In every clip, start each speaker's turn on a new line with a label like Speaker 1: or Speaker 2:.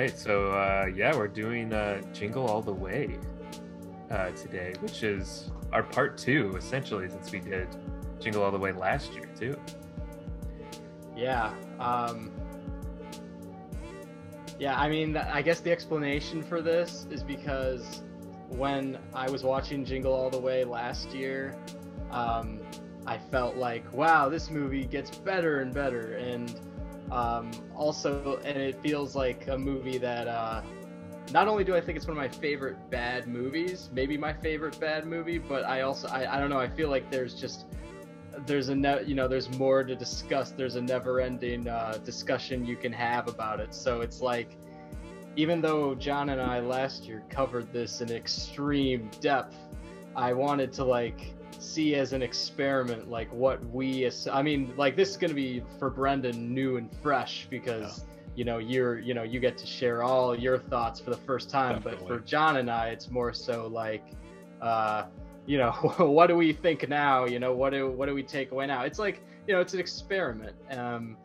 Speaker 1: right. So uh, yeah, we're doing uh, Jingle All the Way uh, today, which is our part two, essentially, since we did Jingle All the Way last year too.
Speaker 2: Yeah. Um, yeah, I mean, I guess the explanation for this is because when I was watching Jingle All the Way last year, um, I felt like, wow, this movie gets better and better, and um, also, and it feels like a movie that uh, not only do I think it's one of my favorite bad movies, maybe my favorite bad movie, but I also, I, I don't know, I feel like there's just there's a ne- you know there's more to discuss there's a never ending uh, discussion you can have about it. So it's like even though john and i last year covered this in extreme depth i wanted to like see as an experiment like what we as- i mean like this is going to be for brendan new and fresh because yeah. you know you're you know you get to share all your thoughts for the first time Definitely. but for john and i it's more so like uh you know what do we think now you know what do what do we take away now it's like you know it's an experiment um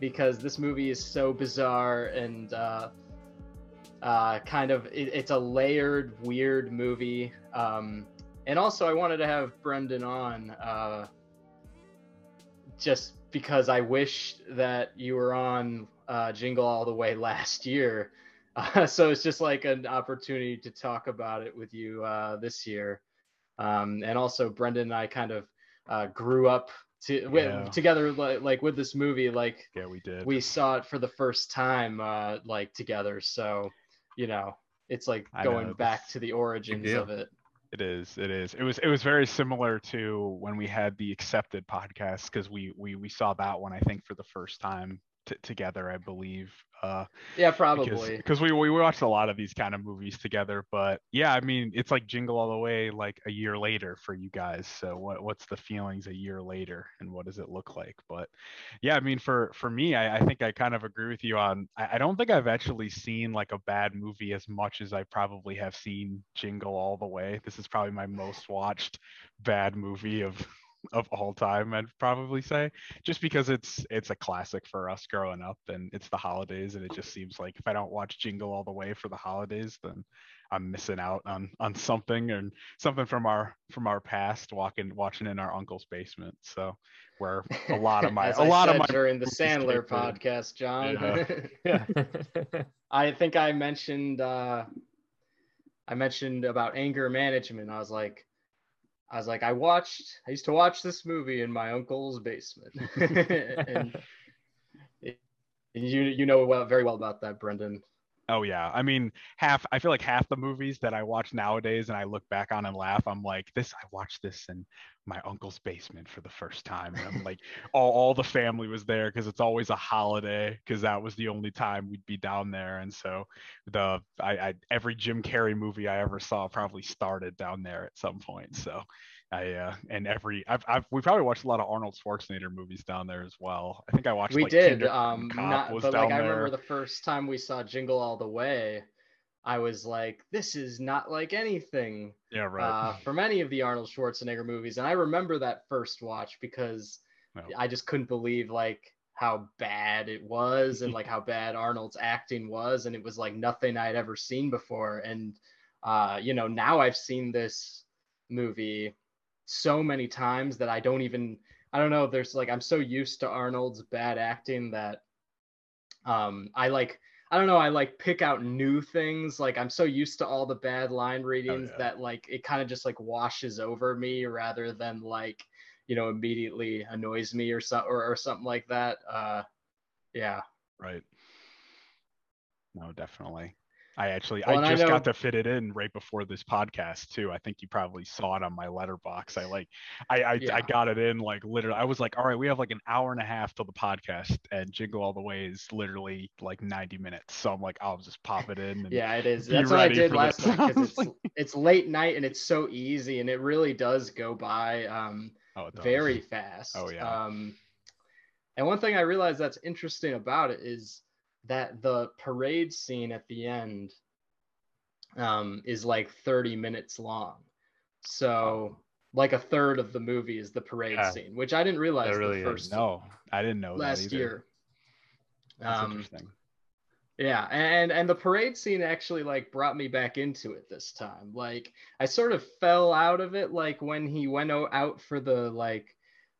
Speaker 2: because this movie is so bizarre and uh uh kind of it, it's a layered weird movie um and also I wanted to have Brendan on uh, just because I wish that you were on uh, Jingle All the Way last year. Uh, so it's just like an opportunity to talk about it with you uh, this year. Um, and also Brendan and I kind of uh, grew up to, yeah. together like, like, with this movie like
Speaker 3: yeah we did
Speaker 2: we saw it for the first time uh, like together so you know it's like going back to the origins of it
Speaker 3: it is. It is. It was. It was very similar to when we had the accepted podcast because we we we saw that one I think for the first time t- together, I believe. Uh,
Speaker 2: yeah, probably.
Speaker 3: Because we, we watched a lot of these kind of movies together. But yeah, I mean, it's like Jingle All the Way, like a year later for you guys. So what what's the feelings a year later, and what does it look like? But yeah, I mean, for for me, I, I think I kind of agree with you on. I, I don't think I've actually seen like a bad movie as much as I probably have seen Jingle All the Way. This is probably my most watched bad movie of of all time i'd probably say just because it's it's a classic for us growing up and it's the holidays and it just seems like if i don't watch jingle all the way for the holidays then i'm missing out on on something and something from our from our past walking watching in our uncle's basement. So where a lot of my a lot of my
Speaker 2: during the sandler podcast john. Yeah. i think i mentioned uh i mentioned about anger management. I was like I was like, I watched, I used to watch this movie in my uncle's basement. and, and you you know well, very well about that, Brendan.
Speaker 3: Oh yeah, I mean half. I feel like half the movies that I watch nowadays, and I look back on and laugh. I'm like, this. I watched this in my uncle's basement for the first time, and I'm like, all all the family was there because it's always a holiday because that was the only time we'd be down there, and so the I, I every Jim Carrey movie I ever saw probably started down there at some point. So I uh, and every I've, I've we probably watched a lot of Arnold Schwarzenegger movies down there as well. I think I watched.
Speaker 2: We
Speaker 3: like,
Speaker 2: did. Um, not, but like I remember the first time we saw Jingle All the Way, I was like, this is not like anything.
Speaker 3: Yeah, right.
Speaker 2: Uh, from any of the Arnold Schwarzenegger movies, and I remember that first watch because no. I just couldn't believe like how bad it was and like how bad Arnold's acting was, and it was like nothing I'd ever seen before. And uh, you know, now I've seen this movie so many times that I don't even I don't know. There's like I'm so used to Arnold's bad acting that um I like I don't know. I like pick out new things. Like I'm so used to all the bad line readings oh, yeah. that like it kind of just like washes over me rather than like you know immediately annoys me or so or, or something like that. Uh, yeah.
Speaker 3: Right. No, definitely. I actually well, I just I got to fit it in right before this podcast too. I think you probably saw it on my Letterboxd. I like I I, yeah. I, got it in like literally I was like, all right, we have like an hour and a half till the podcast and Jingle All the Way is literally like 90 minutes. So I'm like, I'll just pop it in.
Speaker 2: yeah, it is. That's what I did last night because it's it's late night and it's so easy and it really does go by um oh, very fast.
Speaker 3: Oh yeah.
Speaker 2: Um and one thing I realized that's interesting about it is that the parade scene at the end um, is like 30 minutes long. So like a third of the movie is the parade yeah. scene, which I didn't realize
Speaker 3: really
Speaker 2: the first.
Speaker 3: No, I didn't know
Speaker 2: last year.
Speaker 3: That's um, interesting.
Speaker 2: Yeah, and and the parade scene actually like brought me back into it this time. Like I sort of fell out of it like when he went out for the like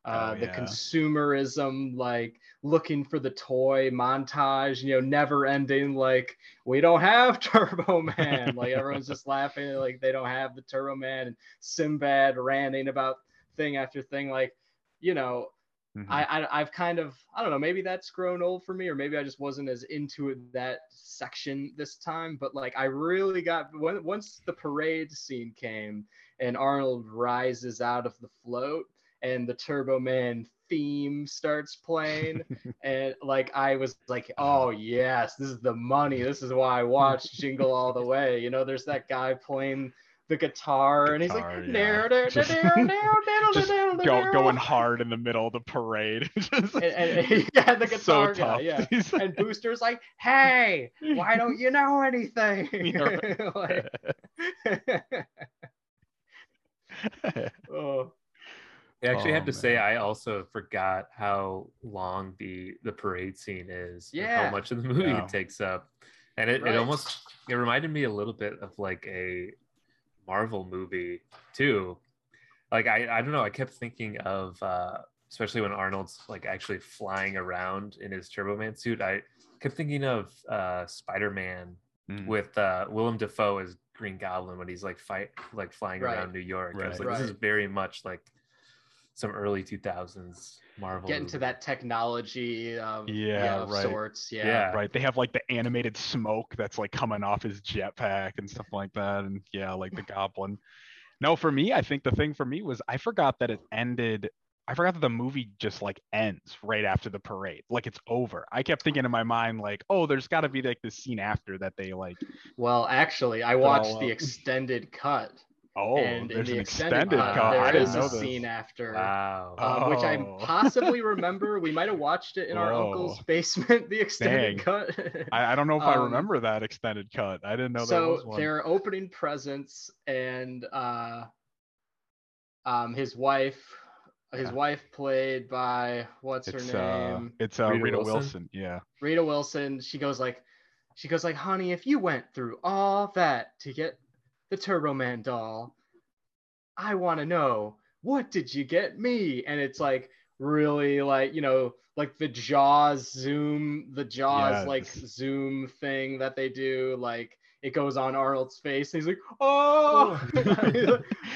Speaker 2: uh,
Speaker 3: Oh,
Speaker 2: the
Speaker 3: yeah.
Speaker 2: consumerism, like looking for the toy montage, you know, never ending. Like we don't have Turbo Man. like everyone's just laughing, like they don't have the Turbo Man, and Sinbad ranting about thing after thing. Like, you know,
Speaker 3: Mhm.
Speaker 2: I, I I've kind of I don't know maybe that's grown old for me or maybe I just wasn't as into it that section this time but like I really got when, once the parade scene came and Arnold rises out of the float and the Turbo Man theme starts playing and like I was like oh yes this is the money this is why I watched Jingle All the Way you know there's that guy playing the guitar and he's like
Speaker 3: yeah.
Speaker 2: "Nair, nair,
Speaker 3: Just- just Go, going hard in the middle of the parade. Just
Speaker 2: and, and yeah, the
Speaker 3: so
Speaker 2: guitar guy, yeah. And Booster's like, "Hey, why don't you know anything?" Like, oh,
Speaker 1: I actually
Speaker 3: Oh,
Speaker 1: have to say. I also forgot how long the the parade scene is.
Speaker 2: Yeah.
Speaker 1: How much of the movie
Speaker 3: Yeah.
Speaker 1: it takes up. And it,
Speaker 2: Right.
Speaker 1: it almost it reminded me a little bit of like a Marvel movie too. Like I I don't know, I kept thinking of uh especially when Arnold's like actually flying around in his Turbo Man suit. I kept thinking of uh Spider-Man
Speaker 3: Mm.
Speaker 1: with uh Willem Dafoe as Green Goblin when he's like fight like flying
Speaker 2: Right.
Speaker 1: around New York. I was
Speaker 3: Right.
Speaker 1: like, this is very much like some early 2000s Marvel.
Speaker 2: getting to that technology um, of,
Speaker 3: Yeah,
Speaker 2: of
Speaker 3: right.
Speaker 2: sorts. Yeah.
Speaker 1: Yeah.
Speaker 3: right they have like the animated smoke that's like coming off his jetpack and stuff like that and yeah like the goblin no for me i think the thing for me was i forgot that it ended i forgot that the movie just like ends right after the parade like it's over i kept thinking in my mind like oh there's got to be like this scene after that they like
Speaker 2: Well, actually, I watched the extended cut,
Speaker 3: oh
Speaker 2: and
Speaker 3: there's
Speaker 2: the
Speaker 3: an
Speaker 2: extended,
Speaker 3: extended
Speaker 2: cut,
Speaker 3: cut
Speaker 2: there
Speaker 3: i
Speaker 2: is
Speaker 3: didn't know
Speaker 2: a
Speaker 3: this
Speaker 2: scene after.
Speaker 1: Wow.
Speaker 2: um, which I
Speaker 3: Oh.
Speaker 2: possibly remember. We might have watched it in our uncle's basement, the extended
Speaker 3: Dang.
Speaker 2: cut.
Speaker 3: I, I don't know if i
Speaker 2: Um,
Speaker 3: remember that extended cut i didn't know there was
Speaker 2: so
Speaker 3: one
Speaker 2: they're opening presents, and uh, um, his wife, his
Speaker 3: Yeah.
Speaker 2: wife played by what's
Speaker 3: it's
Speaker 2: her
Speaker 3: uh
Speaker 2: name,
Speaker 3: it's uh
Speaker 1: Rita
Speaker 3: rita,
Speaker 1: Wilson?
Speaker 3: wilson yeah
Speaker 2: Rita Wilson. She goes like, she goes like, honey, if you went through all that to get the Turbo Man doll, I want to know what did you get me? And it's like really like you know like the Jaws zoom, the Jaws like zoom thing that they do like. It goes on Arnold's face, and he's like, "Oh,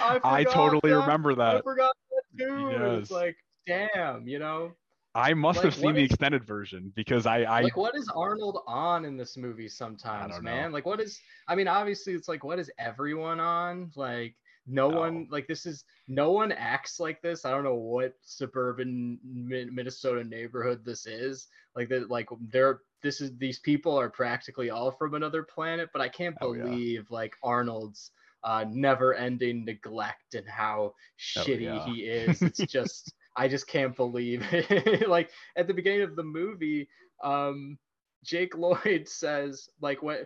Speaker 2: I,
Speaker 3: I totally
Speaker 2: that.
Speaker 3: remember
Speaker 2: I
Speaker 3: that.
Speaker 2: forgot that too." And it's
Speaker 3: Yes.
Speaker 2: like, damn, you know.
Speaker 3: I must
Speaker 2: Like,
Speaker 3: have seen the
Speaker 2: is-
Speaker 3: extended version because I, I
Speaker 2: like what is arnold on in this movie sometimes man like what is i mean obviously it's like what is everyone on like no
Speaker 3: No.
Speaker 2: one like this is no one acts like this i don't know what suburban Mi- minnesota neighborhood this is like that like they're this is these people are practically all from another planet but i can't
Speaker 3: Oh, yeah.
Speaker 2: believe like arnold's uh never ending neglect and how shitty
Speaker 3: Oh, yeah.
Speaker 2: he is it's just i just can't believe it. Like at the beginning of the movie um jake lloyd says like when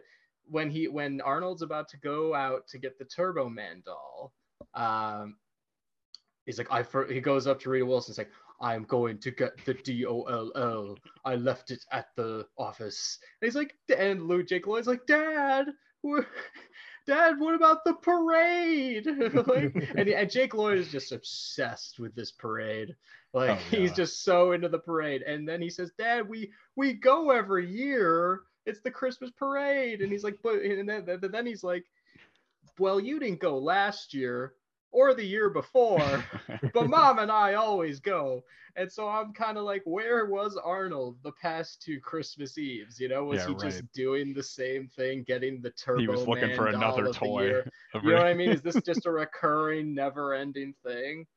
Speaker 2: when he when arnold's about to go out to get the turbo man doll um he's like i for, he goes up to rita wilson he's like i'm going to get the d-o-l-l i left it at the office. And he's like and Lou jake lloyd's like dad Dad, what about the parade? like, and, and Jake Lloyd is just obsessed with this parade. Like
Speaker 3: Oh,
Speaker 2: he's just so into the parade. And then he says, "Dad, we we go every year. It's the Christmas parade." And he's like, "But," and then, then- then he's like, "Well, you didn't go last year or the year before, but Mom and I always go." And so I'm kind of like, where was Arnold the past two Christmas Eves? You know, was
Speaker 3: Yeah,
Speaker 2: he just doing the same thing, getting the Turbo
Speaker 3: he was looking
Speaker 2: Man
Speaker 3: for another
Speaker 2: of
Speaker 3: toy.
Speaker 2: year? You know what I mean? Is this just a recurring, never-ending thing?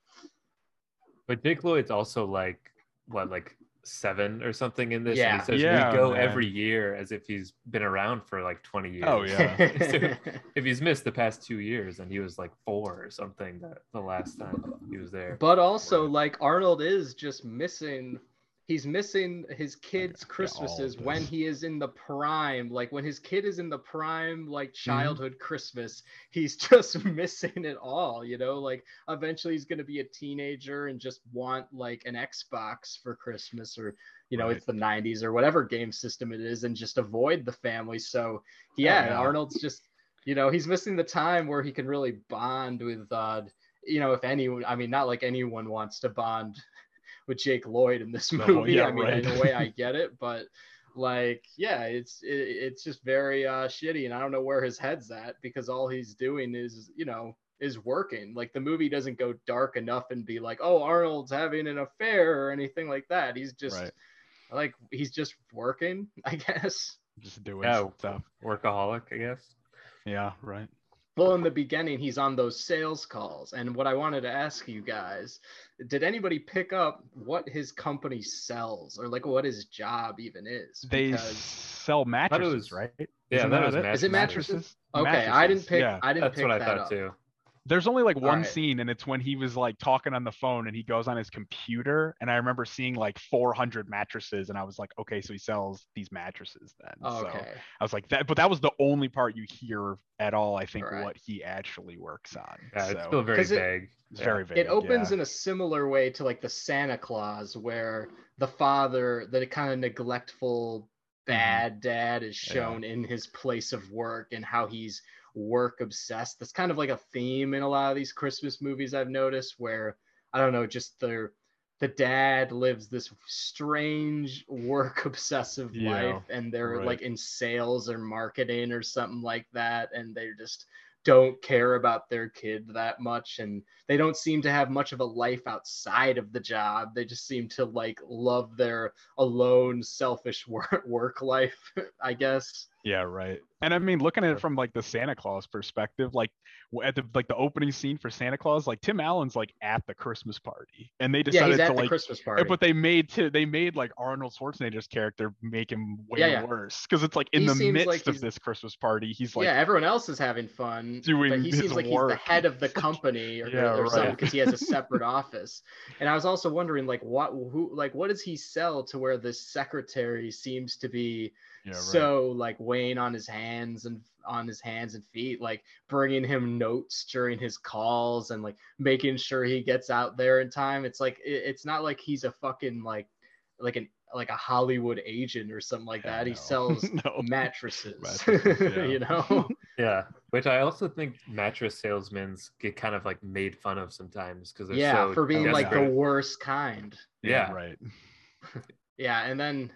Speaker 1: But Dick Lloyd's also like what, like seven or something in this.
Speaker 2: Yeah.
Speaker 1: And he says
Speaker 3: Yeah,
Speaker 1: we go
Speaker 3: man.
Speaker 1: every year as if he's been around for like 20 years.
Speaker 3: Oh, yeah.
Speaker 1: So if he's missed the past two years and he was like four or something that the last time he was there.
Speaker 2: but also,
Speaker 1: Right.
Speaker 2: like Arnold is just missing he's missing his kids
Speaker 3: yeah, all of
Speaker 2: christmases when he is in the prime like when his kid is in the prime like
Speaker 3: Mm-hmm.
Speaker 2: childhood christmas he's just missing it all you know like eventually he's going to be a teenager and just want like an xbox for christmas or you know
Speaker 3: Right.
Speaker 2: it's the 90s or whatever game system it is and just avoid the family so yeah,
Speaker 3: yeah.
Speaker 2: arnold's just you know he's missing the time where he can really bond with uh you know if anyone i mean not like anyone wants to bond with Jake Lloyd in this
Speaker 3: No,
Speaker 2: movie.
Speaker 3: yeah,
Speaker 2: I mean,
Speaker 3: right.
Speaker 2: in a way, I get it, but like, yeah, it's it, it's just very uh, shitty, and I don't know where his head's at because all he's doing is, you know, is working. Like the movie doesn't go dark enough and be like, oh, Arnold's having an affair or anything like that. He's just
Speaker 3: Right.
Speaker 2: like he's just working, I guess.
Speaker 3: Just doing
Speaker 1: Yeah.
Speaker 3: stuff.
Speaker 1: Workaholic, I guess.
Speaker 3: Yeah, right.
Speaker 2: Well, in the beginning, he's on those sales calls. And what I wanted to ask you guys did anybody pick up what his company sells or like what his job even is?
Speaker 3: They
Speaker 2: Because-
Speaker 3: sell mattresses,
Speaker 1: was-
Speaker 3: right?
Speaker 1: Yeah,
Speaker 3: Isn't
Speaker 1: that
Speaker 3: that
Speaker 1: was
Speaker 3: it?
Speaker 1: mattress
Speaker 2: Is it mattresses? Okay, I didn't pick.
Speaker 3: Yeah.
Speaker 2: I didn't
Speaker 1: That's
Speaker 2: pick
Speaker 1: what I
Speaker 2: that
Speaker 1: thought
Speaker 2: up.
Speaker 1: too.
Speaker 3: There's only like one
Speaker 2: Alright.
Speaker 3: scene, and it's when he was like talking on the phone, and he goes on his computer, and I remember seeing like 400 mattresses, and I was like, okay, so he sells these mattresses then.
Speaker 2: Oh,
Speaker 3: So
Speaker 2: okay.
Speaker 3: I was like that, but that was the only part you hear at all. I think
Speaker 2: Alright.
Speaker 3: what he actually works on.
Speaker 1: Yeah, it's
Speaker 3: so
Speaker 1: still very
Speaker 2: 'Cause it-
Speaker 1: vague.
Speaker 3: it's
Speaker 1: Yeah.
Speaker 3: very vague.
Speaker 2: It opens
Speaker 3: yeah.
Speaker 2: in a similar way to like the Santa Claus, where the father, the kind of neglectful, bad dad, is
Speaker 3: Mm-hmm. Yeah.
Speaker 2: shown in his place of work and how he's work obsessed. That's kind of like a theme in a lot of these Christmas movies I've noticed, where I don't know, just the the dad lives this strange work obsessive
Speaker 3: Yeah,
Speaker 2: life, and they're
Speaker 3: right.
Speaker 2: like in sales or marketing or something like that, and they just don't care about their kid that much and they don't seem to have much of a life outside of the job they just seem to like love their alone selfish work, work life i guess
Speaker 3: Yeah, right. And I mean, looking at it from like the Santa Claus perspective, like w- at the like the opening scene for Santa Claus, like Tim Allen's like at the Christmas party, and they
Speaker 2: yeah
Speaker 3: decided
Speaker 2: he's at
Speaker 3: to
Speaker 2: the
Speaker 3: like,
Speaker 2: christmas
Speaker 3: uh,
Speaker 2: party
Speaker 3: but they made to they made like Arnold Schwarzenegger's character make him way
Speaker 2: Yeah, yeah.
Speaker 3: worse because it's like in
Speaker 2: He
Speaker 3: the midst
Speaker 2: like
Speaker 3: of this Christmas party, he's like,
Speaker 2: yeah everyone else is having fun
Speaker 3: doing
Speaker 2: but he
Speaker 3: his
Speaker 2: seems like he's
Speaker 3: work.
Speaker 2: the head of the company or,
Speaker 3: Yeah,
Speaker 2: or something
Speaker 3: right.
Speaker 2: because he has a separate office and i was also wondering like what who like what does he sell to where this secretary seems to be
Speaker 3: yeah, right.
Speaker 2: so like weighing on his hands and on his hands and feet like bringing him notes during his calls and like making sure he gets out there in time it's like it, it's not like he's a fucking like like an like a hollywood agent or something like
Speaker 3: Yeah,
Speaker 2: that he sells
Speaker 3: no.
Speaker 2: mattresses,
Speaker 3: Mattresses, yeah.
Speaker 2: you know
Speaker 1: Yeah, which I also think mattress salesmen get kind of like made fun of sometimes because they're
Speaker 2: yeah
Speaker 1: so
Speaker 2: for being like the worst kind
Speaker 1: Yeah.
Speaker 3: right.
Speaker 2: yeah and then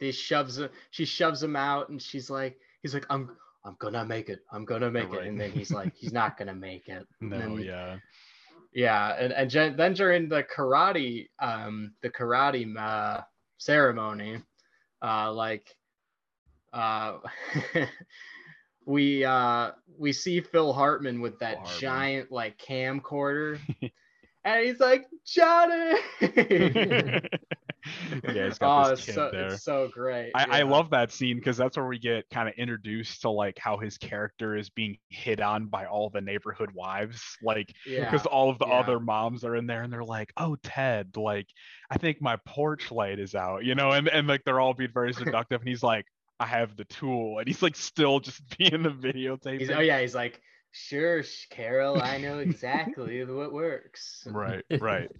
Speaker 2: he shoves she shoves him out and she's like he's like i'm i'm gonna make it. I'm gonna make it. And then he's like he's not gonna make it.
Speaker 3: No,
Speaker 2: then-
Speaker 3: yeah.
Speaker 2: yeah and, and then during the karate um the karate uh, ceremony uh like uh we uh we see phil hartman with that
Speaker 3: Hartman.
Speaker 2: giant like camcorder. And he's like johnny
Speaker 3: yeah, he's got
Speaker 2: oh
Speaker 3: this
Speaker 2: it's
Speaker 3: kid
Speaker 2: so,
Speaker 3: there.
Speaker 2: it's so great
Speaker 3: I, I love that scene because that's where we get kind of introduced to like how his character is being hit on by all the neighborhood wives, like
Speaker 2: yeah
Speaker 3: because all of the
Speaker 2: yeah.
Speaker 3: other moms are in there and they're like, "Oh, Ted, like I think my porch light is out," you know, and and like they're all being very seductive, and he's like, "I have the tool," and he's like still just being the videotape.
Speaker 2: Oh yeah, he's like, sure, Carol, I know exactly what works.
Speaker 3: Right, right.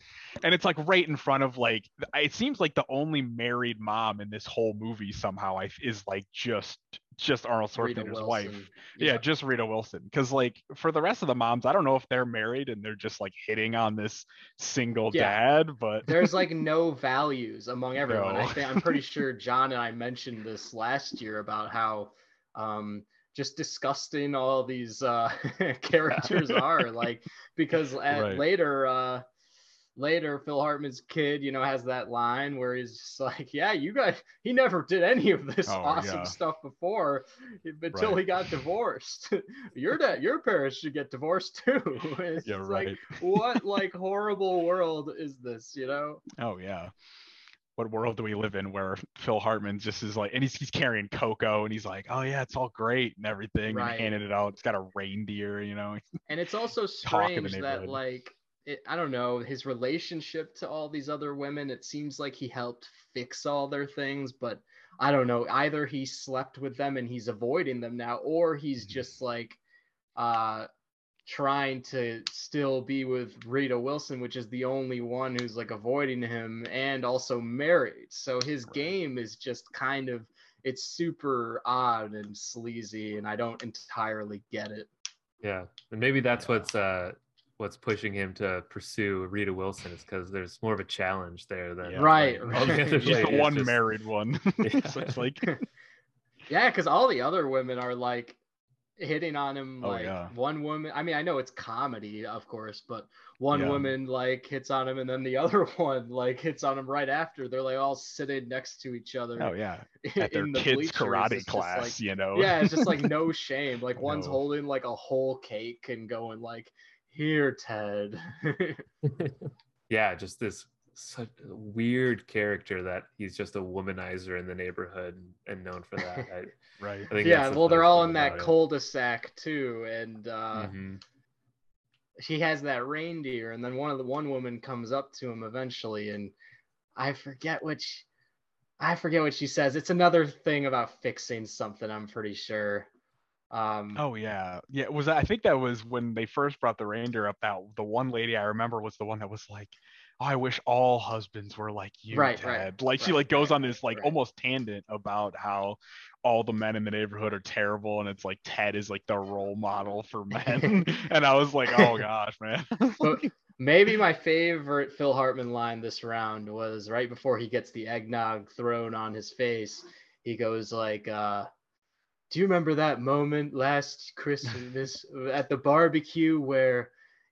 Speaker 3: And it's like right in front of like it seems like the only married mom in this whole movie somehow I is like just just Arnold Schwarzenegger's wife.
Speaker 2: Wilson.
Speaker 3: Yeah, just Rita Wilson. Because like for the rest of the moms, I don't know if they're married and they're just like hitting on this single
Speaker 2: Yeah.
Speaker 3: dad, but
Speaker 2: There's like no values among everyone. i think i'm pretty sure John and I mentioned this last year about how um just disgusting all these uh characters are like because at,
Speaker 3: Right.
Speaker 2: later uh later Phil Hartman's kid, you know, has that line where he's just like, "Yeah, you guys, he never did any of this
Speaker 3: Oh,
Speaker 2: awesome
Speaker 3: yeah.
Speaker 2: stuff before until
Speaker 3: Right.
Speaker 2: he got divorced. your dad, your parents should get divorced too." It's
Speaker 3: yeah, right.
Speaker 2: like, what like horrible world is this? You know?
Speaker 3: oh yeah. What world do we live in where Phil Hartman just is like, and he's, he's carrying Coco, and he's like, oh yeah, it's all great and everything,
Speaker 2: Right.
Speaker 3: and handing it out. It's got a reindeer, you know.
Speaker 2: And it's also
Speaker 3: Talk in the
Speaker 2: strange that like it, I don't know his relationship to all these other women. It seems like he helped fix all their things, but I don't know. Either he slept with them and he's avoiding them now, or he's
Speaker 3: Mhm.
Speaker 2: just like uh trying to still be with Rita Wilson, which is the only one who's like avoiding him and also married. So his
Speaker 3: Right.
Speaker 2: game is just kind of it's super odd and sleazy, and I don't entirely get it.
Speaker 1: Yeah, and maybe that's
Speaker 3: Yeah.
Speaker 1: what's uh what's pushing him to pursue Rita Wilson is because there's more of a challenge there than
Speaker 3: Yeah.
Speaker 2: Right,
Speaker 1: like, all the
Speaker 2: right.
Speaker 1: other
Speaker 3: He's
Speaker 2: Yeah,
Speaker 3: the one
Speaker 1: just-
Speaker 3: married one.
Speaker 1: Yeah.
Speaker 3: so it's like,
Speaker 2: Yeah, because all the other women are like hitting on him.
Speaker 3: Oh,
Speaker 2: Like
Speaker 3: yeah.
Speaker 2: one woman, I mean, I know it's comedy, of course, but one
Speaker 3: Yeah.
Speaker 2: woman like hits on him, and then the other one like hits on him right after. They're like all sitting next to each other.
Speaker 3: oh yeah,
Speaker 2: in
Speaker 3: at their
Speaker 2: the
Speaker 3: kids'
Speaker 2: bleachers.
Speaker 3: karate
Speaker 2: It's
Speaker 3: class,
Speaker 2: like-
Speaker 3: you know.
Speaker 2: yeah, it's just like no shame. Like one's
Speaker 3: No.
Speaker 2: holding like a whole cake and going like, "Here, Ted."
Speaker 1: yeah, just this such a weird character that he's just a womanizer in the neighborhood and known for that. I,
Speaker 3: right.
Speaker 1: I think
Speaker 2: yeah,
Speaker 1: that's the
Speaker 2: well, they're all in that cul-de-sac too, and uh,
Speaker 1: Mhm.
Speaker 2: she has that reindeer, and then one of the one woman comes up to him eventually, and I forget which. I forget what she says. It's another thing about fixing something. I'm pretty sure. Um,
Speaker 3: Oh yeah, yeah. Was that, I think that was when they first brought the reindeer up. That the one lady I remember was the one that was like, oh, "I wish all husbands were like you,
Speaker 2: Right, right,
Speaker 3: Ted." Like she like goes
Speaker 2: right,
Speaker 3: on this like
Speaker 2: right.
Speaker 3: almost tangent about how all the men in the neighborhood are terrible, and it's like Ted is like the role model for men. and I was like, "Oh gosh, man."
Speaker 2: but maybe my favorite Phil Hartman line this round was right before he gets the eggnog thrown on his face. He goes like, uh, "Do you remember that moment last Christmas at the barbecue where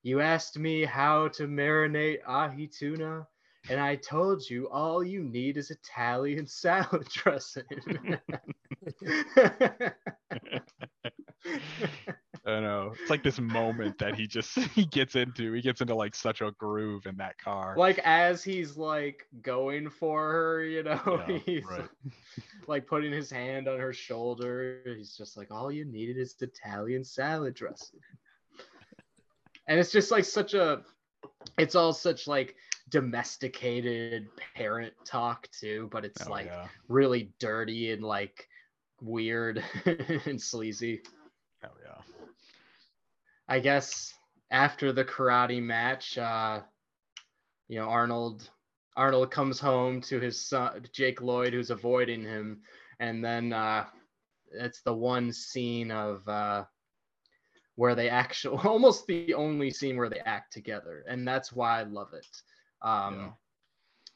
Speaker 2: you asked me how to marinate ahi tuna?" And I told you all you need is Italian salad dressing.
Speaker 3: I know. It's like this moment that he just he gets into. He gets into like such a groove in that car.
Speaker 2: like as he's like going for her, you know,
Speaker 3: Yeah,
Speaker 2: he's
Speaker 3: right.
Speaker 2: like putting his hand on her shoulder. He's just like, all you needed is Italian salad dressing. And it's just like such a, it's all such like domesticated parent talk too, but it's
Speaker 3: Oh,
Speaker 2: like
Speaker 3: yeah.
Speaker 2: really dirty and like weird and sleazy.
Speaker 3: Oh yeah.
Speaker 2: I guess after the karate match, uh, you know, Arnold Arnold comes home to his son Jake Lloyd, who's avoiding him, and then uh, it's the one scene of uh, where they actually almost the only scene where they act together, and that's why I love it. Um,
Speaker 3: Yeah.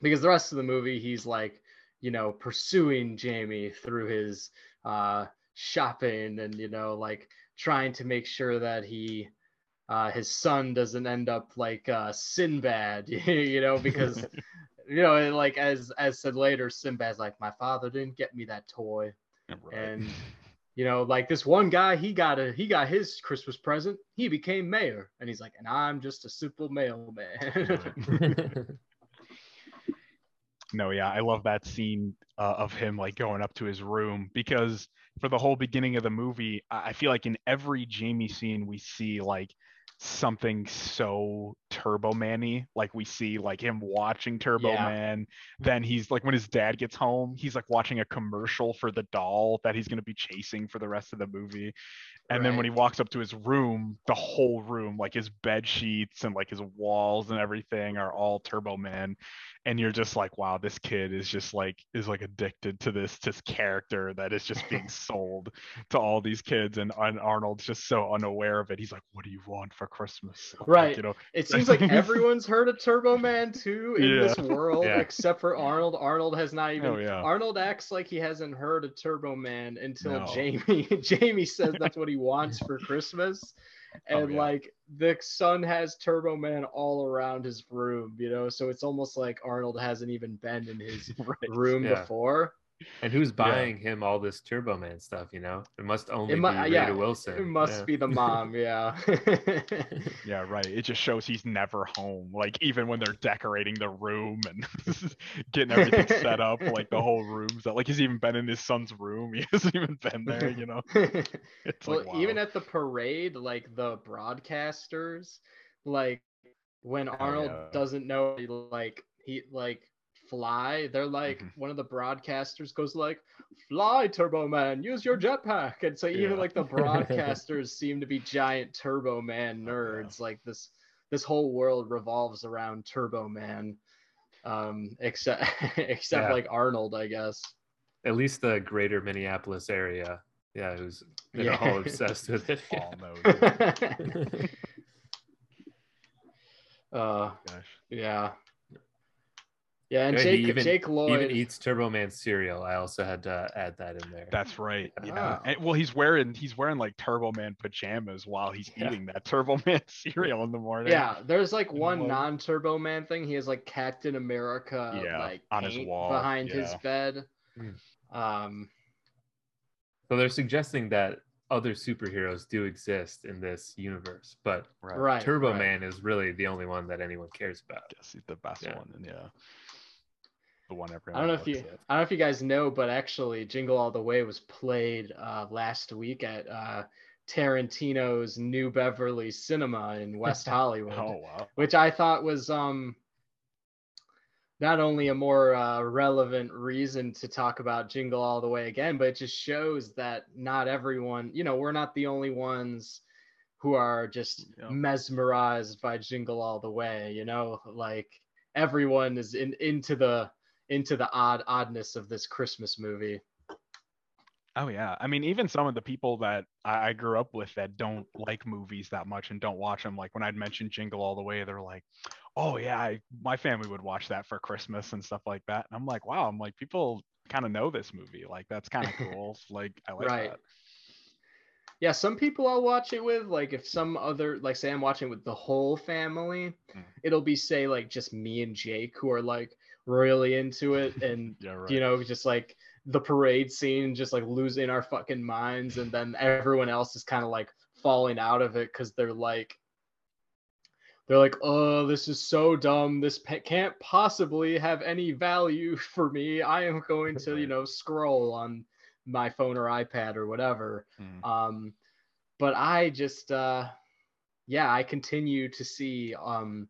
Speaker 2: Because the rest of the movie, he's like, you know, pursuing Jamie through his uh, shopping and you know, like trying to make sure that he uh, his son doesn't end up like uh, Sinbad, you know, because you know, like as as said later, Sinbad's like, my father didn't get me that toy,
Speaker 3: Right.
Speaker 2: and you know, like this one guy, he got a he got his Christmas present, he became mayor, and he's like, and I'm just a simple mailman.
Speaker 3: No, yeah, I love that scene uh, of him like going up to his room because for the whole beginning of the movie, I I feel like in every Jamie scene we see like something so Turbo Man-y. Like we see like him watching Turbo
Speaker 2: Yeah.
Speaker 3: Man. Then he's like when his dad gets home, he's like watching a commercial for the doll that he's gonna be chasing for the rest of the movie. And then when he walks up to his room, the whole room, like his bed sheets and like his walls and everything are all Turbo Man and you're just like wow this kid is just like is like addicted to this this character that is just being sold to all these kids and, and arnold's just so unaware of it he's like what do you want for christmas Like,
Speaker 2: Right.
Speaker 3: you know
Speaker 2: It seems like everyone's heard of Turbo Man too in
Speaker 3: Yeah.
Speaker 2: this world,
Speaker 1: Yeah.
Speaker 2: except for Arnold. Arnold has not even.
Speaker 3: Oh, yeah.
Speaker 2: Arnold acts like he hasn't heard of Turbo Man until
Speaker 3: No.
Speaker 2: Jamie. Jamie says that's what he wants for Christmas,
Speaker 3: Oh,
Speaker 2: and
Speaker 3: yeah.
Speaker 2: like the son has Turbo Man all around his room, you know. So it's almost like Arnold hasn't even been in his
Speaker 3: Right.
Speaker 2: room before.
Speaker 1: And who's buying him all this Turbo Man stuff? You know, it must only
Speaker 2: It mu-
Speaker 1: be uh, Rita
Speaker 2: yeah,
Speaker 1: Wilson.
Speaker 2: It must
Speaker 1: Yeah.
Speaker 2: be the mom, yeah.
Speaker 3: yeah right it just shows he's never home like even when they're decorating the room and getting everything set up like the whole room's like he's even been in his son's room he hasn't even been there you know it's
Speaker 2: well,
Speaker 3: like
Speaker 2: even at the parade, like the broadcasters, like when oh, Arnold
Speaker 3: yeah.
Speaker 2: doesn't know like he like fly, they're like
Speaker 3: Mhm.
Speaker 2: one of the broadcasters goes like, "Fly, Turbo Man, use your jetpack." And so even
Speaker 3: Yeah.
Speaker 2: like the broadcasters seem to be giant Turbo Man
Speaker 3: Oh, yeah.
Speaker 2: nerds. Like this this whole world revolves around Turbo Man. Um except except
Speaker 1: Yeah.
Speaker 2: like Arnold, I guess.
Speaker 1: At least the greater Minneapolis area. Yeah, who's been
Speaker 2: Yeah.
Speaker 1: all obsessed with it.
Speaker 3: All knows.
Speaker 2: uh
Speaker 3: Gosh.
Speaker 2: yeah. Yeah, and
Speaker 1: Yeah,
Speaker 2: Jake
Speaker 1: even-
Speaker 2: Jake Lloyd
Speaker 1: Even eats Turbo Man cereal. I also had to add that in there.
Speaker 3: That's right. Yeah.
Speaker 2: Wow.
Speaker 3: And, well, he's wearing he's wearing like Turbo Man pajamas while he's
Speaker 1: Yeah.
Speaker 3: eating that Turbo Man cereal in the morning.
Speaker 2: Yeah, there's like one
Speaker 3: like-
Speaker 2: non-Turbo Man thing. He has like Captain America
Speaker 3: Yeah,
Speaker 2: like
Speaker 3: on his wall,
Speaker 2: behind his bed.
Speaker 1: Hmm.
Speaker 2: Um,
Speaker 1: So they're suggesting that other superheroes do exist in this universe, but
Speaker 3: Right.
Speaker 2: right.
Speaker 1: Turbo
Speaker 2: right.
Speaker 1: Man is really the only one that anyone cares about.
Speaker 3: Guess he's the best
Speaker 1: Yeah.
Speaker 3: one. And yeah. The one everyone
Speaker 2: I don't know if you
Speaker 3: at.
Speaker 2: I don't know if you guys know, but actually Jingle All the Way was played uh, last week at uh, Tarantino's New Beverly Cinema in West Hollywood.
Speaker 3: Oh wow.
Speaker 2: which I thought was um not only a more uh, relevant reason to talk about Jingle All the Way again, but it just shows that not everyone, you know, we're not the only ones who are just
Speaker 3: Yeah.
Speaker 2: mesmerized by Jingle All the Way, you know, like everyone is in into the into the odd oddness of this Christmas movie.
Speaker 3: Oh yeah. I mean, even some of the people that I, I grew up with that don't like movies that much and don't watch them, like when I'd mentioned Jingle All the Way, they're like, "Oh yeah, I, my family would watch that for Christmas and stuff like that." And I'm like, "Wow!" I'm like, people kind of know this movie. Like that's kind of cool. like I like
Speaker 2: Right.
Speaker 3: that.
Speaker 2: Yeah, some people I'll watch it with, like if some other, like say I'm watching it with the whole family,
Speaker 3: Mm.
Speaker 2: it'll be say like just me and Jake who are like really into it, and
Speaker 3: Yeah. Right.
Speaker 2: you know just like the parade scene, just like losing our fucking minds, and then everyone else is kind of like falling out of it because they're like, they're like, oh, this is so dumb. This pe- can't possibly have any value for me. I am going to, you know, scroll on my phone or iPad or whatever.
Speaker 3: Mm.
Speaker 2: Um, but I just, uh, yeah, I continue to see um,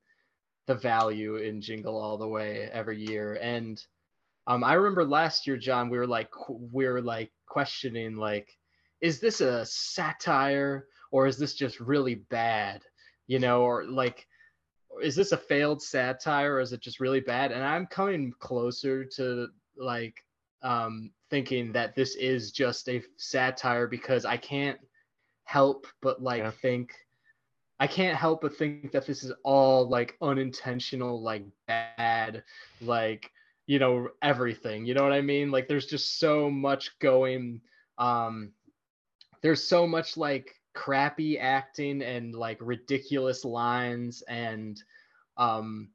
Speaker 2: the value in Jingle All the Way every year, and um, I remember last year, John, we were like, we were like questioning, like, is this a satire or is this just really bad, you know, or like, is this a failed satire or is it just really bad? And I'm coming closer to like um, thinking that this is just a satire because I can't help but like
Speaker 1: Yeah.
Speaker 2: think I can't help but think that this is all like unintentional, like bad, like you know everything. You know what I mean? Like there's just so much going. Um, there's so much like crappy acting and like ridiculous lines and um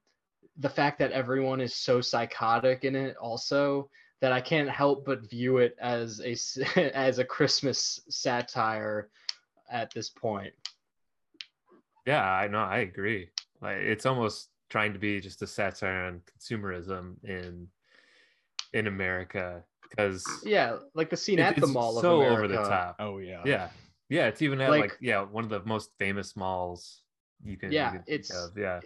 Speaker 2: the fact that everyone is so psychotic in it also that I can't help but view it as a as a Christmas satire at this point.
Speaker 1: Yeah, I know. I agree. Like it's almost trying to be just a satire on consumerism in in America because
Speaker 2: Yeah, like the scene at the
Speaker 1: it's
Speaker 2: Mall of
Speaker 1: so
Speaker 2: America.
Speaker 1: over the top.
Speaker 3: Oh yeah.
Speaker 1: Yeah, yeah. It's even at
Speaker 2: Like-
Speaker 1: like, yeah one of the most famous malls you can you
Speaker 2: Yeah,
Speaker 1: can think
Speaker 2: it's-
Speaker 1: of. yeah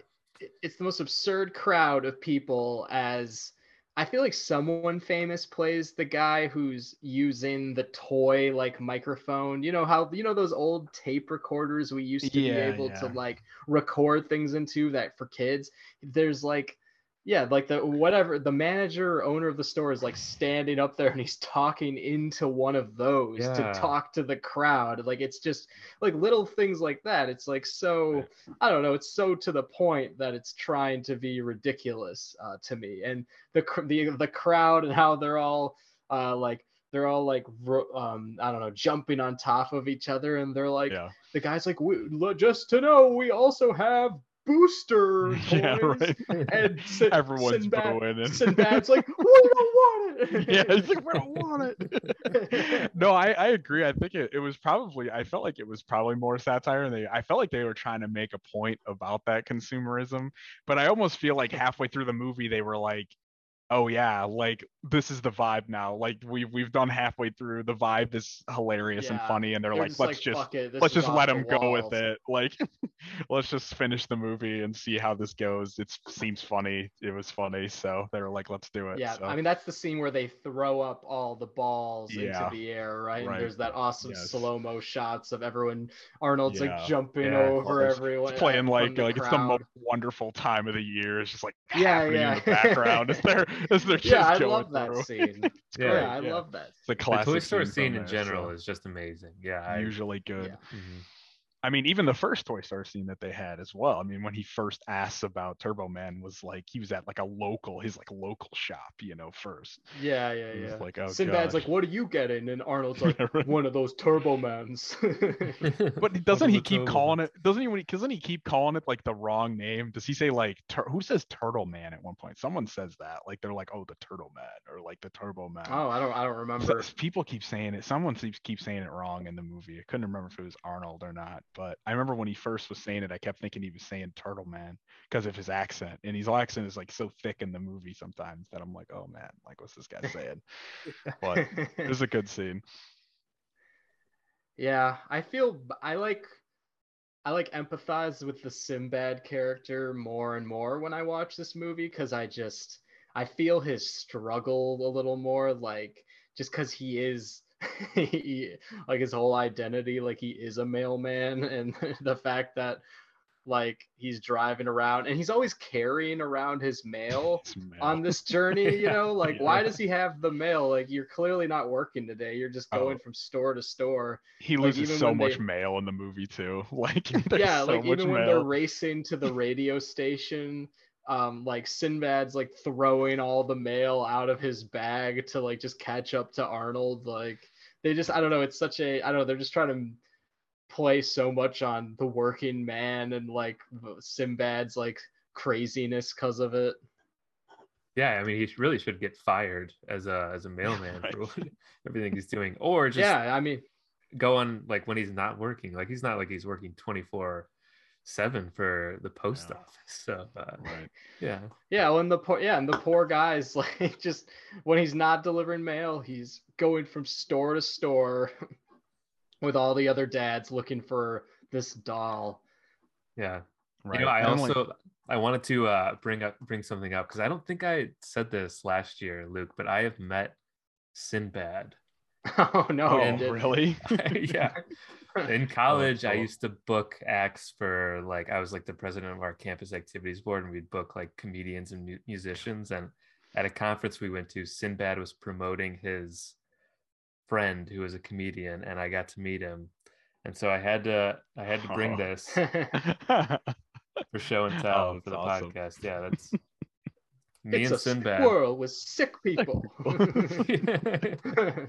Speaker 2: it's the most absurd crowd of people as I feel like someone famous plays the guy who's using the toy like microphone. You know how you know those old tape recorders we used to
Speaker 3: Yeah,
Speaker 2: be able to like record things into that for kids. There's like yeah, like the whatever the manager or owner of the store is like standing up there and he's talking into one of those
Speaker 1: Yeah.
Speaker 2: to talk to the crowd. Like it's just like little things like that. It's like so I don't know. It's so to the point that it's trying to be ridiculous uh, to me, and the the the crowd and how they're all uh, like they're all like um, I don't know jumping on top of each other, and they're like
Speaker 3: yeah.
Speaker 2: the guys like we, just to know we also have booster
Speaker 3: yeah. Right.
Speaker 2: And Sin-
Speaker 3: Everyone's
Speaker 2: Sinbad,
Speaker 3: booing and
Speaker 2: Sinbad's like we don't want it.
Speaker 3: yeah, he's like, we don't want it. no, I, I agree. I think it, it was probably I felt like it was probably more satire and they I felt like they were trying to make a point about that consumerism. But I almost feel like halfway through the movie they were like oh yeah, like this is the vibe now. Like we've we've done halfway through. The vibe is hilarious and funny, and they're,
Speaker 2: They're
Speaker 3: like,
Speaker 2: just
Speaker 3: let's
Speaker 2: like,
Speaker 3: just
Speaker 2: it,
Speaker 3: let's just let
Speaker 2: the
Speaker 3: go with it. Like let's just finish the movie and see how this goes. It seems funny. It was funny, so they were like, let's do it.
Speaker 2: Yeah,
Speaker 3: so.
Speaker 2: I mean that's the scene where they throw up all the balls
Speaker 3: Yeah.
Speaker 2: into the air, right?
Speaker 3: Right.
Speaker 2: And there's that awesome
Speaker 3: Yes.
Speaker 2: slow mo shots of everyone. Arnold's
Speaker 3: Yeah.
Speaker 2: like jumping
Speaker 3: Yeah.
Speaker 2: over
Speaker 3: It's-
Speaker 2: everyone.
Speaker 3: it's playing
Speaker 2: from
Speaker 3: like
Speaker 2: the
Speaker 3: like it's the most wonderful time of the year. It's just like
Speaker 2: Yeah, yeah.
Speaker 3: in the background as they're as they're just
Speaker 2: Yeah, I
Speaker 3: going
Speaker 2: love that
Speaker 3: through.
Speaker 2: scene.
Speaker 3: It's
Speaker 1: Yeah,
Speaker 3: great,
Speaker 2: yeah, I
Speaker 3: yeah.
Speaker 2: love that.
Speaker 3: It's
Speaker 1: The
Speaker 3: classic
Speaker 1: Toy Story
Speaker 3: from
Speaker 1: scene in general
Speaker 3: so
Speaker 1: is just amazing. Yeah, I,
Speaker 3: usually good.
Speaker 2: Yeah.
Speaker 1: Mm-hmm.
Speaker 3: I mean, even the first Toy Story scene that they had as well. I mean, when he first asks about Turbo Man was like he was at like a local, his like local shop, you know, first.
Speaker 2: Yeah, yeah,
Speaker 3: It
Speaker 2: yeah.
Speaker 3: like, oh,
Speaker 2: Sinbad's
Speaker 3: gosh.
Speaker 2: like, "What are you getting?" And Arnold's like,
Speaker 3: Yeah, right.
Speaker 2: "One of those Turbo Mans."
Speaker 3: But doesn't he keep
Speaker 1: Turbo
Speaker 3: calling it? Doesn't he? when he- Doesn't he keep calling it like the wrong name? Does he say like tur- who says Turtle Man at one point? Someone says that. Like they're like, oh, the Turtle Man or like the Turbo Man.
Speaker 2: oh, I don't, I don't
Speaker 3: So-
Speaker 2: remember.
Speaker 3: people keep saying it. Someone keeps keep saying it wrong in the movie. I couldn't remember if it was Arnold or not. But I remember when he first was saying it, I kept thinking he was saying Turtle Man because of his accent, and his accent is like so thick in the movie sometimes that I'm like, oh man, like what's this guy saying? But it was a good scene.
Speaker 2: Yeah, I feel I like I like empathize with the Sinbad character more and more when I watch this movie because I just I feel his struggle a little more like just because he is he, like his whole identity like he is a mailman and the fact that like he's driving around and he's always carrying around his mail
Speaker 3: male.
Speaker 2: on this journey you
Speaker 3: Yeah,
Speaker 2: know like why does he have the mail like you're clearly not working today you're just going
Speaker 3: Oh.
Speaker 2: from store to store
Speaker 3: he
Speaker 2: like,
Speaker 3: loses so much
Speaker 2: they-
Speaker 3: mail in the movie too. Like
Speaker 2: yeah
Speaker 3: so
Speaker 2: like
Speaker 3: much
Speaker 2: even when they're racing to the radio station um like sinbad's like throwing all the mail out of his bag to like just catch up to arnold like they just i don't know it's such a i don't know they're just trying to play so much on the working man and like Sinbad's like craziness because of it
Speaker 1: yeah. I mean, he really should get fired as a as a mailman
Speaker 3: Right.
Speaker 1: for everything he's doing, or just
Speaker 2: yeah i mean
Speaker 1: go on like when he's not working. Like he's not like he's working twenty four seven for the post
Speaker 3: Yeah.
Speaker 1: office. So uh,
Speaker 3: Right.
Speaker 1: yeah,
Speaker 2: Yeah, when the poor yeah, and the poor guy's like just when he's not delivering mail, he's going from store to store with all the other dads looking for this doll.
Speaker 1: yeah.
Speaker 3: Right.
Speaker 1: You know, I
Speaker 3: And I'm like-
Speaker 1: also I wanted to uh, bring up bring something up because I don't think I said this last year, Luke, but I have met Sinbad.
Speaker 2: Oh no,
Speaker 3: oh,
Speaker 2: and it-
Speaker 3: really?
Speaker 1: yeah. In college, I
Speaker 3: cool.
Speaker 1: used to book acts for like I was like the president of our campus activities board, and we'd book like comedians and mu- musicians. And at a conference we went to, Sinbad was promoting his friend who was a comedian, and I got to meet him. And so I had to I had to bring
Speaker 3: Oh.
Speaker 1: this for show and tell
Speaker 3: Oh,
Speaker 1: for the
Speaker 3: awesome.
Speaker 1: podcast. Yeah, that's me
Speaker 2: it's
Speaker 1: and
Speaker 2: a
Speaker 1: Sinbad.
Speaker 2: squirrel with sick people.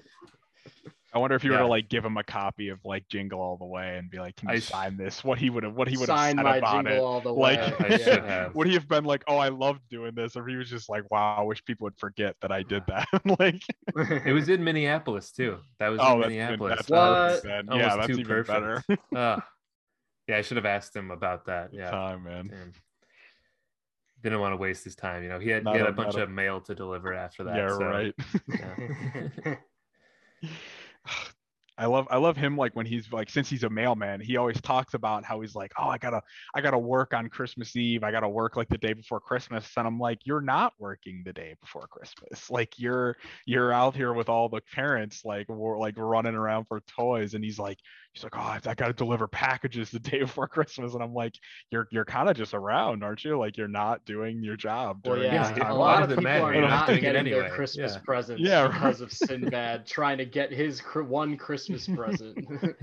Speaker 3: I wonder if you were to like give him a copy of like Jingle All the Way and be like, "Can you
Speaker 1: I
Speaker 3: sign this?" What he would have, what he would have
Speaker 2: Sign
Speaker 3: said
Speaker 2: my
Speaker 3: about
Speaker 2: jingle
Speaker 3: it.
Speaker 2: all the
Speaker 3: Like,
Speaker 2: way.
Speaker 1: I
Speaker 2: yeah.
Speaker 3: Would he have been like, "Oh, I loved doing this," or he was just like, "Wow, I wish people would forget that I did that." like,
Speaker 1: It was in Minneapolis too. That was
Speaker 3: oh,
Speaker 1: in
Speaker 3: that's,
Speaker 1: Minneapolis.
Speaker 3: that's
Speaker 2: What?
Speaker 3: perfect.
Speaker 1: Almost
Speaker 3: Yeah, that's
Speaker 1: too
Speaker 3: even
Speaker 1: perfect.
Speaker 3: better.
Speaker 1: Ah. yeah, I should have asked him about that. Yeah.
Speaker 3: Time, man.
Speaker 1: Damn. Didn't want to waste his time. You know, he had,
Speaker 3: Not
Speaker 1: he had
Speaker 3: a-
Speaker 1: a bunch
Speaker 3: a-
Speaker 1: of mail to deliver after that.
Speaker 3: yeah,
Speaker 1: so,
Speaker 3: right.
Speaker 1: yeah.
Speaker 3: I love I love him like when he's like since he's a mailman, he always talks about how he's like, Oh, I gotta I gotta work on Christmas Eve. I gotta work like the day before Christmas. And I'm like, You're not working the day before Christmas. Like you're you're out here with all the parents like we're like running around for toys. And he's like, he's like, Oh, I, I gotta deliver packages the day before Christmas. And I'm like, You're you're kind of just around, aren't you? Like you're not doing your job
Speaker 2: Well,
Speaker 3: during
Speaker 2: yeah,
Speaker 3: this
Speaker 1: Yeah,
Speaker 3: time.
Speaker 2: a
Speaker 1: why
Speaker 2: lot of
Speaker 1: it
Speaker 2: people
Speaker 1: matter?
Speaker 2: are not getting
Speaker 1: anyway.
Speaker 2: their Christmas
Speaker 1: Yeah.
Speaker 2: presents
Speaker 3: Yeah,
Speaker 2: because of Sinbad trying to get his cr- one Christmas present.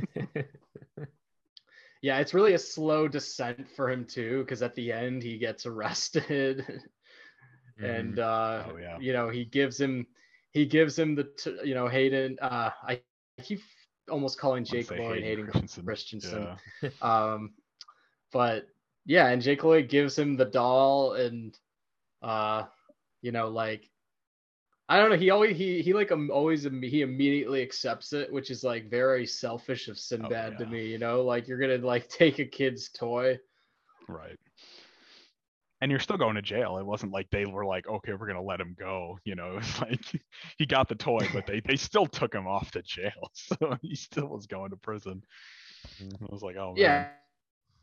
Speaker 2: yeah, it's really a slow descent for him too, because at the end he gets arrested, and uh,
Speaker 3: Oh, yeah.
Speaker 2: you know he gives him he gives him the t- you know Hayden. Uh, I keep almost calling Jake Lloyd Hayden
Speaker 3: Christensen.
Speaker 2: Christensen.
Speaker 3: Yeah.
Speaker 2: Um, but yeah, and Jake Lloyd gives him the doll, and uh, you know, like I don't know, he always he he like um, always he immediately accepts it, which is like very selfish of Sinbad to
Speaker 3: yeah.
Speaker 2: me. You know, like you're gonna like take a kid's toy.
Speaker 3: Right. And you're still going to jail. It wasn't like they were like, okay, we're gonna let him go. You know, it was like he got the toy, but they they still took him off to jail, so he still was going to prison. Mm-hmm. I was like, oh man.
Speaker 2: Yeah,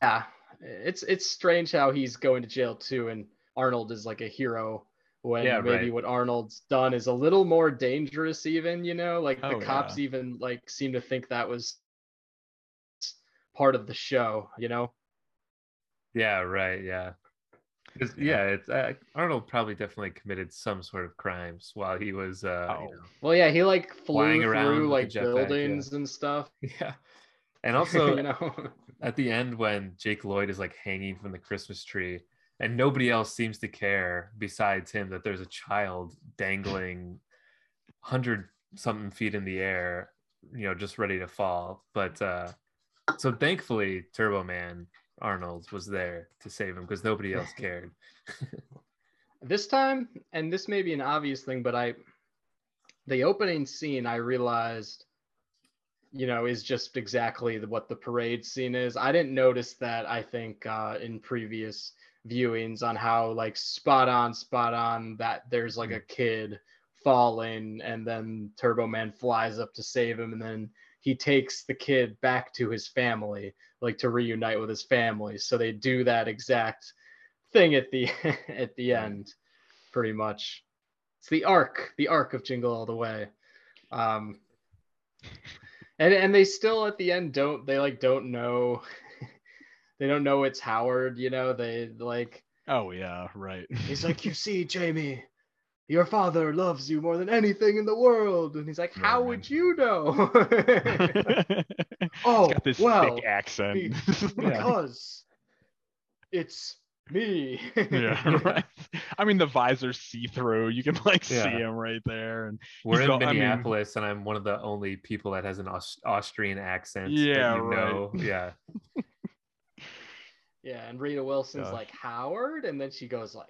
Speaker 2: yeah. It's it's strange how he's going to jail too, and Arnold is like a hero when
Speaker 1: Yeah,
Speaker 2: maybe
Speaker 1: right.
Speaker 2: what Arnold's done is a little more dangerous. Even you know, like the
Speaker 3: Oh,
Speaker 2: cops even like seem to think that was part of the show. You know.
Speaker 1: Yeah, right. Yeah. 'Cause, yeah, it's uh, Arnold probably definitely committed some sort of crimes while he was, uh,
Speaker 3: Oh.
Speaker 1: you know,
Speaker 2: Well, yeah, he like
Speaker 1: Flying
Speaker 2: flew
Speaker 1: around
Speaker 2: through like
Speaker 1: the jetpack, yeah.
Speaker 2: buildings and stuff.
Speaker 1: yeah. And also,
Speaker 2: you know.
Speaker 1: at the end when Jake Lloyd is like hanging from the Christmas tree and nobody else seems to care besides him that there's a child dangling 100 something feet in the air, you know, just ready to fall. But uh so thankfully Turbo Man Arnold was there to save him because nobody else cared.
Speaker 2: this time and this may be an obvious thing but i the opening scene i realized you know is just exactly what the parade scene is i didn't notice that i think uh in previous viewings on how like spot on spot on that there's like a kid falling and then turbo man flies up to save him and then he takes the kid back to his family like to reunite with his family. So they do that exact thing at the at the end pretty much. It's the arc the arc of jingle all the way. Um and and they still at the end don't they like don't know they don't know it's howard you know? They like
Speaker 3: Oh yeah, right.
Speaker 2: he's like you see jamie your father loves you more than anything in the world and he's like
Speaker 3: Yeah,
Speaker 2: how
Speaker 3: man.
Speaker 2: would you know oh,
Speaker 3: He's
Speaker 2: oh
Speaker 3: got this
Speaker 2: well
Speaker 3: thick accent.
Speaker 2: be- because it's me
Speaker 3: yeah, right. I mean, the visor's see through. You can like see him right there, and
Speaker 1: We're in
Speaker 3: all- I mean-
Speaker 1: Minneapolis and I'm one of the only people that has an Aus- Austrian accent
Speaker 3: Yeah,
Speaker 1: you
Speaker 3: right.
Speaker 1: know. Yeah.
Speaker 2: Yeah, and Rita Wilson's
Speaker 3: Gosh.
Speaker 2: like Howard, and then she goes like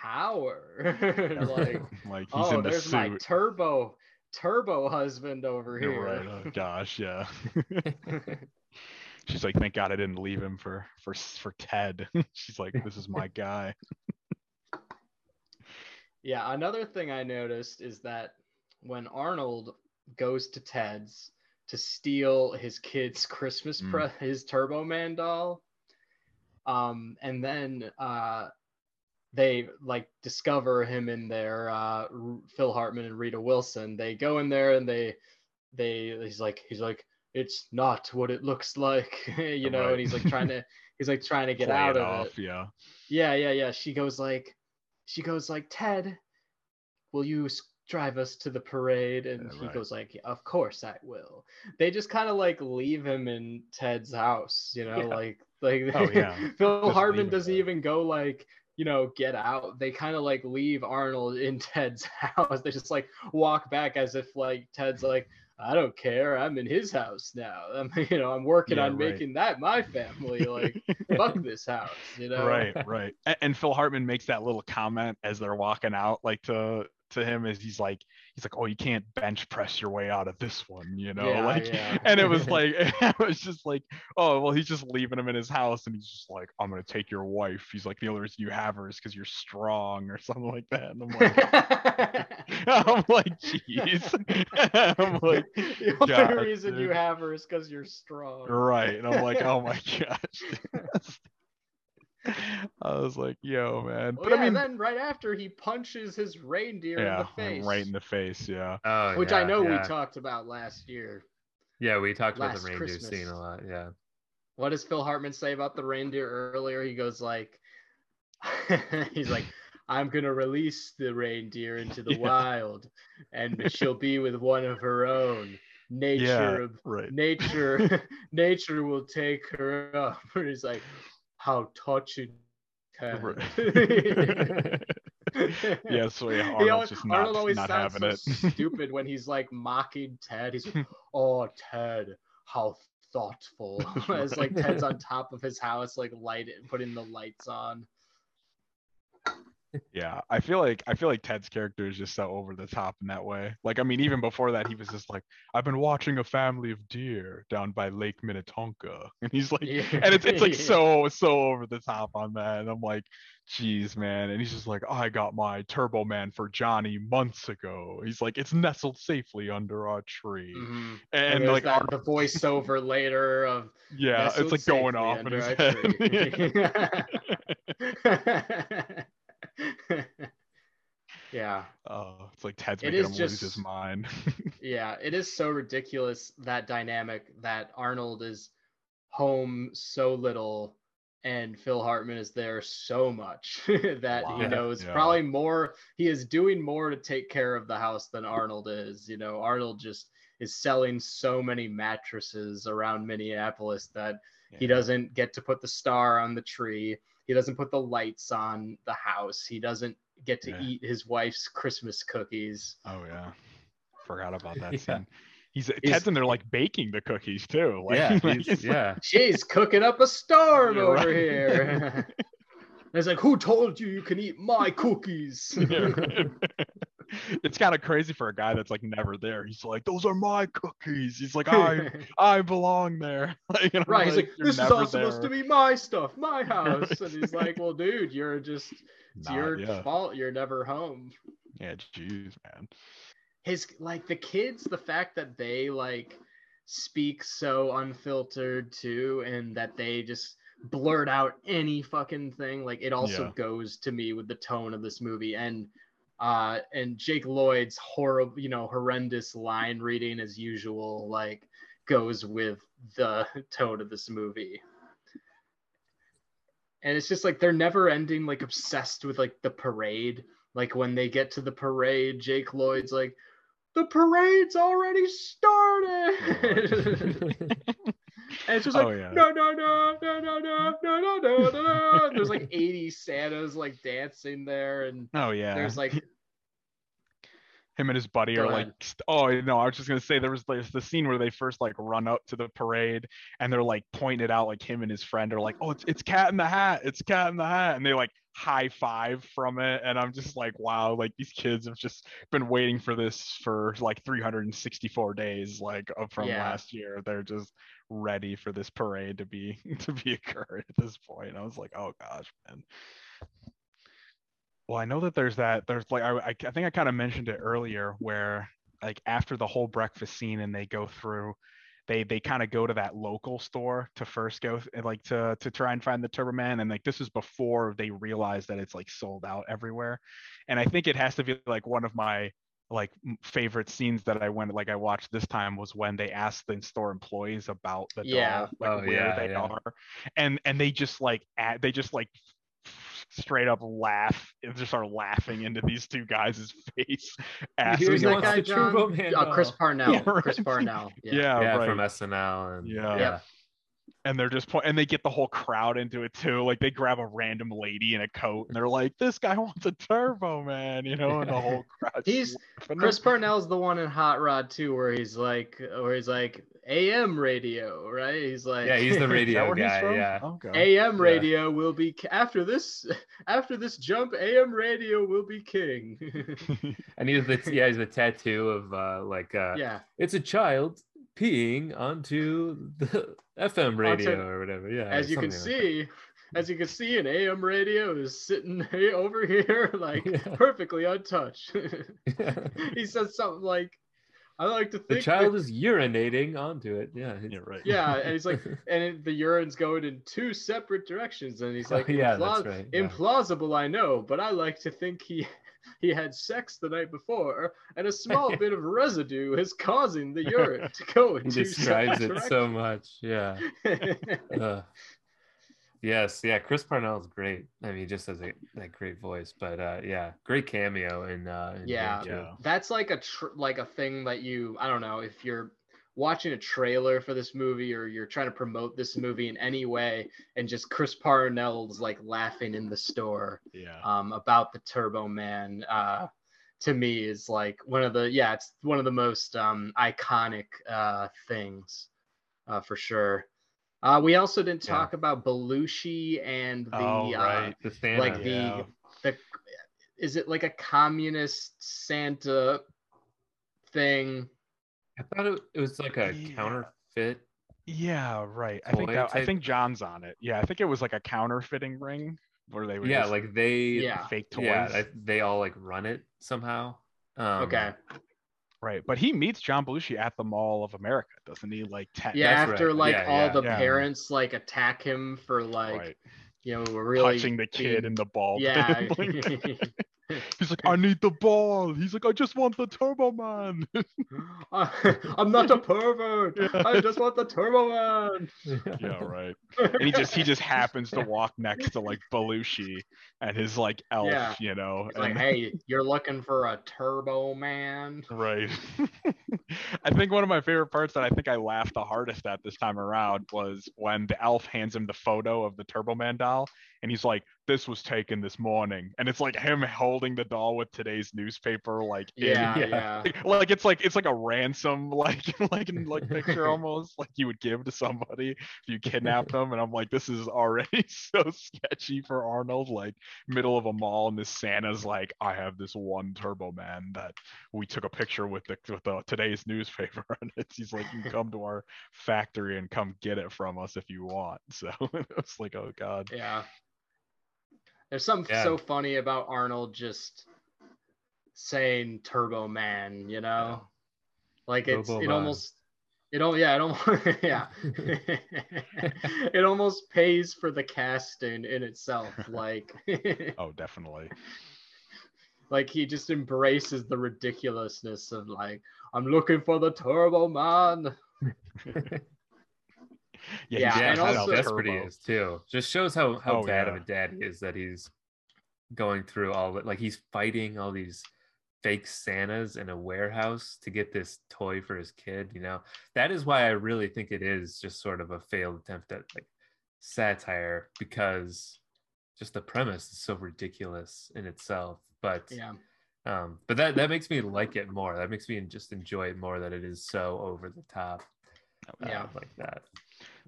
Speaker 2: Howard, like
Speaker 3: like he's
Speaker 2: oh,
Speaker 3: in the
Speaker 2: there's my turbo turbo husband over
Speaker 3: You're
Speaker 2: here.
Speaker 3: right. Oh gosh, yeah. She's like, thank God I didn't leave him for for for Ted. She's like, this is my guy.
Speaker 2: yeah, another thing I noticed is that when Arnold goes to Ted's to steal his kid's Christmas
Speaker 3: Mm.
Speaker 2: pre- his Turbo Man doll, um, and then uh, they like discover him in there. Uh, Phil Hartman and Rita Wilson. They go in there and they they he's like he's like it's not what it looks like, you know,
Speaker 3: Right.
Speaker 2: and he's like trying to he's like trying to get
Speaker 3: Play
Speaker 2: out
Speaker 3: it
Speaker 2: of
Speaker 3: off,
Speaker 2: it.
Speaker 3: Yeah.
Speaker 2: Yeah, yeah, yeah. She goes like, she goes like, Ted, will you drive us to the parade? And
Speaker 3: Yeah,
Speaker 2: he
Speaker 3: right.
Speaker 2: goes like, of course I will. They just kind of like leave him in Ted's house, you know,
Speaker 1: Yeah.
Speaker 2: like like
Speaker 3: Oh, yeah.
Speaker 2: Phil
Speaker 3: Just
Speaker 2: Hartman doesn't
Speaker 3: there.
Speaker 2: even go like. You know, get out. They kind of like leave Arnold in Ted's house. They just like walk back as if like Ted's like, I don't care. I'm in his house now. I'm, you know, I'm working
Speaker 3: Yeah,
Speaker 2: on
Speaker 3: right.
Speaker 2: making that my family. Like, fuck this house. You know,
Speaker 3: right right and, and phil hartman makes that little comment as they're walking out like to to him is he's like he's like oh you can't bench press your way out of this one you know
Speaker 2: Yeah,
Speaker 3: like
Speaker 2: yeah.
Speaker 3: and it was like it was just like oh well he's just leaving him in his house and he's just like i'm gonna take your wife he's like the only reason you have her is because you're strong or something like that and i'm like i'm like jeez i'm like
Speaker 2: the only reason you have her is because you're strong.
Speaker 3: right and i'm like oh my gosh I was like, "Yo, man!"
Speaker 2: Well,
Speaker 3: But
Speaker 2: yeah,
Speaker 3: I mean,
Speaker 2: then right after he punches his reindeer in the face,
Speaker 3: right in the face. Yeah,
Speaker 1: Oh,
Speaker 2: which I know
Speaker 1: yeah.
Speaker 2: we talked about last year.
Speaker 1: Yeah, we talked about the reindeer
Speaker 2: Christmas.
Speaker 1: scene a lot. Yeah.
Speaker 2: What does Phil Hartman say about the reindeer earlier? He goes like, he's like, I'm gonna release the reindeer into the
Speaker 3: Yeah.
Speaker 2: wild, and she'll be with one of her own. Nature,
Speaker 3: right.
Speaker 2: nature, nature will take her up. And he's like, how touching. Ted."
Speaker 3: Right. yeah, so yeah, Arnold's
Speaker 2: always,
Speaker 3: just not,
Speaker 2: Arnold always
Speaker 3: not
Speaker 2: sounds
Speaker 3: having
Speaker 2: so
Speaker 3: it.
Speaker 2: stupid when he's like mocking Ted. He's like, "Oh, Ted, how thoughtful!" As like Ted's on top of his house, like light putting the lights on.
Speaker 3: Yeah, I feel like I feel like Ted's character is just so over the top in that way. Like, I mean, even before that, he was just like, "I've been watching a family of deer down by Lake Minnetonka," and he's like,
Speaker 2: Yeah.
Speaker 3: and it's it's like so so over the top on that, and I'm like, "Geez, man," and he's just like, "I got my Turbo Man for Johnny months ago." He's like, "It's nestled safely under our tree,"
Speaker 2: Mhm.
Speaker 3: and,
Speaker 2: And,
Speaker 3: like, Ar-
Speaker 2: the voiceover later of
Speaker 3: yeah, it's like going off in his head.
Speaker 2: tree. yeah,
Speaker 3: oh, it's like Ted's
Speaker 2: It
Speaker 3: making
Speaker 2: is
Speaker 3: him lose his
Speaker 2: just-
Speaker 3: mind.
Speaker 2: yeah, it is so ridiculous that dynamic that Arnold is home so little and Phil Hartman is there so much that he
Speaker 3: Wow.
Speaker 2: knows
Speaker 3: Yeah.
Speaker 2: probably more he is doing more to take care of the house than Arnold is. You know, Arnold just is selling so many mattresses around Minneapolis that he doesn't get to put the star on the tree. He doesn't put the lights on the house. He doesn't get to
Speaker 3: Yeah.
Speaker 2: eat his wife's Christmas cookies.
Speaker 3: Oh yeah, forgot about that
Speaker 1: Yeah.
Speaker 3: scene. He's Ted's in there like baking the cookies too. Like,
Speaker 1: yeah, he's-
Speaker 3: like-
Speaker 1: yeah.
Speaker 2: She's cooking up a storm
Speaker 3: You're
Speaker 2: over
Speaker 3: right.
Speaker 2: here. it's like, who told you you can eat my cookies?
Speaker 3: It's kind of crazy for a guy that's like never there. He's like, "Those are my cookies." He's like, "I I belong there." Like,
Speaker 2: right. He's like, this is all supposed to be my stuff, my house. And he's like, well, dude, you're just, it's your fault. You're never home.
Speaker 3: Yeah, jeez, man.
Speaker 2: his like the kids the fact that they like speak so unfiltered too and that they just blurt out any fucking thing like it also
Speaker 3: Yeah.
Speaker 2: goes to me with the tone of this movie and uh and jake lloyd's horrible you know horrendous line reading as usual like goes with the tone of this movie. And it's just like they're never ending like obsessed with like the parade. Like when they get to the parade jake lloyd's like the parade's already started and it's just like
Speaker 3: Oh, yeah.
Speaker 2: no no no no no no no no no no there's like 80 santas like dancing there and
Speaker 3: Oh yeah.
Speaker 2: there's like
Speaker 3: him and his buddy
Speaker 2: Go
Speaker 3: are like
Speaker 2: ahead.
Speaker 3: st- oh no i was just gonna say there was there's the scene where they first like run up to the parade and they're like pointing it out like him and his friend are like oh it's, it's cat in the hat it's cat in the hat and they like high five from it and i'm just like wow like these kids have just been waiting for this for like 364 days like from
Speaker 2: Yeah.
Speaker 3: last year they're just ready for this parade to be to be occurred at this point i was like oh gosh man well, I know that there's that. There's like I, I think I kind of mentioned it earlier, where like after the whole breakfast scene and they go through, they they kind of go to that local store to first go like to to try and find the Turbo Man, and like this is before they realize that it's like sold out everywhere, and I think it has to be like one of my like favorite scenes that I went like I watched this time was when they asked the store employees about the
Speaker 2: Yeah.
Speaker 3: doll, like
Speaker 1: Oh,
Speaker 3: where
Speaker 1: yeah,
Speaker 3: they
Speaker 1: yeah.
Speaker 3: are, and and they just like at, they just like straight up laugh and just are laughing into these two guys' face. As
Speaker 1: Here's
Speaker 2: that guy
Speaker 1: the
Speaker 2: John? Uh, chris parnell
Speaker 3: Yeah, right.
Speaker 2: chris parnell
Speaker 3: yeah,
Speaker 2: yeah,
Speaker 1: yeah,
Speaker 3: right.
Speaker 1: from SNL and
Speaker 3: Yeah.
Speaker 1: yeah.
Speaker 3: And they're just point and they get the whole crowd into it too. Like they grab a random lady in a coat and they're like, "This guy wants a Turbo Man," you know, and the whole crowd.
Speaker 2: He's- chris parnell's the one in hot rod too where he's like where he's like am radio right he's like
Speaker 1: Yeah, he's the radio guy. Yeah.
Speaker 3: Okay.
Speaker 2: AM
Speaker 1: Yeah.
Speaker 2: radio will be after this after this jump. AM radio will be king.
Speaker 1: And he's the yeah, he's the tattoo of uh like uh
Speaker 2: yeah,
Speaker 1: it's a child peeing onto the FM radio
Speaker 2: Onto-
Speaker 1: or whatever. Yeah.
Speaker 2: as you can
Speaker 1: like
Speaker 2: see, as you can see, an AM radio is sitting over here like
Speaker 1: Yeah.
Speaker 2: perfectly untouched.
Speaker 1: that.
Speaker 2: he says something like, "I like to think the
Speaker 1: child
Speaker 2: that-
Speaker 1: is urinating onto it. Yeah. it's-
Speaker 3: Yeah, right.
Speaker 2: yeah, and he's like, and it, the urine's going in two separate directions, and he's
Speaker 1: Oh,
Speaker 2: like,
Speaker 1: yeah,
Speaker 2: "Implau-
Speaker 1: that's right. yeah.
Speaker 2: implausible i know but i like to think he he had sex the night before and a small bit of residue is causing the urine to go in
Speaker 1: He describes it so much. Yeah. Ugh. yes, yeah. Chris Parnell is great. I mean, he just has a that great voice, but uh, yeah, great cameo in. Uh, in
Speaker 2: Yeah.
Speaker 1: Game
Speaker 3: Yeah.
Speaker 2: that's like a tr- like a thing that you i don't know if you're watching a trailer for this movie or you're trying to promote this movie in any way and just chris parnell's like laughing in the store
Speaker 3: Yeah.
Speaker 2: um, about the Turbo Man uh, to me is like one of the yeah it's one of the most um, iconic uh, things uh, for sure. Uh, we also didn't
Speaker 1: Yeah.
Speaker 2: talk about Belushi and the
Speaker 3: oh,
Speaker 2: uh,
Speaker 3: right.
Speaker 1: The Santa.
Speaker 2: like the
Speaker 3: Yeah.
Speaker 2: the is it like a communist Santa thing?
Speaker 1: I thought it, it was like a
Speaker 3: Yeah.
Speaker 1: counterfeit.
Speaker 3: Yeah, right. I think that, I think John's on it. Yeah, I think it was like a counterfeiting ring where they would
Speaker 1: Yeah, like they
Speaker 2: Yeah.
Speaker 3: fake toys.
Speaker 1: yeah, I- they all like run it somehow. Um,
Speaker 2: Okay.
Speaker 3: Right, but he meets John Belushi at the Mall of America, doesn't he? Like, te-
Speaker 2: Yeah, after
Speaker 1: right.
Speaker 2: like
Speaker 1: Yeah,
Speaker 2: all
Speaker 1: yeah.
Speaker 2: the
Speaker 3: Yeah.
Speaker 2: parents like attack him for like
Speaker 3: right.
Speaker 2: you know really
Speaker 3: touching the kid
Speaker 2: being-
Speaker 3: in the ball.
Speaker 2: yeah.
Speaker 3: He's like, I need the ball. He's like, I just want the Turbo Man.
Speaker 2: I'm not a pervert. I just want the Turbo Man.
Speaker 3: yeah, right. And he just he just happens to walk next to like Belushi and his like elf,
Speaker 2: Yeah.
Speaker 3: you know.
Speaker 2: It's like, hey, you're looking for a Turbo Man.
Speaker 3: Right. I think one of my favorite parts that I think I laughed the hardest at this time around was when the elf hands him the photo of the Turbo Man doll and he's like, This was taken this morning. And it's like him holding the doll with today's newspaper, like in-
Speaker 2: Yeah,
Speaker 1: Yeah.
Speaker 2: yeah.
Speaker 3: like, like it's like it's like a ransom like like like picture almost like you would give to somebody if you kidnapped them and i'm like this is already so sketchy for arnold like middle of a mall and this santa's like i have this one turbo man that we took a picture with the with the today's newspaper and it's he's like you can come to our factory and come get it from us if you want so it's like oh god
Speaker 2: Yeah. There's something
Speaker 1: Yeah.
Speaker 2: so funny about Arnold just saying Turbo Man, you know? Like it's
Speaker 1: Turbo
Speaker 2: it
Speaker 1: Man.
Speaker 2: almost it don't yeah, it almost yeah. it almost pays for the casting in itself. Like
Speaker 3: oh definitely
Speaker 2: like he just embraces the ridiculousness of like, I'm looking for the Turbo Man.
Speaker 3: Yeah,
Speaker 2: Yeah,
Speaker 1: yeah,
Speaker 2: and
Speaker 3: got
Speaker 1: how
Speaker 3: that
Speaker 2: also-
Speaker 1: desperate he is too. Just shows how how
Speaker 3: Oh,
Speaker 1: bad
Speaker 3: yeah.
Speaker 1: of a dad he is that he's going through all of it. Like he's fighting all these fake Santas in a warehouse to get this toy for his kid. You know, that is why I really think it is just sort of a failed attempt at like satire because just the premise is so ridiculous in itself. But
Speaker 2: Yeah.
Speaker 1: um, but that that makes me like it more. That makes me just enjoy it more that it is so over the top. uh,
Speaker 2: Yeah.
Speaker 1: like that.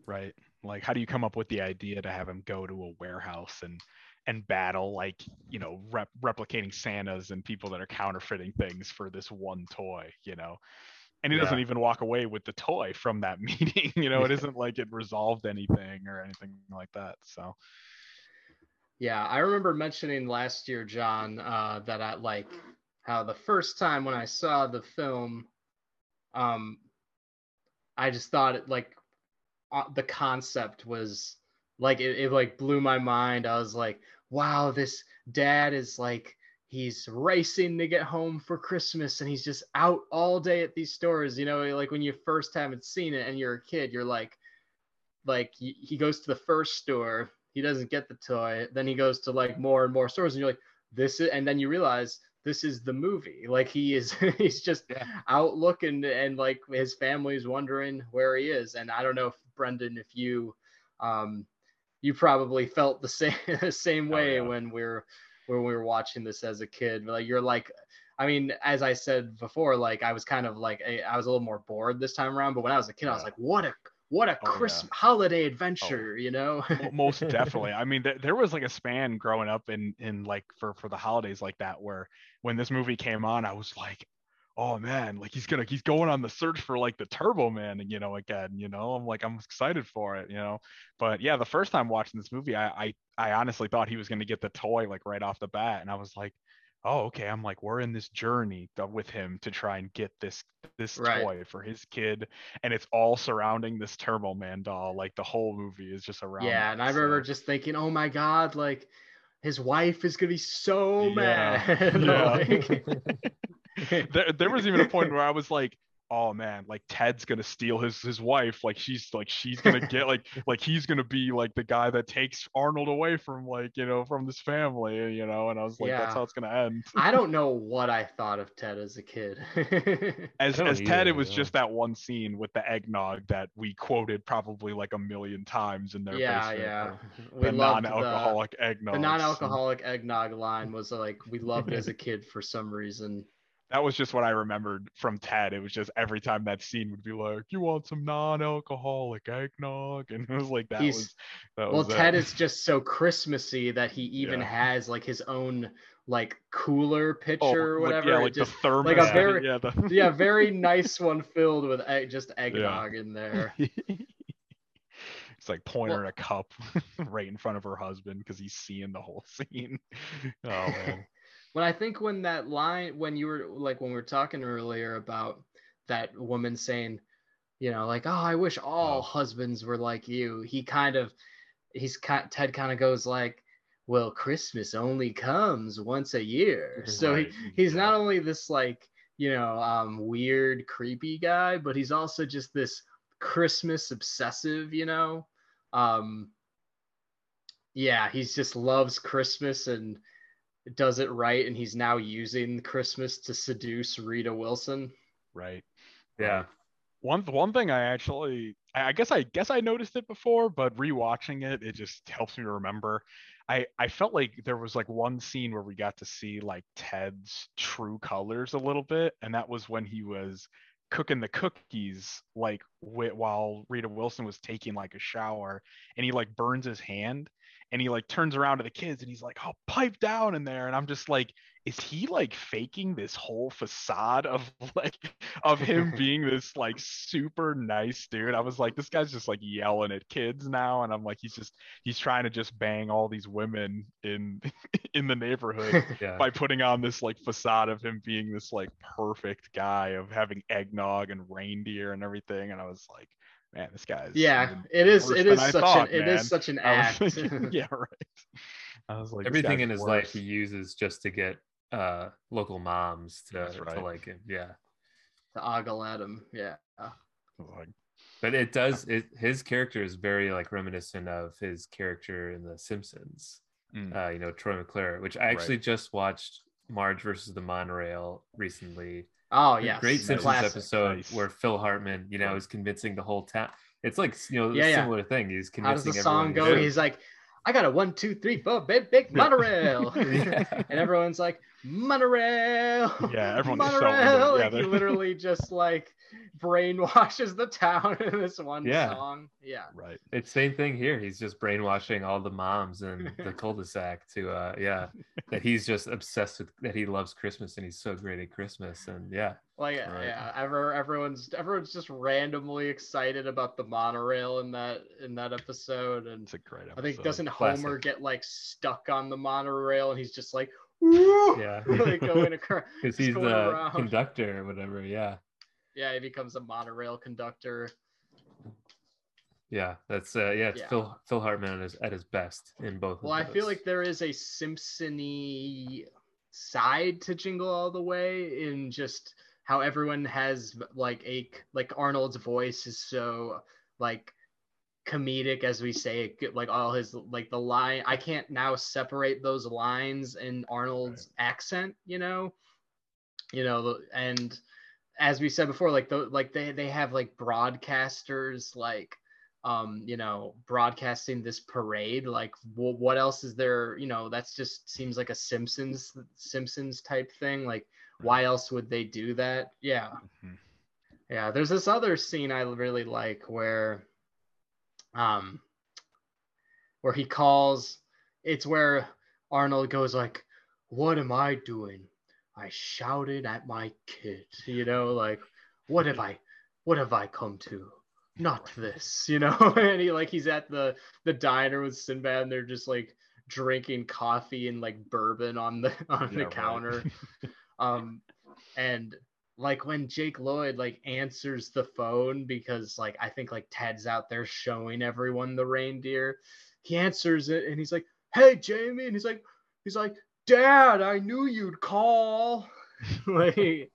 Speaker 3: Right? Like how do you come up with the idea to have him go to a warehouse and and battle like you know rep- replicating santas and people that are counterfeiting things for this one toy you know? And he doesn't even walk away with the toy from that meeting you know? It
Speaker 1: Yeah.
Speaker 3: isn't like it resolved anything or anything like that so.
Speaker 2: Yeah, I remember mentioning last year, John, uh, that I like how the first time when I saw the film, um, I just thought it like uh, the concept was like it, it like blew my mind. I was like, wow, this dad is like he's racing to get home for Christmas and he's just out all day at these stores. You know, like when you first haven't seen it and you're a kid, you're like, like he, goes to the first store, he doesn't get the toy, then he goes to like more and more stores, and you're like, this is, and then you realize this is the movie. Like he is, he's just
Speaker 1: Yeah.
Speaker 2: out looking, and like his family's wondering where he is. And I don't know if Brendan, if you, um, you probably felt the same the same
Speaker 3: Oh,
Speaker 2: way
Speaker 3: yeah.
Speaker 2: when we're when we were watching this as a kid. Like you're like, I mean, as I said before, like I was kind of like I I was a little more bored this time around. But when I was a kid, I was like, what a what a
Speaker 3: Oh, yeah.
Speaker 2: Christmas holiday adventure, you know?
Speaker 3: Most definitely i mean th- there was like a span growing up in in like for for the holidays like that where when this movie came on i was like oh man like he's gonna he's going on the search for like the turbo man and you know again you know i'm like i'm excited for it you know but yeah the first time watching this movie i i, I honestly thought he was gonna get the toy like right off the bat and i was like oh okay i'm like we're in this journey with him to try and get this this
Speaker 2: Right.
Speaker 3: toy for his kid and it's all surrounding this turbo man doll like the whole movie is just around
Speaker 2: yeah,
Speaker 3: that,
Speaker 2: and I remember
Speaker 3: so-
Speaker 2: just thinking, oh my god, like his wife is gonna be so
Speaker 3: Yeah,
Speaker 2: mad.
Speaker 3: yeah.
Speaker 2: Like-
Speaker 3: there, there was even a point where I was like, oh man, like Ted's gonna steal his his wife. Like she's like she's gonna get like like he's gonna be like the guy that takes Arnold away from like you know from this family, you know. And I was like, that's how it's gonna end.
Speaker 2: I don't know what I thought of Ted as a kid.
Speaker 3: As
Speaker 1: don't
Speaker 3: as Ted, it was
Speaker 1: yeah.
Speaker 3: just that one scene with the eggnog that we quoted probably like a million times in their
Speaker 2: yeah,
Speaker 3: basement.
Speaker 2: yeah. We
Speaker 3: The
Speaker 2: loved the,
Speaker 3: non-alcoholic eggnog.
Speaker 2: the non-alcoholic eggnog line was like we loved as a kid for some reason.
Speaker 3: That was just what I remembered from Ted. It was just every time that scene would be like, "You want some non-alcoholic eggnog?" and it was like that
Speaker 2: He's-
Speaker 3: was that
Speaker 2: Well,
Speaker 3: was
Speaker 2: Ted
Speaker 3: it.
Speaker 2: is just so Christmassy that he even
Speaker 3: Yeah.
Speaker 2: has like his own like cooler oh, pitcher
Speaker 3: Oh,
Speaker 2: or
Speaker 3: like-
Speaker 2: whatever.
Speaker 3: yeah, like
Speaker 2: just,
Speaker 3: the thermos.
Speaker 2: like a very-
Speaker 3: yeah, the,
Speaker 2: yeah, very nice one filled with egg, just eggnog in there.
Speaker 3: it's like her
Speaker 2: Well-
Speaker 3: a cup right in front of her husband because he's seeing the whole scene. Oh man.
Speaker 2: When I think when that line when you were like when we were talking earlier about that woman saying, you know, like, oh, I wish all
Speaker 3: Oh.
Speaker 2: husbands were like you. He kind of, he's Ted kind of goes like, well, Christmas only comes once a year. So he, he's not only this like you know um, weird creepy guy, but he's also just this Christmas obsessive. You know, um, yeah, he's just loves Christmas and does it right, and he's now using Christmas to seduce Rita Wilson.
Speaker 3: right.
Speaker 1: Yeah.
Speaker 3: One one thing I actually I I guess I guess I noticed it before, but rewatching it, it just helps me remember. I I felt like there was like one scene where we got to see like Ted's true colors a little bit, and that was when he was cooking the cookies like wi- while Rita Wilson was taking like a shower, and he like burns his hand, and he like turns around to the kids and he's like, "Oh, pipe down in there," and I'm just like, is he like faking this whole facade of like of him being this like super nice dude. I was like, this guy's just like yelling at kids now, and I'm like, he's just he's trying to just bang all these women in in the neighborhood
Speaker 1: Yeah.
Speaker 3: by putting on this like facade of him being this like perfect guy of having eggnog and reindeer and everything. And I was like, man, this guy's
Speaker 2: Yeah,
Speaker 3: even
Speaker 2: it is.
Speaker 3: worse
Speaker 2: It
Speaker 3: than
Speaker 2: is
Speaker 3: I
Speaker 2: such
Speaker 3: thought,
Speaker 2: an. It
Speaker 3: man.
Speaker 2: is such an
Speaker 3: I
Speaker 2: act.
Speaker 3: thinking, yeah, right. I was like,
Speaker 1: Everything in his life he uses just to get uh local moms to,
Speaker 3: That's
Speaker 1: to like him. Yeah.
Speaker 2: to ogle at him. Yeah.
Speaker 3: Like,
Speaker 1: But it does it his character is very like reminiscent of his character in The Simpsons.
Speaker 3: mm,
Speaker 1: Uh, you know, Troy McClure, which I actually just watched Marge versus the Monorail recently.
Speaker 2: Oh yeah,
Speaker 1: great. Simpsons
Speaker 2: Classic.
Speaker 1: episode
Speaker 3: Nice.
Speaker 1: where Phil Hartman, you know, is convincing the whole town. It's like you know,
Speaker 2: Yeah,
Speaker 1: a
Speaker 2: yeah.
Speaker 1: similar thing. He's
Speaker 2: How does
Speaker 1: convincing
Speaker 2: the song
Speaker 1: everyone
Speaker 2: go? He's like, I got a one, two, three, four, big, big monorail.
Speaker 1: Yeah.
Speaker 2: and everyone's like, monorail.
Speaker 3: Yeah, everyone's so into
Speaker 2: monorail.
Speaker 3: Yeah,
Speaker 2: like, he literally just like brainwashes the town in this one
Speaker 1: Yeah.
Speaker 2: song. Yeah.
Speaker 3: right.
Speaker 1: It's same thing here. He's just brainwashing all the moms in the cul-de-sac to uh yeah, that he's just obsessed with that he loves Christmas and he's so great at Christmas and yeah.
Speaker 2: Like
Speaker 1: Right.
Speaker 2: yeah, ever everyone's everyone's just randomly excited about the monorail in that in that episode, and
Speaker 3: It's a great episode.
Speaker 2: I think doesn't
Speaker 1: Classic.
Speaker 2: Homer get like stuck on the monorail and he's just like, Woo!
Speaker 1: Yeah.
Speaker 2: like going across.
Speaker 1: Because he's the
Speaker 2: around.
Speaker 1: conductor or whatever. Yeah.
Speaker 2: Yeah, he becomes a monorail conductor.
Speaker 1: Yeah. That's uh yeah, it's
Speaker 2: Yeah.
Speaker 1: Phil Phil Hartman at his, at his best in both
Speaker 2: Well, I feel like there is a Simpsony side to Jingle All the Way in just how everyone has like a like Arnold's voice is so like comedic as we say it like all his like the line I can't now separate those lines in Arnold's accent, you know. You know, and as we said before like the like they they have like broadcasters like um you know broadcasting this parade like wh- what else is there? You know that's just seems like a simpsons simpsons type thing like why else would they do that? Yeah.
Speaker 3: Mhm.
Speaker 2: yeah there's this other scene i really like where um where he calls it's where arnold goes like what am i doing? I shouted at my kid you know like what have i what have i come to? Not this you know? And he like he's at the the diner with sinbad and they're just like drinking coffee and like bourbon on the on
Speaker 3: Yeah,
Speaker 2: the
Speaker 3: right.
Speaker 2: counter. Um and like when jake lloyd like answers the phone because like i think like ted's out there showing everyone the reindeer he answers it and he's like hey jamie and he's like he's like dad i knew you'd call. Like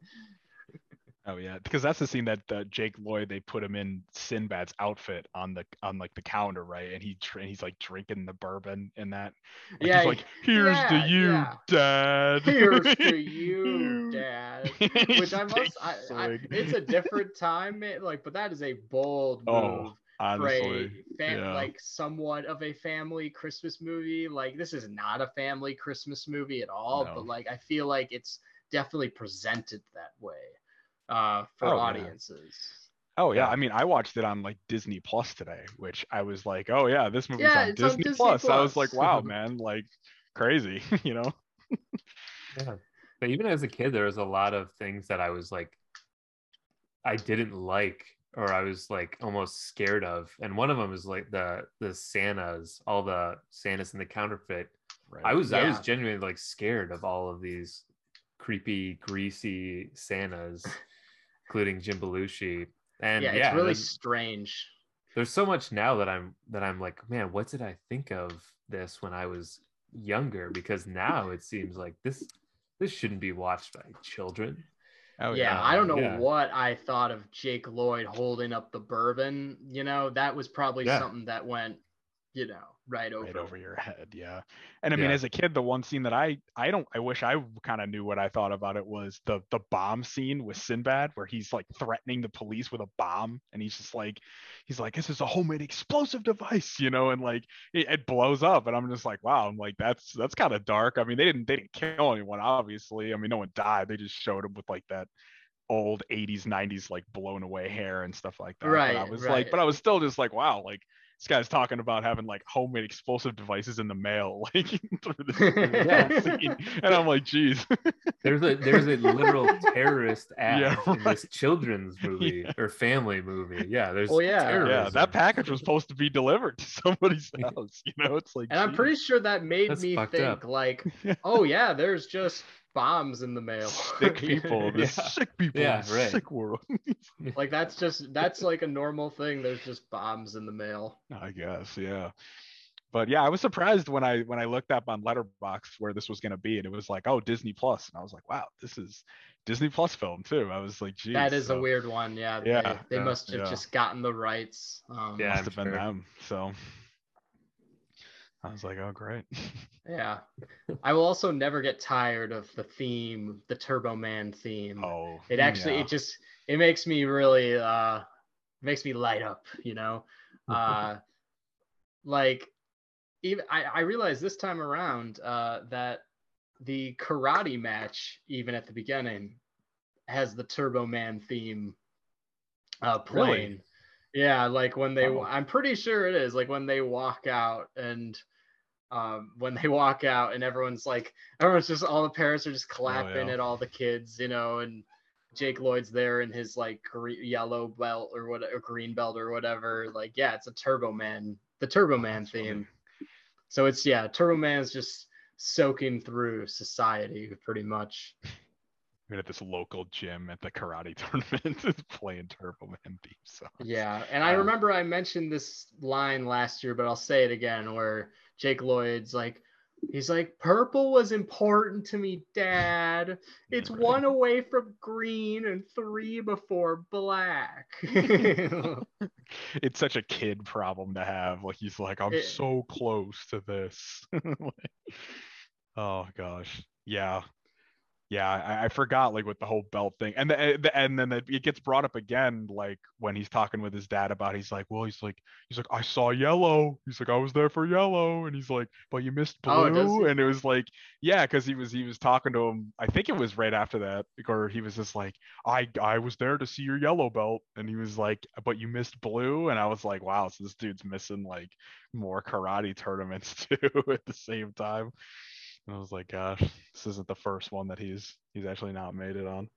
Speaker 3: Oh yeah, because that's the scene that uh, Jake Lloyd they put him in Sinbad's outfit on the on like the counter, right? And he and he's like drinking the bourbon in that. Like,
Speaker 2: Yeah,
Speaker 3: he's like, "Here's
Speaker 2: yeah,
Speaker 3: to you,
Speaker 2: yeah.
Speaker 3: Dad."
Speaker 2: here's to you dad which i must I, I, it's a different time like but that is a bold move
Speaker 3: Oh,
Speaker 2: for a fam-
Speaker 3: yeah.
Speaker 2: like somewhat of a family Christmas movie. Like this is not a family Christmas movie at all,
Speaker 3: No.
Speaker 2: but like I feel like it's definitely presented that way uh for
Speaker 3: Oh, yeah.
Speaker 2: audiences.
Speaker 3: Oh yeah,
Speaker 1: Yeah.
Speaker 3: I mean, I watched it on like Disney Plus today, which I was like, "Oh yeah, this movie's
Speaker 2: Yeah,
Speaker 3: on
Speaker 2: it's on
Speaker 3: Disney,
Speaker 2: Disney
Speaker 3: Plus." I was like, "Wow, man, like crazy," you know?
Speaker 1: yeah. But even as a kid, there was a lot of things that I was like, I didn't like, or I was like almost scared of. And one of them is like the the Santas, all the Santas in the counterfeit.
Speaker 3: Right.
Speaker 1: I was I was genuinely like scared of all of these creepy, greasy Santas, including Jim Belushi. And
Speaker 2: yeah,
Speaker 1: yeah,
Speaker 2: it's really
Speaker 1: there's-
Speaker 2: strange.
Speaker 1: there's so much now that I'm that I'm like, man, what did I think of this when I was younger? Because now it seems like this this shouldn't be watched by children.
Speaker 3: oh
Speaker 2: yeah, I don't know
Speaker 1: yeah.
Speaker 2: what I thought of Jake Lloyd holding up the bourbon. You know, that was probably
Speaker 1: Yeah.
Speaker 2: something that went, you know, right over.
Speaker 3: right over your head yeah and i mean
Speaker 1: Yeah.
Speaker 3: as a kid the one scene that i i don't i wish i kind of knew what i thought about it was the the bomb scene with sinbad where he's like threatening the police with a bomb and he's just like he's like this is a homemade explosive device you know and like it, it blows up and i'm just like wow i'm like that's that's kind of dark i mean they didn't they didn't kill anyone obviously i mean no one died they just showed him with like that old 80s 90s like blown away hair and stuff like that
Speaker 2: Right,
Speaker 3: but i was
Speaker 2: right.
Speaker 3: like but i was still just like wow like this guy's talking about having like homemade explosive devices in the mail, like through the
Speaker 1: Yeah.
Speaker 3: scene. and I'm like, geez,
Speaker 1: There's a there's a literal terrorist ad
Speaker 3: Yeah,
Speaker 1: in this children's movie
Speaker 3: Yeah.
Speaker 1: or family movie. Yeah, there's
Speaker 2: Oh, yeah.
Speaker 3: yeah, that package was supposed to be delivered to somebody's house. You know, it's like,
Speaker 2: And I'm pretty sure that made
Speaker 1: That's
Speaker 2: me think
Speaker 1: up.
Speaker 2: like, oh yeah, there's just bombs in the mail.
Speaker 3: sick people, this
Speaker 1: Yeah.
Speaker 3: sick people,
Speaker 1: Yeah,
Speaker 3: in this
Speaker 1: right.
Speaker 3: sick world.
Speaker 2: like that's just that's like a normal thing. There's just bombs in the mail.
Speaker 3: I guess, yeah. But yeah, I was surprised when I when I looked up on Letterboxd where this was gonna be, and it was like, oh, Disney Plus, and I was like, wow, this is Disney Plus film too. I was like, geez,
Speaker 2: that is
Speaker 3: so
Speaker 2: a weird one. Yeah.
Speaker 3: Yeah,
Speaker 2: They, they
Speaker 1: yeah,
Speaker 2: must have
Speaker 3: yeah.
Speaker 2: just gotten the rights. Um,
Speaker 1: Yeah.
Speaker 3: Must
Speaker 1: I'm
Speaker 3: have been
Speaker 1: sure.
Speaker 3: them. So I was like, oh, great.
Speaker 2: Yeah. I will also never get tired of the theme, the Turbo Man theme.
Speaker 3: oh,
Speaker 2: it actually
Speaker 3: yeah.
Speaker 2: it just it makes me really uh makes me light up, you know. Uh like even I, I realized this time around uh that the karate match, even at the beginning, has the Turbo Man theme uh
Speaker 3: Really?
Speaker 2: Yeah, like when they
Speaker 3: Oh.
Speaker 2: I'm pretty sure it is like when they walk out and um when they walk out and everyone's like everyone's just all the parents are just clapping
Speaker 3: Oh, yeah.
Speaker 2: at all the kids, you know, and Jake Lloyd's there in his like gre- yellow belt or what or green belt or whatever. Like, yeah, it's a Turbo Man, the Turbo Man
Speaker 3: that's funny.
Speaker 2: theme. So it's yeah, Turbo Man's just soaking through society pretty much.
Speaker 3: Even at this local gym at the karate tournament is playing Turbo Man theme songs.
Speaker 2: Yeah, and I
Speaker 3: Um,
Speaker 2: remember I mentioned this line last year, but I'll say it again where Jake Lloyd's like he's like purple was important to me, dad. It's
Speaker 3: Right.
Speaker 2: one away from green and three before black.
Speaker 3: it's such a kid problem to have. Like he's like, I'm
Speaker 2: It-
Speaker 3: so close to this. Like, oh gosh, yeah, yeah. I, I forgot like with the whole belt thing, and the, the and then it it gets brought up again, like when he's talking with his dad about. He's like, well, he's like, he's like, I saw yellow. He's like, I was there for yellow, and he's like, but you missed
Speaker 2: Oh,
Speaker 3: blue,
Speaker 2: he?
Speaker 3: and it was like, yeah, because he was he was talking to him. I think it was right after that, or he was just like, I I was there to see your yellow belt, and he was like, but you missed blue, and I was like, wow, so this dude's missing like more karate tournaments too at the same time. And I was like, gosh, this isn't the first one that he's he's actually not made it on.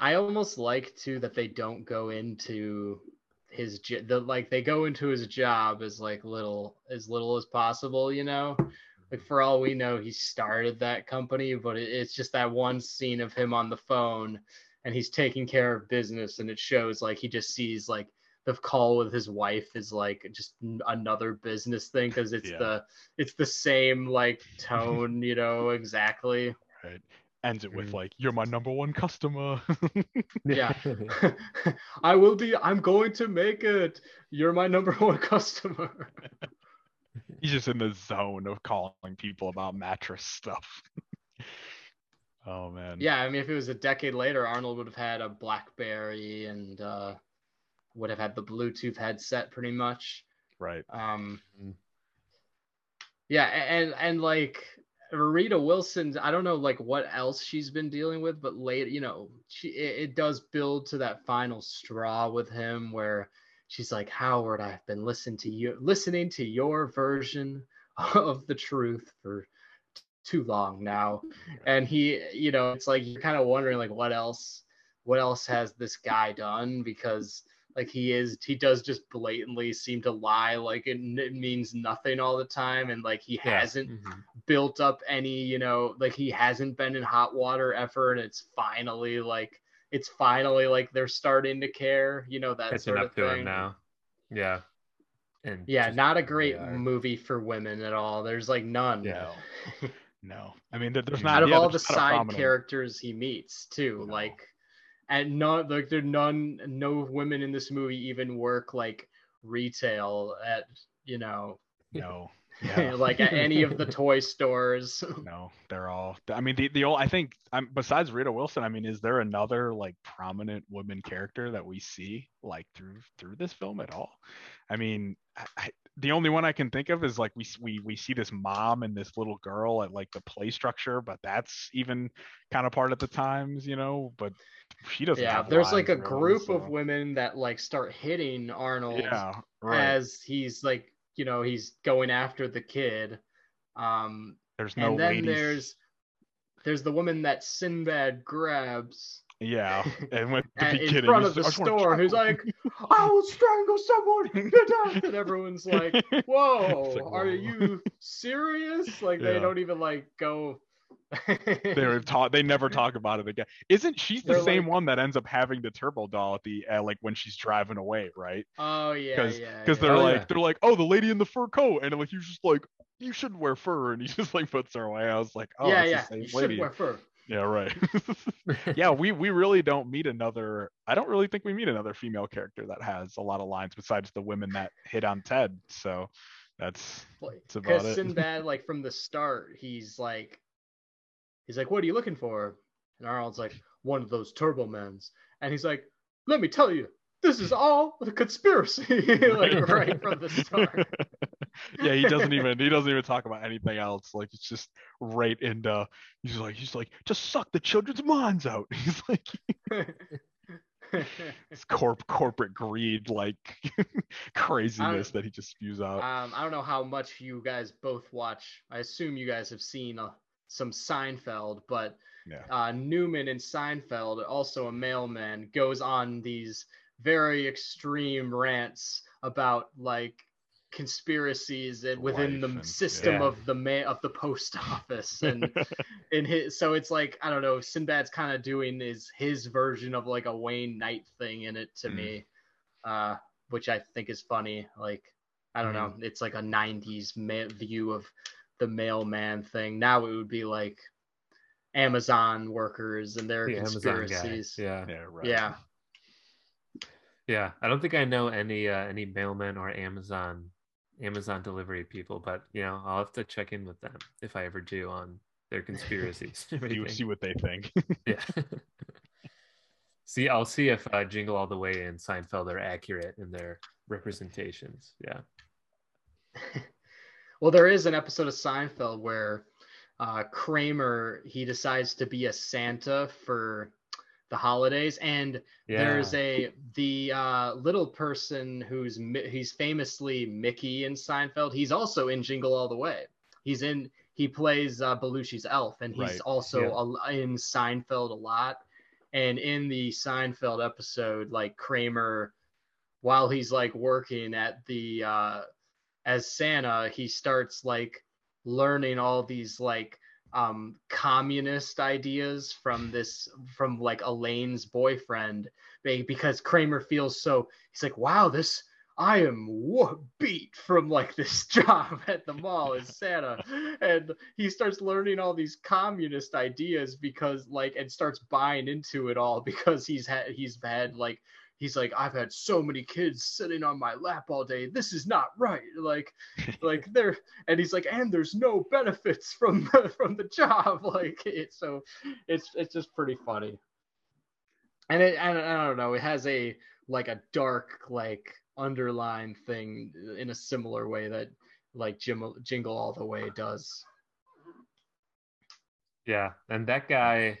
Speaker 2: I almost like too that they don't go into his the like they go into his job as like little as little as possible, you know. Like for all we know, he started that company, but it, it's just that one scene of him on the phone and he's taking care of business, and it shows like he just sees like the call with his wife is like just another business thing because it's
Speaker 3: Yeah.
Speaker 2: the it's the same like tone, you know, exactly.
Speaker 3: Right. Ends it with
Speaker 1: Mhm.
Speaker 3: like, you're my number one customer.
Speaker 2: Yeah. I will be. I'm going to make it. You're my number one customer.
Speaker 3: he's just in the zone of calling people about mattress stuff. oh man.
Speaker 2: yeah, I mean, if it was a decade later, Arnold would have had a BlackBerry and uh, would have had the Bluetooth headset, pretty much.
Speaker 3: Right.
Speaker 2: Um,
Speaker 1: Mhm.
Speaker 2: yeah, and and like Rita Wilson, I don't know like what else she's been dealing with, but late, you know, she it, it does build to that final straw with him where she's like, Howard, I've been listening to you, listening to your version of the truth for too long now. And he, you know, it's like you're kind of wondering like what else what else has this guy done because like he is he does just blatantly seem to lie like it, it means nothing all the time and like he
Speaker 1: Yeah.
Speaker 2: hasn't
Speaker 1: Mhm.
Speaker 2: built up any, you know, like he hasn't been in hot water ever, and it's finally like it's finally like they're starting to care, you know, that
Speaker 1: Catching
Speaker 2: sort
Speaker 1: up
Speaker 2: of
Speaker 1: to
Speaker 2: thing.
Speaker 1: him now. Yeah. And
Speaker 2: Yeah,
Speaker 1: just-
Speaker 2: not a great
Speaker 1: are.
Speaker 2: movie for women at all. There's like none.
Speaker 3: Yeah. No, I mean there's not
Speaker 2: Out of
Speaker 3: yeah,
Speaker 2: all the
Speaker 3: there's not a
Speaker 2: side
Speaker 3: prominent-
Speaker 2: characters he meets, too,
Speaker 3: No.
Speaker 2: like, and none like there none no women in this movie even work like retail at you know
Speaker 3: No, yeah.
Speaker 2: like at any of the toy stores.
Speaker 3: No, they're all. I mean, the the old. I think. Um, besides Rita Wilson, I mean, is there another like prominent woman character that we see like through through this film at all? I mean, I, I, the only one I can think of is like we we we see this mom and this little girl at like the play structure, but that's even kind of part of the times, you know. But she doesn't.
Speaker 2: yeah,
Speaker 3: have
Speaker 2: there's like a
Speaker 3: really,
Speaker 2: group of women that like start hitting Arnold
Speaker 3: Yeah, right.
Speaker 2: as he's like you know he's going after the kid. Um,
Speaker 3: there's no
Speaker 2: and then
Speaker 3: ladies.
Speaker 2: there's there's the woman that Sinbad grabs
Speaker 3: yeah, and with the
Speaker 2: at, in
Speaker 3: beginning,
Speaker 2: front of the
Speaker 3: "I
Speaker 2: store, who's like, "I will strangle someone!" Get down! And everyone's like, "Whoa,
Speaker 3: like,
Speaker 2: are you serious?" Like they don't even like go.
Speaker 3: they were talk they never talk about it again isn't she's the
Speaker 2: They're
Speaker 3: same
Speaker 2: like-
Speaker 3: one that ends up having the turbo doll at the uh, like when she's driving away right
Speaker 2: oh yeah,
Speaker 3: because
Speaker 2: yeah.
Speaker 3: because
Speaker 2: yeah.
Speaker 3: they're
Speaker 1: Oh,
Speaker 3: like
Speaker 1: yeah.
Speaker 3: they're like oh the lady in the fur coat and like he's just like you shouldn't wear fur and he just like puts her away i was like oh
Speaker 2: yeah, yeah. You
Speaker 3: same
Speaker 2: should
Speaker 3: lady
Speaker 2: wear fur.
Speaker 3: Yeah right yeah we we really don't meet another i don't really think we meet another female character that has a lot of lines besides the women that hit on ted so that's
Speaker 2: Because
Speaker 3: it.
Speaker 2: Sinbad, like from the start, he's like, he's like, "What are you looking for?" And Arnold's like, "One of those Turbo Men's," and he's like, "Let me tell you, this is all a conspiracy." like right from the start.
Speaker 3: Yeah, he doesn't even he doesn't even talk about anything else. Like it's just right into he's like he's like just suck the children's minds out. He's like it's corp corporate greed like craziness that he just spews out.
Speaker 2: um, I don't know how much you guys both watch. I assume you guys have seen uh, some Seinfeld, but
Speaker 3: Yeah.
Speaker 2: uh, Newman in Seinfeld, also a mailman, goes on these very extreme rants about like conspiracies and within
Speaker 3: Life
Speaker 2: the
Speaker 3: and-
Speaker 2: system
Speaker 1: yeah.
Speaker 2: of the ma- of the post office and in his so it's like I don't know Sinbad's kind of doing is his version of like a Wayne Knight thing in it to
Speaker 3: Mm.
Speaker 2: me uh which I think is funny like I don't know it's like a 90s ma- view of the mailman thing now it would be like Amazon workers and their
Speaker 1: the
Speaker 2: conspiracies
Speaker 1: Yeah.
Speaker 3: yeah, right.
Speaker 2: yeah
Speaker 1: Yeah. I don't think I know any uh, any mailmen or Amazon Amazon delivery people, but you know, I'll have to check in with them if I ever do on their conspiracies.
Speaker 3: You see what they think.
Speaker 1: Yeah. see, I'll see if uh, Jingle All the Way and Seinfeld are accurate in their representations. Yeah.
Speaker 2: Well, there is an episode of Seinfeld where uh, Kramer he decides to be a Santa for the holidays, and
Speaker 1: Yeah.
Speaker 2: there's a the uh, little person who's he's famously Mickey in Seinfeld. He's also in Jingle All the Way. He's in he plays uh, Belushi's elf, and he's
Speaker 3: Right.
Speaker 2: also
Speaker 1: Yeah.
Speaker 2: a, in Seinfeld a lot. And in the Seinfeld episode, like Kramer, while he's like working at the uh, as Santa, he starts like learning all these like um communist ideas from this from like Elaine's boyfriend because Kramer feels so he's like wow this I am beat from like this job at the mall as Santa. And he starts learning all these communist ideas because like and starts buying into it all because he's had he's had like he's like I've had so many kids sitting on my lap all day. This is not right. Like like there and he's like and there's no benefits from from the job. Like it's so it's it's just pretty funny. And it and I don't know it has a like a dark like underline thing in a similar way that like Jim, jingle all the way does.
Speaker 1: Yeah, and that guy.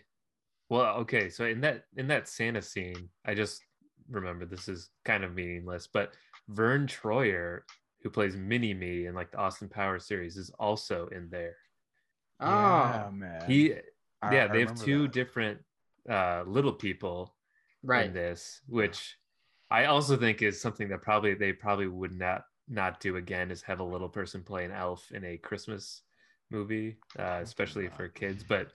Speaker 1: Well, okay, so in that in that Santa scene, I just remember this is kind of meaningless, but Vern Troyer, who plays Mini Me in like the Austin Powers series, is also in there.
Speaker 2: Oh,
Speaker 3: Yeah, man.
Speaker 1: He
Speaker 3: I-
Speaker 1: yeah,
Speaker 3: I
Speaker 1: they have two
Speaker 3: that.
Speaker 1: different uh little people in
Speaker 2: right.
Speaker 1: this, which I also think is something that probably they probably would not not do again is have a little person play an elf in a Christmas movie, uh, especially for kids. But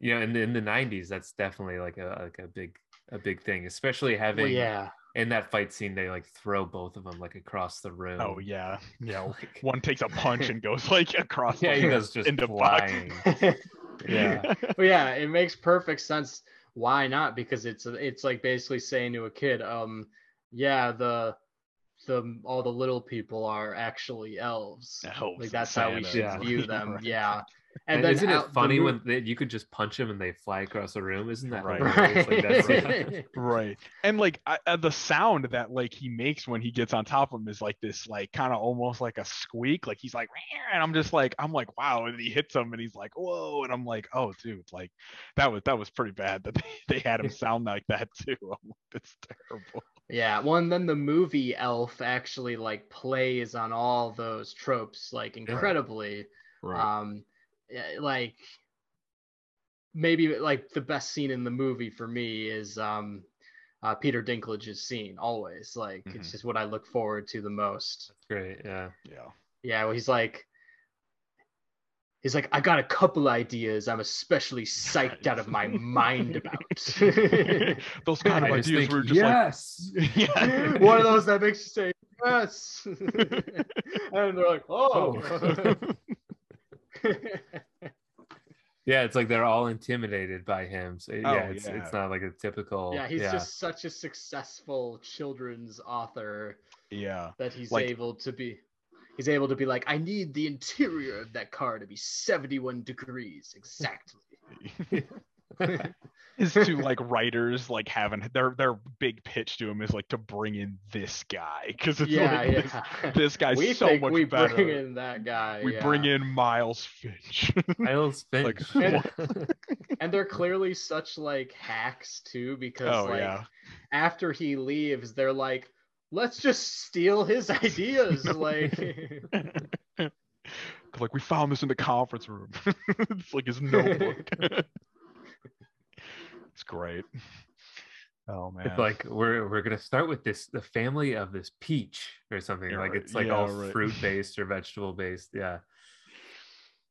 Speaker 1: you know, in the in the nineties, that's definitely like a like a big a big thing, especially having
Speaker 2: Well, yeah.
Speaker 1: in that fight scene they like throw both of them like across the room.
Speaker 3: Oh yeah, yeah.
Speaker 1: Like-
Speaker 3: One takes a punch and goes like across.
Speaker 1: yeah,
Speaker 3: the
Speaker 1: he goes just
Speaker 3: into
Speaker 1: flying. Yeah.
Speaker 2: Well, yeah, it makes perfect sense. Why not? Because it's it's like basically saying to a kid, um, yeah, the the all the little people are actually elves.
Speaker 3: Elves
Speaker 2: Like that's how we should
Speaker 1: Yeah.
Speaker 2: view them. Yeah.
Speaker 1: And,
Speaker 2: then
Speaker 1: isn't it funny
Speaker 2: mo-
Speaker 1: when they, you could just punch them and they fly across the room? Isn't that
Speaker 3: Right.
Speaker 1: hilarious? Like,
Speaker 2: Right.
Speaker 3: Right. And like I, uh, the sound that like he makes when he gets on top of him is like this like kind of almost like a squeak. Like he's like, "Meow," and I'm just like, I'm like, wow. And he hits him and he's like, whoa. And I'm like, oh, dude, like that was that was pretty bad that they, they had him sound like that too. I'm like, that's terrible.
Speaker 2: Yeah, well, and then the movie Elf actually like plays on all those tropes like incredibly. Um, yeah, like maybe like the best scene in the movie for me is um, uh, Peter Dinklage's scene. Always like it's
Speaker 3: Mhm.
Speaker 2: just what I look forward to the most.
Speaker 1: That's great. Yeah.
Speaker 3: yeah.
Speaker 2: Yeah, well, he's like. He's like, I got a couple ideas I'm especially psyched out of my mind about.
Speaker 3: Those kind of
Speaker 1: I just
Speaker 3: ideas
Speaker 1: think,
Speaker 3: were just
Speaker 1: yes.
Speaker 3: like, yeah.
Speaker 2: One of those that makes you say yes, and they're like, oh.
Speaker 1: Yeah, it's like they're all intimidated by him. So yeah,
Speaker 3: Oh,
Speaker 1: it's
Speaker 3: yeah.
Speaker 1: it's not like a typical.
Speaker 2: yeah, he's just such a successful children's author
Speaker 3: yeah.
Speaker 2: that he's
Speaker 3: Like-
Speaker 2: able to be. He's able to be like, I need the interior of that car to be 71 degrees exactly.
Speaker 3: his to like writers like having their their big pitch to him is like to bring in this guy because it's
Speaker 2: yeah,
Speaker 3: like this,
Speaker 2: yeah.
Speaker 3: this guy's
Speaker 2: we
Speaker 3: so
Speaker 2: think
Speaker 3: much
Speaker 2: we
Speaker 3: better.
Speaker 2: bring in that guy.
Speaker 3: we
Speaker 2: yeah.
Speaker 3: bring in Miles Finch.
Speaker 1: Miles
Speaker 3: Like,
Speaker 1: Finch.
Speaker 2: and they're clearly such like hacks too because
Speaker 3: oh
Speaker 2: like
Speaker 3: yeah,
Speaker 2: after he leaves they're like let's just steal his ideas like
Speaker 3: like we found this in the conference room. it's like his notebook. It's great. Oh man.
Speaker 1: It's like we're we're gonna start with this the family of this peach or something.
Speaker 3: Yeah,
Speaker 1: like it's like
Speaker 3: Yeah,
Speaker 1: all
Speaker 3: right.
Speaker 1: fruit based or vegetable based. Yeah.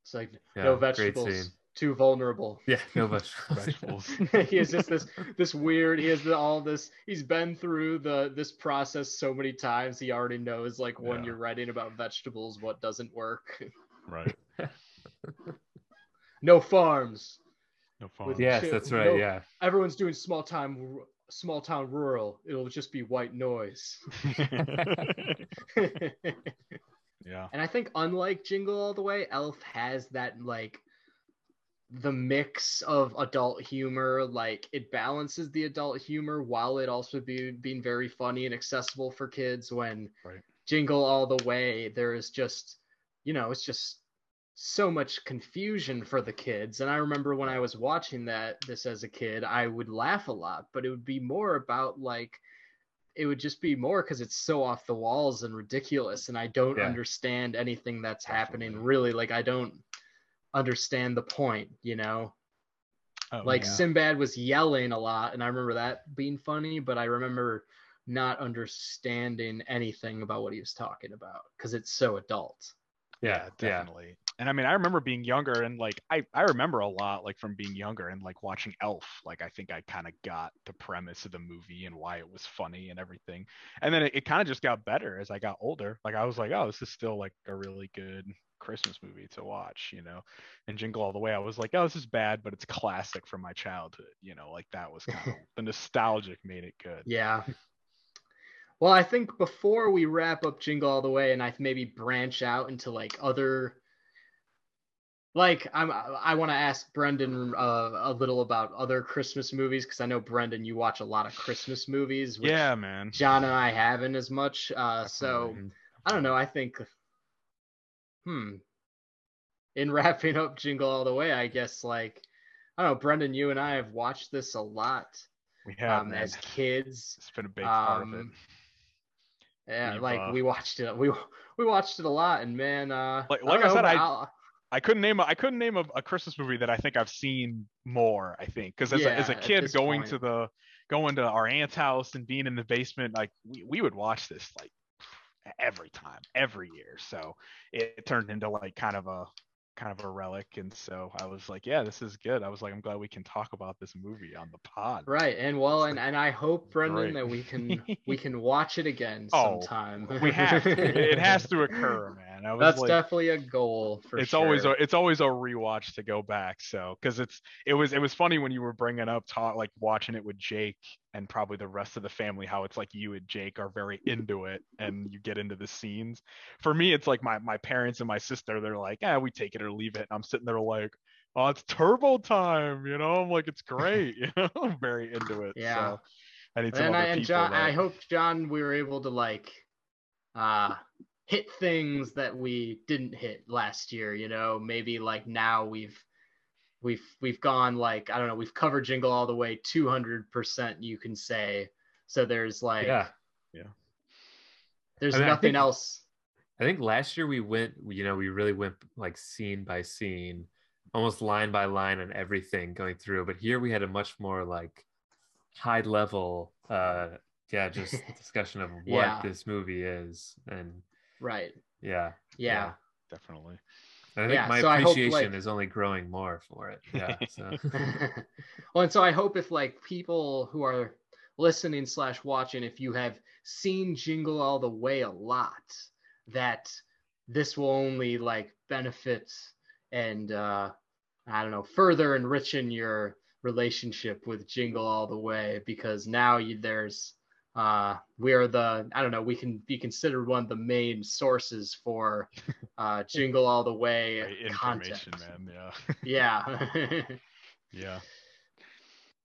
Speaker 2: it's like
Speaker 1: Yeah,
Speaker 2: no vegetables too vulnerable
Speaker 1: Yeah, no vegetables.
Speaker 3: vegetables.
Speaker 2: he has just this this weird he has the, all this he's been through the this process so many times he already knows like when
Speaker 3: Yeah.
Speaker 2: you're writing about vegetables what doesn't work
Speaker 3: right.
Speaker 2: no farms
Speaker 3: No fun.
Speaker 2: With-
Speaker 1: yes,
Speaker 2: Shit,
Speaker 1: that's right.
Speaker 2: no-
Speaker 1: Yeah.
Speaker 2: everyone's doing small time small town rural it'll just be white noise
Speaker 3: yeah.
Speaker 2: And I think unlike Jingle All the Way, Elf has that like the mix of adult humor, like it balances the adult humor while it also be being very funny and accessible for kids. When
Speaker 3: Right.
Speaker 2: Jingle All the Way, there is just you know, it's just so much confusion for the kids. And I remember when I was watching that this as a kid, I would laugh a lot, but it would be more about like it would just be more because it's so off the walls and ridiculous and i don't
Speaker 1: Yeah.
Speaker 2: understand anything that's happening really like i don't understand the point you know
Speaker 3: Oh,
Speaker 2: like
Speaker 3: yeah.
Speaker 2: sinbad was yelling a lot and i remember that being funny but i remember not understanding anything about what he was talking about because it's so adult
Speaker 1: Yeah. Yeah.
Speaker 3: definitely. And I mean, I remember being younger and like I I remember a lot like from being younger and like watching Elf. Like I think I kind of got the premise of the movie and why it was funny and everything. And then it, it kind of just got better as I got older. Like I was like, oh, this is still like a really good Christmas movie to watch, you know. And Jingle All the Way, I was like, oh, this is bad, but it's classic from my childhood, you know. Like that was kind of the nostalgic made it good.
Speaker 2: yeah well i think before we wrap up jingle all the way and i maybe branch out into like other like I'm, I want to ask Brendan uh, a little about other Christmas movies because I know Brendan, you watch a lot of Christmas movies. Which
Speaker 3: Yeah, man.
Speaker 2: John and I haven't as much. Uh, so. I don't know. I think, hmm. In wrapping up Jingle All the Way, I guess like I don't know, Brendan, you and I have watched this a lot
Speaker 3: We have
Speaker 2: um, as kids.
Speaker 3: It's been a big part of it.
Speaker 2: um, Yeah,
Speaker 3: We've,
Speaker 2: like
Speaker 3: uh,
Speaker 2: we watched it. We we watched it a lot, and man, uh,
Speaker 3: Like-
Speaker 2: I
Speaker 3: like
Speaker 2: don't
Speaker 3: I said, I-
Speaker 2: I'll-
Speaker 3: I couldn't name a, I couldn't name a, a Christmas movie that I think I've seen more. I think because as, a, as a kid going
Speaker 2: point.
Speaker 3: to the going to our aunt's house and being in the basement, like we, we would watch this like every time, every year. So it, it turned into like kind of a kind of a relic. And so I was like, yeah, this is good. I was like, I'm glad we can talk about this movie on the pod.
Speaker 2: Right, and well, and, and I hope, Brendan,
Speaker 3: Great.
Speaker 2: that we can we can watch it again
Speaker 3: Oh,
Speaker 2: sometime.
Speaker 3: We have to. It, it has to occur, man. I was
Speaker 2: That's
Speaker 3: like,
Speaker 2: definitely a goal for
Speaker 3: it's
Speaker 2: sure.
Speaker 3: always a, it's always a rewatch to go back so because it's it was it was funny when you were bringing up talk like watching it with jake and probably the rest of the family how it's like you and jake are very into it and you get into the scenes for me it's like my my parents and my sister they're like yeah we take it or leave it and i'm sitting there like oh it's turbo time you know i'm like it's great you know i'm very into it
Speaker 2: Yeah.
Speaker 3: so i need some
Speaker 2: and
Speaker 3: other
Speaker 2: I and
Speaker 3: people
Speaker 2: John, I hope John, we were able to like uh hit things that we didn't hit last year. You know, maybe like now we've we've we've gone like I don't know, we've covered Jingle all the way two hundred percent. You can say so. There's like
Speaker 1: yeah. Yeah.
Speaker 2: there's
Speaker 1: I mean, I
Speaker 2: nothing
Speaker 1: think-
Speaker 2: else.
Speaker 1: I think last year we went, you know, we really went like scene by scene, almost line by line on everything going through. But here we had a much more like high level, uh, yeah, just discussion of what
Speaker 2: Yeah.
Speaker 1: this movie is, and
Speaker 2: Right.
Speaker 1: yeah,
Speaker 2: Yeah.
Speaker 3: definitely
Speaker 1: And I think
Speaker 2: Yeah,
Speaker 1: my
Speaker 2: so I hope,
Speaker 1: appreciation
Speaker 2: like-
Speaker 1: is only growing more for it. Yeah, so
Speaker 2: well, and so I hope if like people who are listening slash watching, if you have seen Jingle All the Way a lot, that this will only like benefit and uh, I don't know further enriching your relationship with Jingle All the Way because now you, there's uh, we are the I don't know we can be considered one of the main sources for uh, Jingle All the Way
Speaker 3: Great
Speaker 2: content.
Speaker 3: man yeah
Speaker 2: Yeah.
Speaker 3: Yeah.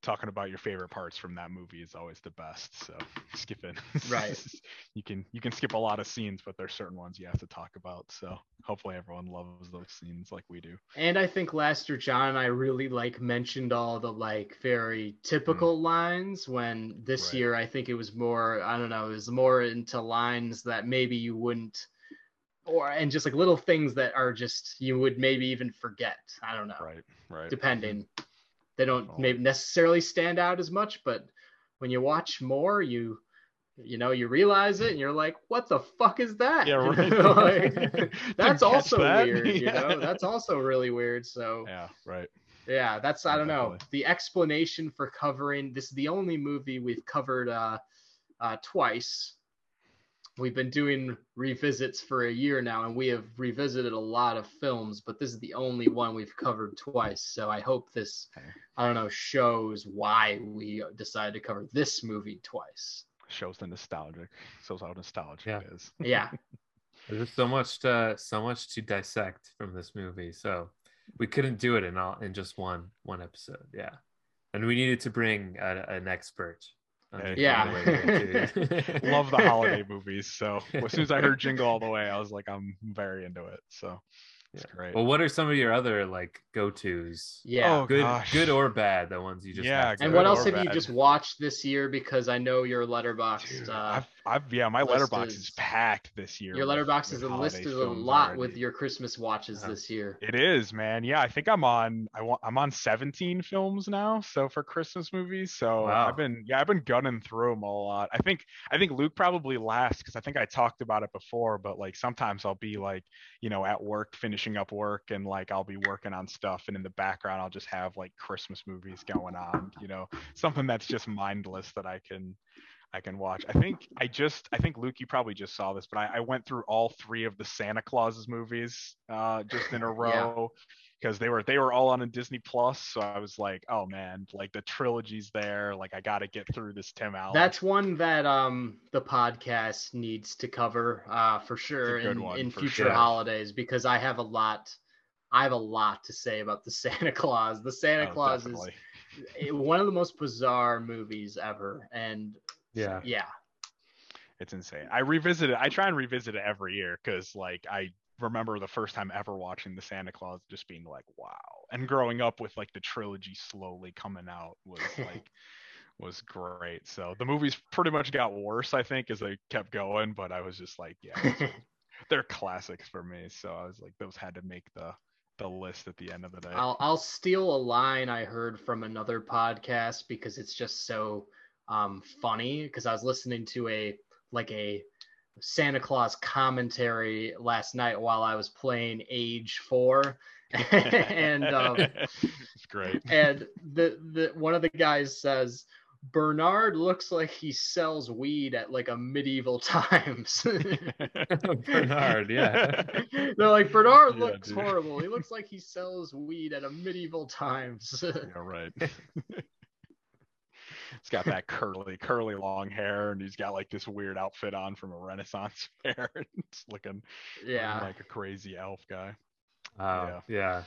Speaker 3: Talking about your favorite parts from that movie is always the best. So skipping.
Speaker 2: Right.
Speaker 3: you can you can skip a lot of scenes, but there's certain ones you have to talk about. So hopefully everyone loves those scenes like we do.
Speaker 2: And I think last year John and I really like mentioned all the like very typical mm. lines when this
Speaker 3: Right.
Speaker 2: year I think it was more I don't know, it was more into lines that maybe you wouldn't or and just like little things that are just you would maybe even forget. I don't know.
Speaker 3: Right. Right.
Speaker 2: Depending. They don't
Speaker 3: Oh.
Speaker 2: maybe necessarily stand out as much, but when you watch more you you know, you realize it and you're like, what the fuck is that?
Speaker 3: Yeah, right.
Speaker 2: like, that's also
Speaker 3: that.
Speaker 2: weird, you know. That's also really weird. So
Speaker 3: Yeah, right.
Speaker 2: yeah, that's I don't know. The explanation for covering this is the only movie we've covered uh, uh, twice. We've been doing revisits for a year now, and we have revisited a lot of films, but this is the only one we've covered twice. So I hope this,
Speaker 3: Okay.
Speaker 2: I don't know, shows why we decided to cover this movie twice.
Speaker 3: Shows the nostalgic. Shows how nostalgic
Speaker 1: Yeah.
Speaker 3: it is.
Speaker 2: Yeah,
Speaker 1: there's so much to so much to dissect from this movie. So we couldn't do it in all in just one one episode. Yeah, and we needed to bring a, an expert. On
Speaker 3: Hey.
Speaker 2: Yeah.
Speaker 3: Love the holiday movies. So as soon as I heard Jingle All the Way, I was like, I'm very into it. So it's great.
Speaker 1: Well, what are some of your other like go tos?
Speaker 2: yeah.
Speaker 3: Oh,
Speaker 1: good,
Speaker 3: gosh.
Speaker 1: good or bad? The ones you just
Speaker 3: Yeah,
Speaker 2: and what else have you just watched this year? Because I know your Letterboxd.
Speaker 3: Dude,
Speaker 2: Uh,
Speaker 3: I've, I've, yeah, my Letterboxd
Speaker 2: is-
Speaker 3: is packed this year.
Speaker 2: Your
Speaker 3: Letterboxd
Speaker 2: is listed a lot
Speaker 3: already.
Speaker 2: with your Christmas watches
Speaker 1: Uh-huh.
Speaker 2: this year.
Speaker 3: It is, man. Yeah, I think I'm on. I want. I'm on 17 films now. So for Christmas movies, so
Speaker 1: Wow.
Speaker 3: I've been. Yeah, I've been gunning through them a lot. I think. I think Luke probably last because I think I talked about it before. But like sometimes I'll be like, you know, at work finishing up work, and like I'll be working on stuff, and in the background I'll just have like Christmas movies going on. You know, something that's just mindless that I can. I can watch. I think I just, I think Luke, you probably just saw this, but I, I went through all three of the Santa Claus's movies uh, just in a row because they were they were all on a Disney Plus. So I was like, oh man, like the trilogy's there. Like I got to get through this Tim Allen.
Speaker 2: That's one that um the podcast needs to cover uh for sure in,
Speaker 3: one,
Speaker 2: in
Speaker 3: for
Speaker 2: future
Speaker 1: sure.
Speaker 2: holidays because I have a lot I have a lot to say about the Santa Clause. The Santa
Speaker 3: Oh,
Speaker 2: Claus
Speaker 3: definitely.
Speaker 2: is one of the most bizarre movies ever and
Speaker 1: yeah.
Speaker 2: yeah.
Speaker 3: it's insane. I revisit it. I try and revisit it every year because like I remember the first time ever watching the Santa Clause just being like, wow. And growing up with like the trilogy slowly coming out was like was great. So the movies pretty much got worse, I think, as they kept going. But I was just like, yeah, they're classics for me. So I was like, those had to make the the list at the end of the day.
Speaker 2: I'll I'll steal a line I heard from another podcast because it's just so um, funny. Because I was listening to a like a Santa Clause commentary last night while I was playing Age Four, and um,
Speaker 3: it's great.
Speaker 2: and the the one of the guys says. Bernard looks like he sells weed at like a medieval times.
Speaker 1: Bernard, yeah.
Speaker 2: They're like Bernard
Speaker 3: Yeah,
Speaker 2: looks
Speaker 3: dude.
Speaker 2: horrible. He looks like he sells weed at a medieval times.
Speaker 3: yeah, right. He's got that curly, curly long hair, and he's got like this weird outfit on from a Renaissance fair. it's looking
Speaker 2: yeah.
Speaker 3: like a crazy elf guy.
Speaker 1: Wow. Yeah.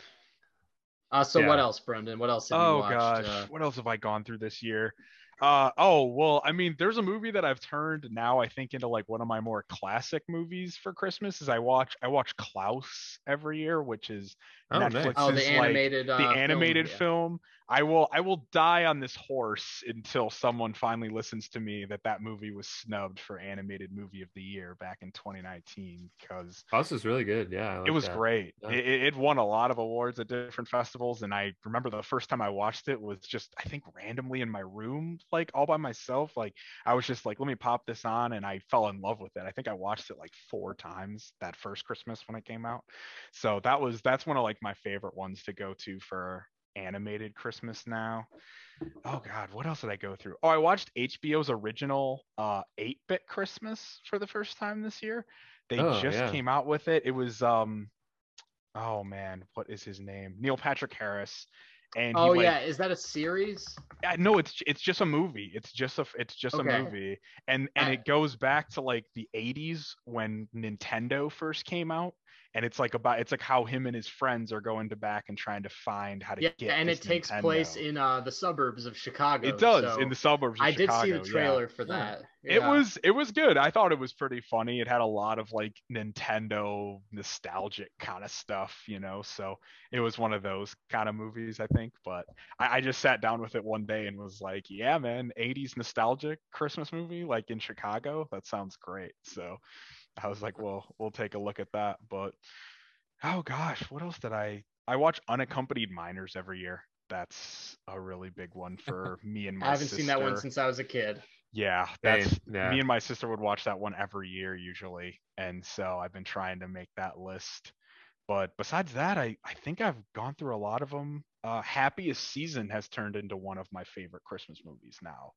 Speaker 2: Uh, so what else, Brendan? What else have you
Speaker 3: Oh
Speaker 2: watched?
Speaker 3: gosh,
Speaker 2: uh,
Speaker 3: what else have I gone through this year? Uh oh, well, I mean, there's a movie that I've turned now I think into like one of my more classic movies for Christmas is I watch I watch Klaus every year, which is
Speaker 1: Oh, nice.
Speaker 3: Netflix's
Speaker 2: oh, the
Speaker 3: like
Speaker 2: animated. uh,
Speaker 3: the
Speaker 2: film,
Speaker 3: animated
Speaker 2: yeah.
Speaker 3: film. I will I will die on this horse until someone finally listens to me that that movie was snubbed for animated movie of the year back in 2019 because
Speaker 1: Klaus is really good. Yeah. I
Speaker 3: it was
Speaker 1: that.
Speaker 3: great.
Speaker 1: Yeah.
Speaker 3: It, it- it won a lot of awards at different festivals, and I remember the first time I watched it was just I think randomly in my room, like all by myself. Like I was just like, let me pop this on, and I fell in love with it. I think I watched it like four times that first Christmas when it came out. So that was that's one of like my favorite ones to go to for animated Christmas now. Oh God, what else did I go through? Oh, I watched HBO's original uh 8-bit Christmas for the first time this year. They
Speaker 1: Oh,
Speaker 3: just
Speaker 1: yeah.
Speaker 3: came out with it. It was um oh man, what is his name? Neil Patrick Harris. And
Speaker 2: Oh
Speaker 3: like,
Speaker 2: yeah, is that a series?
Speaker 3: I know it's it's just a movie. It's just a it's just
Speaker 2: Okay.
Speaker 3: a movie, and and
Speaker 2: I-
Speaker 3: it goes back to like the '80s when Nintendo first came out, and it's like about it's like how him and his friends are going to back and trying to find how to
Speaker 2: Yeah,
Speaker 3: get.
Speaker 2: and it takes
Speaker 3: Nintendo.
Speaker 2: place in uh, the suburbs of Chicago.
Speaker 3: It does
Speaker 2: so
Speaker 3: in the suburbs. Of
Speaker 2: I did see
Speaker 3: Chicago,
Speaker 2: the
Speaker 3: yeah.
Speaker 2: trailer for
Speaker 1: Yeah.
Speaker 2: that.
Speaker 3: It was it was good. I thought it was pretty funny. It had a lot of like Nintendo nostalgic kind of stuff, you know. So it was one of those kind of movies, I think. But I, I just sat down with it one day and was like, "Yeah, man, '80s nostalgic Christmas movie, like in Chicago. That sounds great." So I was like, "Well, we'll take a look at that." But oh gosh, what else did I? I watch Unaccompanied Minors every year. That's a really big one for me and my
Speaker 2: I haven't seen that one since I was a kid.
Speaker 3: Yeah, that's
Speaker 1: yeah.
Speaker 3: me and my sister would watch that one every year usually, and so I've been trying to make that list. But besides that, I I think I've gone through a lot of them. Uh, Happiest Season has turned into one of my favorite Christmas movies now,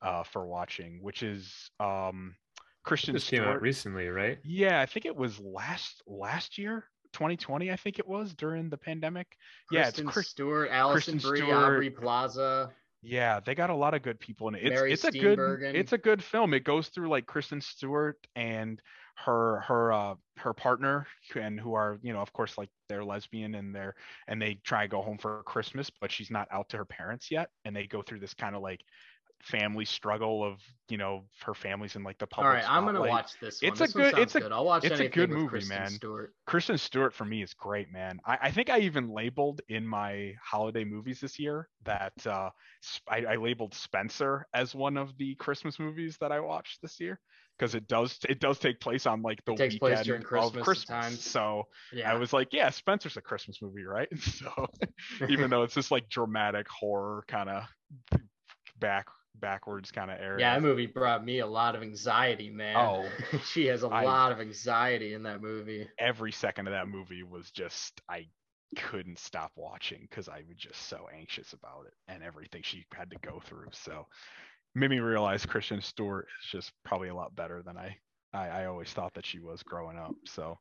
Speaker 3: uh, for watching, which is um Kristen
Speaker 1: This came out
Speaker 3: Stewart.
Speaker 1: recently, right?
Speaker 3: Yeah, I think it was last last year, 2020. I think it was during the pandemic. Yeah, it's
Speaker 2: Kristen
Speaker 3: Chris-
Speaker 2: Stewart, Alison
Speaker 3: Kristen
Speaker 2: Brie,
Speaker 3: Stewart.
Speaker 2: Aubrey Plaza.
Speaker 3: Yeah, they got a lot of good people in it. It's
Speaker 2: Mary
Speaker 3: it's a good it's a good film. It goes through like Kristen Stewart and her her uh her partner and who are, you know, of course like they're lesbian and they're and they try to go home for Christmas, but she's not out to her parents yet and they go through this kind of like family struggle of, you know, her family's in like the
Speaker 2: All
Speaker 3: public
Speaker 2: right, I'm gonna watch this one.
Speaker 3: It's a
Speaker 2: This one
Speaker 3: good- it's a-
Speaker 2: good. I'll watch
Speaker 3: it's a good movie,
Speaker 2: Kristen
Speaker 3: man.
Speaker 2: Stewart.
Speaker 3: Kristen Stewart for me is great, man. I, I think I even labeled in my holiday movies this year that uh, I, I labeled Spencer as one of the Christmas movies that I watched this year because it does it does take place on like the
Speaker 2: takes place
Speaker 3: weekend
Speaker 2: during
Speaker 3: of
Speaker 2: Christmas at
Speaker 3: Christmas.
Speaker 2: times.
Speaker 3: So
Speaker 2: Yeah.
Speaker 3: I was like, yeah, Spencer's a Christmas movie, right? So even though it's this like dramatic horror kind of back backwards kind of area.
Speaker 2: Yeah, that movie brought me a lot of anxiety, man.
Speaker 3: Oh,
Speaker 2: she has a
Speaker 3: I-
Speaker 2: lot of anxiety in that movie.
Speaker 3: every second of that movie was just I couldn't stop watching because I was just so anxious about it and everything she had to go through. So made me realize Kristen Stewart is just probably a lot better than I I, I always thought that she was growing up. So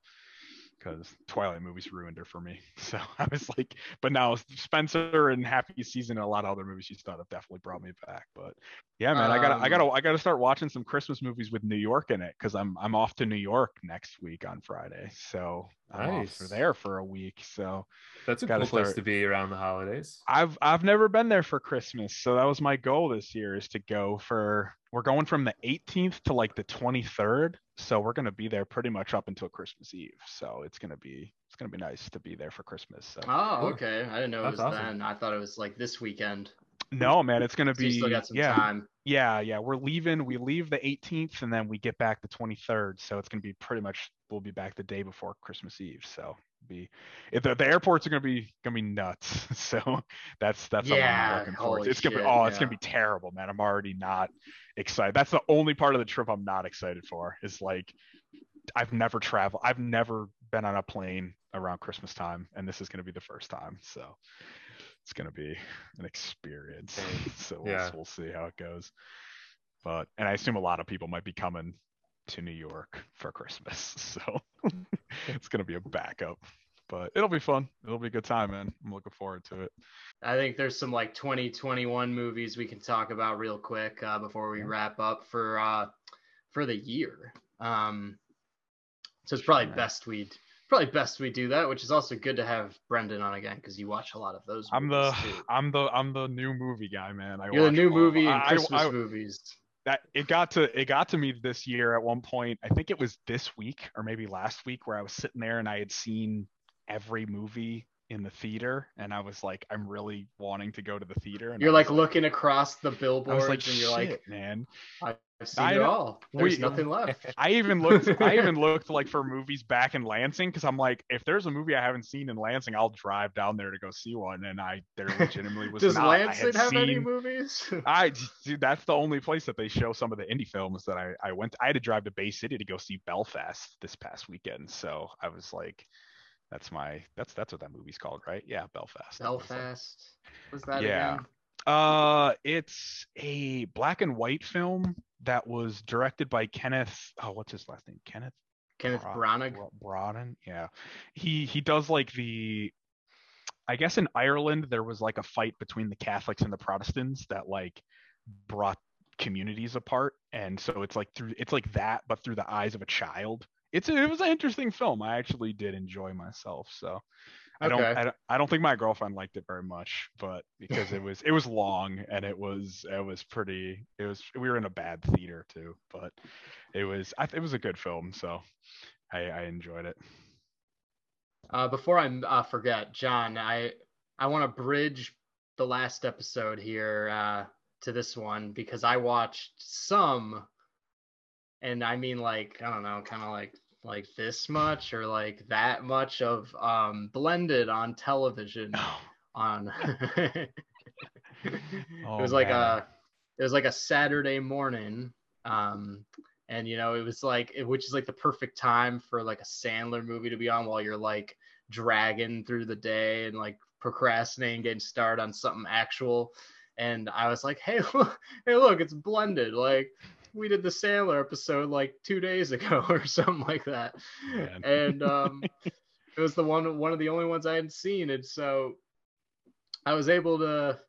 Speaker 3: because Twilight movies ruined her for me. So I was like, but now Spencer and Happy Season and a lot of other movies she's done have definitely brought me back. But yeah, man, I gotta I
Speaker 2: Um,
Speaker 3: gotta I gotta start watching some Christmas movies with New York in it because I'm I'm off to New York next week on Friday. So I'm off for there for a week. So
Speaker 1: That's a
Speaker 3: Gotta
Speaker 1: cool place to be around the holidays.
Speaker 3: I've I've never been there for Christmas, so that was my goal this year is to go for we're going from the 18th to like the 23rd, so we're gonna be there pretty much up until Christmas Eve. So it's gonna be it's gonna be nice to be there for Christmas. So
Speaker 2: Oh, okay. I didn't know it was
Speaker 1: awesome.
Speaker 2: then. I thought it was like this weekend.
Speaker 3: No, man, it's gonna
Speaker 2: So
Speaker 3: be
Speaker 2: still got some
Speaker 3: yeah
Speaker 2: time.
Speaker 3: yeah yeah we're leaving we leave the 18th and then we get back the 23rd, so it's gonna be pretty much we'll be back the day before Christmas Eve. So be it, the, the airports are gonna be gonna be nuts. So that's that's
Speaker 2: Yeah,
Speaker 3: I'm looking forward to. It's gonna be
Speaker 2: shit,
Speaker 3: oh, it's gonna be terrible, man. I'm already not excited. That's the only part of the trip I'm not excited for. Is like I've never traveled. I've never been on a plane around Christmas time, and this is gonna be the first time. So it's gonna be an experience. So we'll,
Speaker 1: Yeah.
Speaker 3: we'll see how it goes. But and I assume a lot of people might be coming to New York for Christmas, so it's gonna be a backup. But it'll be fun. It'll be a good time, man. I'm looking forward to it.
Speaker 2: I think there's some like 2021 movies we can talk about real quick uh, before we wrap up for uh, for the year. Um, so it's probably best we probably best we do that, which is also good to have Brendan on again because you watch a lot of those.
Speaker 3: I'm the
Speaker 2: too.
Speaker 3: I'm the I'm the new movie guy, man. I
Speaker 2: You're the new movie and
Speaker 3: I- I-
Speaker 2: Christmas
Speaker 3: I-
Speaker 2: movies.
Speaker 3: that it got to it got to me this year at one point. I think it was this week or maybe last week where I was sitting there and I had seen every movie in the theater and I was like, I'm really wanting to go to the theater. And
Speaker 2: You're
Speaker 3: I
Speaker 2: like looking across the billboards
Speaker 3: like,
Speaker 2: and you're like,
Speaker 3: man.
Speaker 2: I've seen
Speaker 3: I
Speaker 2: it all. There's
Speaker 3: We-
Speaker 2: nothing left.
Speaker 3: I even looked I even looked like for movies back in Lansing because I'm like, if there's a movie I haven't seen in Lansing, I'll drive down there to go see one. And I there legitimately was
Speaker 2: Does
Speaker 3: not.
Speaker 2: Lansing have any movies?
Speaker 3: I dude, that's the only place that they show some of the indie films that I I went. I had to drive to Bay City to go see Belfast this past weekend, so I was like, that's my that's that's what that movie's called, right? Yeah, Belfast. I was like-
Speaker 2: Belfast. Was that
Speaker 3: Yeah.
Speaker 2: again?
Speaker 3: Uh, it's a black and white film that was directed by Kenneth. Oh, what's his last name? Kenneth
Speaker 2: Kenneth
Speaker 3: Bra-
Speaker 2: Branagh.
Speaker 3: Bra- Branagh. Yeah, he he does like the. I guess in Ireland there was like a fight between the Catholics and the Protestants that like brought communities apart, and so it's like through it's like that, but through the eyes of a child. It's a, it was an interesting film. I actually did enjoy myself. So I don't,
Speaker 2: Okay.
Speaker 3: I don't I don't think my girlfriend liked it very much, but because it was it was long and it was it was pretty it was we were in a bad theater too, but it was I, it was a good film, so I, I enjoyed it.
Speaker 2: Uh, before I uh, forget, John, I I want to bridge the last episode here uh, to this one because I watched some, and I mean like I don't know, kind of like like this much or like that much of um, blended on television on. it
Speaker 3: Oh,
Speaker 2: was like
Speaker 3: man.
Speaker 2: a it was like a Saturday morning. Um, and you know, it was like it- which is like the perfect time for like a Sandler movie to be on while you're like dragging through the day and like procrastinating getting started on something actual. And I was like, hey, look, hey, look, it's blended. Like we did the Sailor episode like two days ago or something like that. And um, it was the one one of the only ones I hadn't seen, and so I was able to.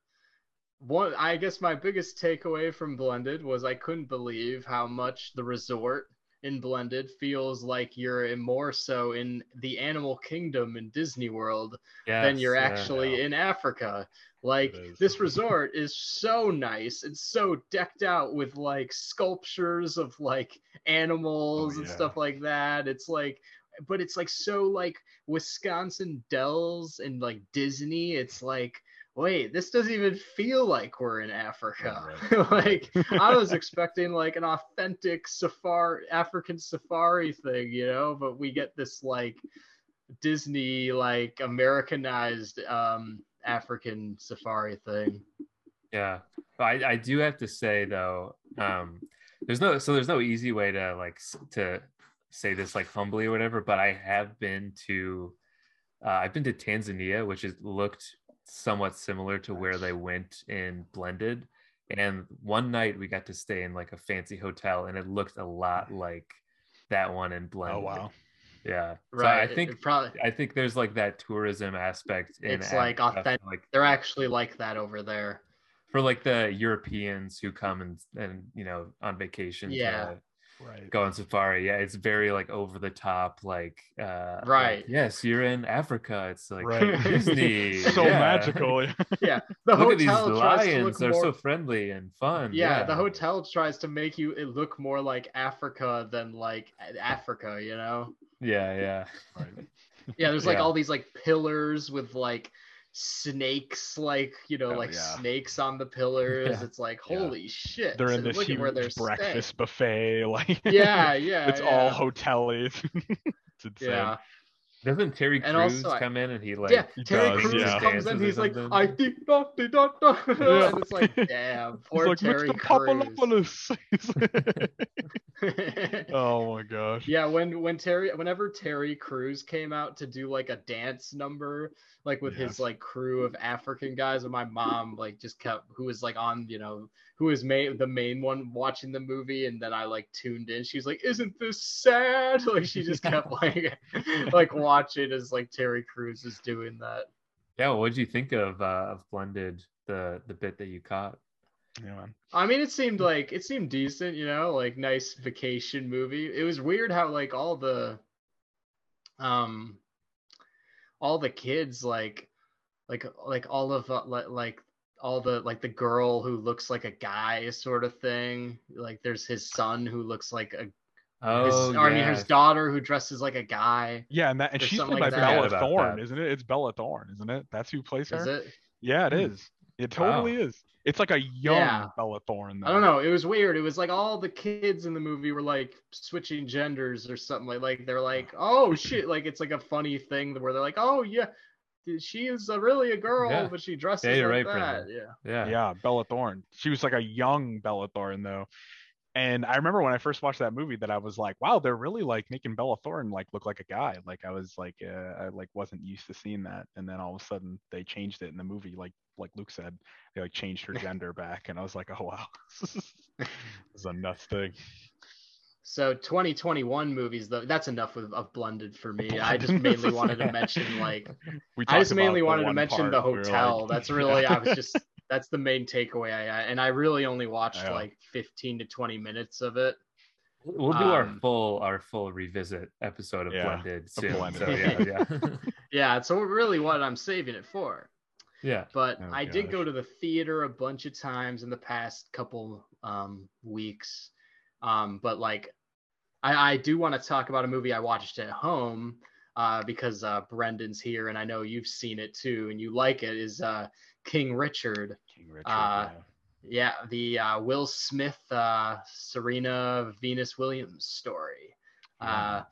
Speaker 2: One, I guess my biggest takeaway from Blended was I couldn't believe how much the resort in Blended feels like you're more so in the animal kingdom in Disney World than you're
Speaker 1: Yes, yeah.
Speaker 2: actually in Africa. Like this resort is so nice. It's so decked out with like sculptures of like animals and
Speaker 3: Oh, yeah.
Speaker 2: stuff like that. It's like but it's like so like Wisconsin Dells and like Disney. It's like wait, this doesn't even feel like we're in Africa.
Speaker 3: Right.
Speaker 2: like I was expecting like an authentic safari African safari thing, you know, but we get this like Disney like Americanized um African safari thing.
Speaker 1: Yeah, but I, I do have to say though, um, there's no so there's no easy way to like to say this like humbly or whatever. But I have been to, uh, I've been to Tanzania, which has looked somewhat similar to where they went in Blended. And one night we got to stay in like a fancy hotel, and it looked a lot mm. like that one in Blended.
Speaker 3: Oh wow.
Speaker 1: Yeah,
Speaker 2: Right.
Speaker 1: So I think
Speaker 2: it probably
Speaker 1: I think there's like that tourism aspect. In
Speaker 2: It's, like, authentic.
Speaker 1: like
Speaker 2: they're actually like that over there.
Speaker 1: for like the Europeans who come and and you know on vacation
Speaker 2: Yeah.
Speaker 1: to
Speaker 3: Right.
Speaker 1: go on safari. Yeah, it's very like over the top, like uh like,
Speaker 2: Right.
Speaker 1: yes, you're in Africa. It's like
Speaker 3: Right.
Speaker 1: Disney.
Speaker 3: so
Speaker 1: yeah.
Speaker 3: magical.
Speaker 2: Yeah. The
Speaker 1: Look at these
Speaker 2: hotel tries to look
Speaker 1: lions. They're
Speaker 2: more
Speaker 1: so friendly and fun.
Speaker 2: yeah, the hotel tries to make you it look more like Africa than like Africa, you know?
Speaker 1: Yeah, yeah.
Speaker 3: right.
Speaker 2: Yeah, there's like
Speaker 1: Yeah.
Speaker 2: all these like pillars with like snakes, like you know,
Speaker 3: Oh,
Speaker 2: like
Speaker 3: yeah.
Speaker 2: snakes on the pillars.
Speaker 1: Yeah.
Speaker 2: It's like
Speaker 3: Yeah.
Speaker 2: holy shit!
Speaker 3: They're in
Speaker 2: and
Speaker 3: this
Speaker 2: look at where they're
Speaker 3: huge
Speaker 2: staying.
Speaker 3: breakfast buffet. Like
Speaker 2: Yeah, yeah,
Speaker 3: it's all
Speaker 2: yeah.
Speaker 3: hotel-y. it's insane.
Speaker 2: Yeah,
Speaker 1: Doesn't Terry
Speaker 2: And
Speaker 1: Crews
Speaker 2: also
Speaker 1: come in and he like
Speaker 2: yeah, Terry
Speaker 3: does,
Speaker 2: Crews
Speaker 3: yeah.
Speaker 2: comes in,
Speaker 1: dances or
Speaker 2: he's like. I did not, did not, not.
Speaker 3: Yeah.
Speaker 2: and it's like, damn,
Speaker 3: He's
Speaker 2: poor
Speaker 3: like
Speaker 2: Terry
Speaker 3: Mr.
Speaker 2: Crews.
Speaker 3: Papadopoulos. He's like- oh my gosh.
Speaker 2: yeah, when when Terry, whenever Terry Crews came out to do like a dance number, like with
Speaker 3: Yeah.
Speaker 2: his like crew of African guys, and my mom like just kept, who was like on, you know, who was main the main one watching the movie, and then I like tuned in. She was like, "Isn't this sad?" Like she just kept like like watching as like Terry Crews is doing that.
Speaker 1: yeah. What did you think of uh, of Blended the the bit that you caught?
Speaker 3: Yeah, man.
Speaker 2: I mean, it seemed like it seemed decent, you know, like nice vacation movie. It was weird how like all the um all the kids like like like all of uh, li- like all the like the girl who looks like a guy sort of thing. Like there's his son who looks like a his,
Speaker 1: Oh,
Speaker 2: I mean his daughter who dresses like a guy.
Speaker 3: Yeah, and that and she's played
Speaker 2: like
Speaker 3: by
Speaker 2: that.
Speaker 3: Bella Thorne,
Speaker 1: that.
Speaker 3: isn't it? It's Bella Thorne, isn't it? That's who plays her.
Speaker 2: Is it?
Speaker 3: Yeah, it
Speaker 1: Hmm.
Speaker 3: is. It totally is. It's like a young
Speaker 2: Yeah.
Speaker 3: Bella Thorne. Though.
Speaker 2: I don't know. It was weird. It was like all the kids in the movie were like switching genders or something like like they're like, oh shit, like it's like a funny thing where they're like, oh yeah, she is a, really a girl,
Speaker 1: Yeah.
Speaker 2: but she dresses
Speaker 1: Yeah,
Speaker 2: like
Speaker 1: right,
Speaker 2: that.
Speaker 1: Brendan.
Speaker 2: Yeah.
Speaker 1: Yeah.
Speaker 3: Yeah, Bella Thorne. She was like a young Bella Thorne though. And I remember when I first watched that movie that I was like, wow, they're really like making Bella Thorne like look like a guy. Like I was like uh, I like wasn't used to seeing that. And then all of a sudden they changed it in the movie like like Luke said. They like changed her gender back and I was like, "Oh wow." it's a nuts thing.
Speaker 2: So 2021 movies though, that's enough of, of blended for me. I just mainly wanted to mention like
Speaker 3: We
Speaker 2: I just mainly wanted to mention the
Speaker 3: part, we were
Speaker 2: hotel.
Speaker 3: like-
Speaker 2: that's really I was just that's the main takeaway I got. And I really only watched
Speaker 3: Yeah.
Speaker 2: like 15 to 20 minutes of it.
Speaker 1: We'll do our
Speaker 2: Um,
Speaker 1: full our full revisit episode of
Speaker 3: Yeah,
Speaker 1: Blended soon.
Speaker 3: Blended.
Speaker 1: So yeah, yeah,
Speaker 2: Yeah, so really what I'm saving it for.
Speaker 1: Yeah.
Speaker 2: but
Speaker 3: Oh,
Speaker 2: I did go to the theater a bunch of times in the past couple um, weeks. Um, but like, I, I do want to talk about a movie I watched at home uh, because uh, Brendan's here and I know you've seen it too and you like it. Is uh, King Richard?
Speaker 3: King Richard.
Speaker 2: Uh,
Speaker 3: yeah.
Speaker 2: Yeah, the uh, Will Smith, uh, Serena Venus Williams story uh,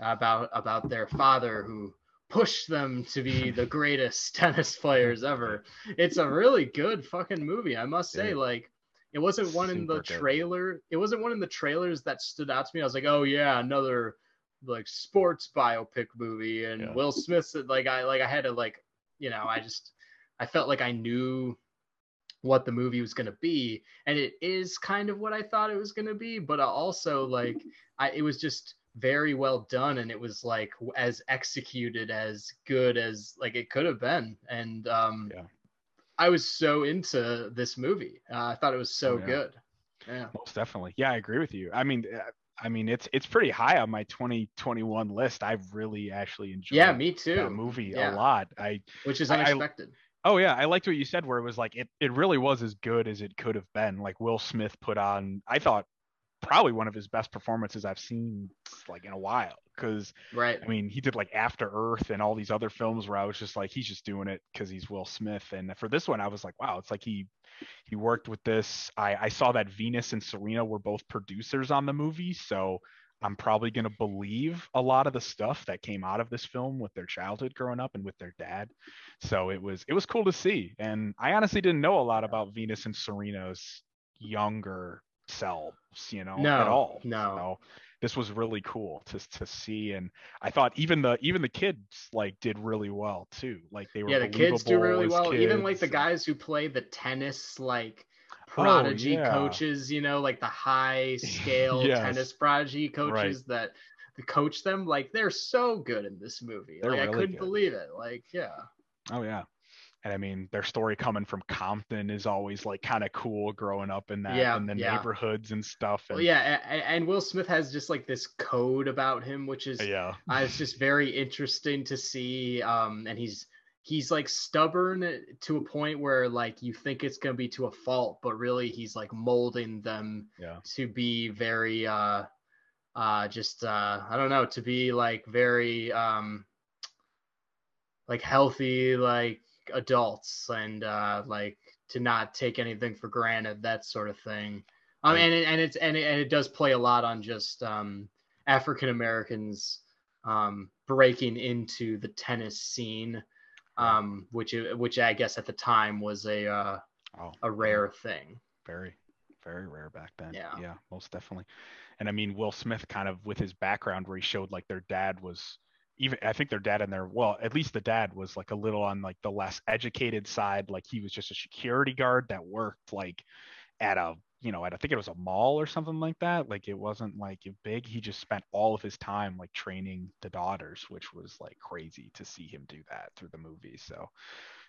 Speaker 2: about about their father who pushed them to be the greatest tennis players ever. It's a really good fucking movie, I must say.
Speaker 3: Dude.
Speaker 2: Like, it wasn't one in the
Speaker 3: Super good.
Speaker 2: trailer. It wasn't one in the trailers that stood out to me. I was like, oh yeah, another like sports biopic movie, and
Speaker 3: Yeah.
Speaker 2: Will Smith said like I like I had to like you know I just I felt like I knew what the movie was going to be and it is kind of what i thought it was going to be but also like I, it was just very well done and it was like as executed as good as like it could have been and um
Speaker 3: Yeah.
Speaker 2: i was so into this movie uh, i thought it was so
Speaker 3: yeah.
Speaker 2: good yeah
Speaker 3: Most definitely. Yeah, I agree with you. I mean, uh, I mean, it's it's pretty high on my 2021 list. I've really actually enjoyed
Speaker 2: yeah me too
Speaker 3: that movie
Speaker 2: Yeah.
Speaker 3: a lot. I
Speaker 2: which is
Speaker 3: I- I-
Speaker 2: unexpected
Speaker 3: oh yeah, I liked what you said where it was like it it really was as good as it could have been. Like Will Smith put on, I thought probably one of his best performances I've seen like in a while because
Speaker 2: right
Speaker 3: I mean, he did like After Earth and all these other films where I was just like, he's just doing it because he's Will Smith. And for this one, I was like, wow, it's like he he worked with this. I I saw that Venus and Serena were both producers on the movie, so I'm probably gonna believe a lot of the stuff that came out of this film with their childhood growing up and with their dad. So it was it was cool to see. And I honestly didn't know a lot about Venus and Serena's younger selves, you know,
Speaker 2: no
Speaker 3: at all.
Speaker 2: no
Speaker 3: So this was really cool to to see, and I thought even the even the kids like did really well too. Like they were
Speaker 2: yeah the kids do really well even like the guys who play the tennis like
Speaker 3: Oh,
Speaker 2: prodigy
Speaker 3: yeah.
Speaker 2: coaches you know like the high scale
Speaker 3: Yes.
Speaker 2: tennis prodigy coaches that coach them like they're so good in this movie
Speaker 3: They're
Speaker 2: like i couldn't
Speaker 3: good.
Speaker 2: believe it like yeah
Speaker 3: Oh yeah. And I mean, their story coming from Compton is always like kind of cool growing up in that
Speaker 2: Yeah,
Speaker 3: in the
Speaker 2: yeah.
Speaker 3: neighborhoods and stuff. And
Speaker 2: well, yeah and, and will smith has just like this code about him which is
Speaker 3: yeah.
Speaker 2: uh, it's just very interesting to see um and he's he's like stubborn to a point where like you think it's going to be to a fault but really he's like molding them
Speaker 3: Yeah.
Speaker 2: to be very uh uh just uh i don't know to be like very um like healthy like adults and uh like to not take anything for granted that sort of thing um and it, and it's and it, and it does play a lot on just um african americans um, breaking into the tennis scene, um, which which I guess at the time was a uh,
Speaker 3: Oh,
Speaker 2: a rare thing.
Speaker 3: very, very rare back then.
Speaker 2: Yeah.
Speaker 3: yeah, most definitely. And I mean, Will Smith kind of with his background where he showed like their dad was even I think their dad and their well, at least the dad was like a little on like the less educated side. Like he was just a security guard that worked like at a you know, at I think it was a mall or something like that. Like it wasn't like big. He just spent all of his time like training the daughters, which was like crazy to see him do that through the movie. So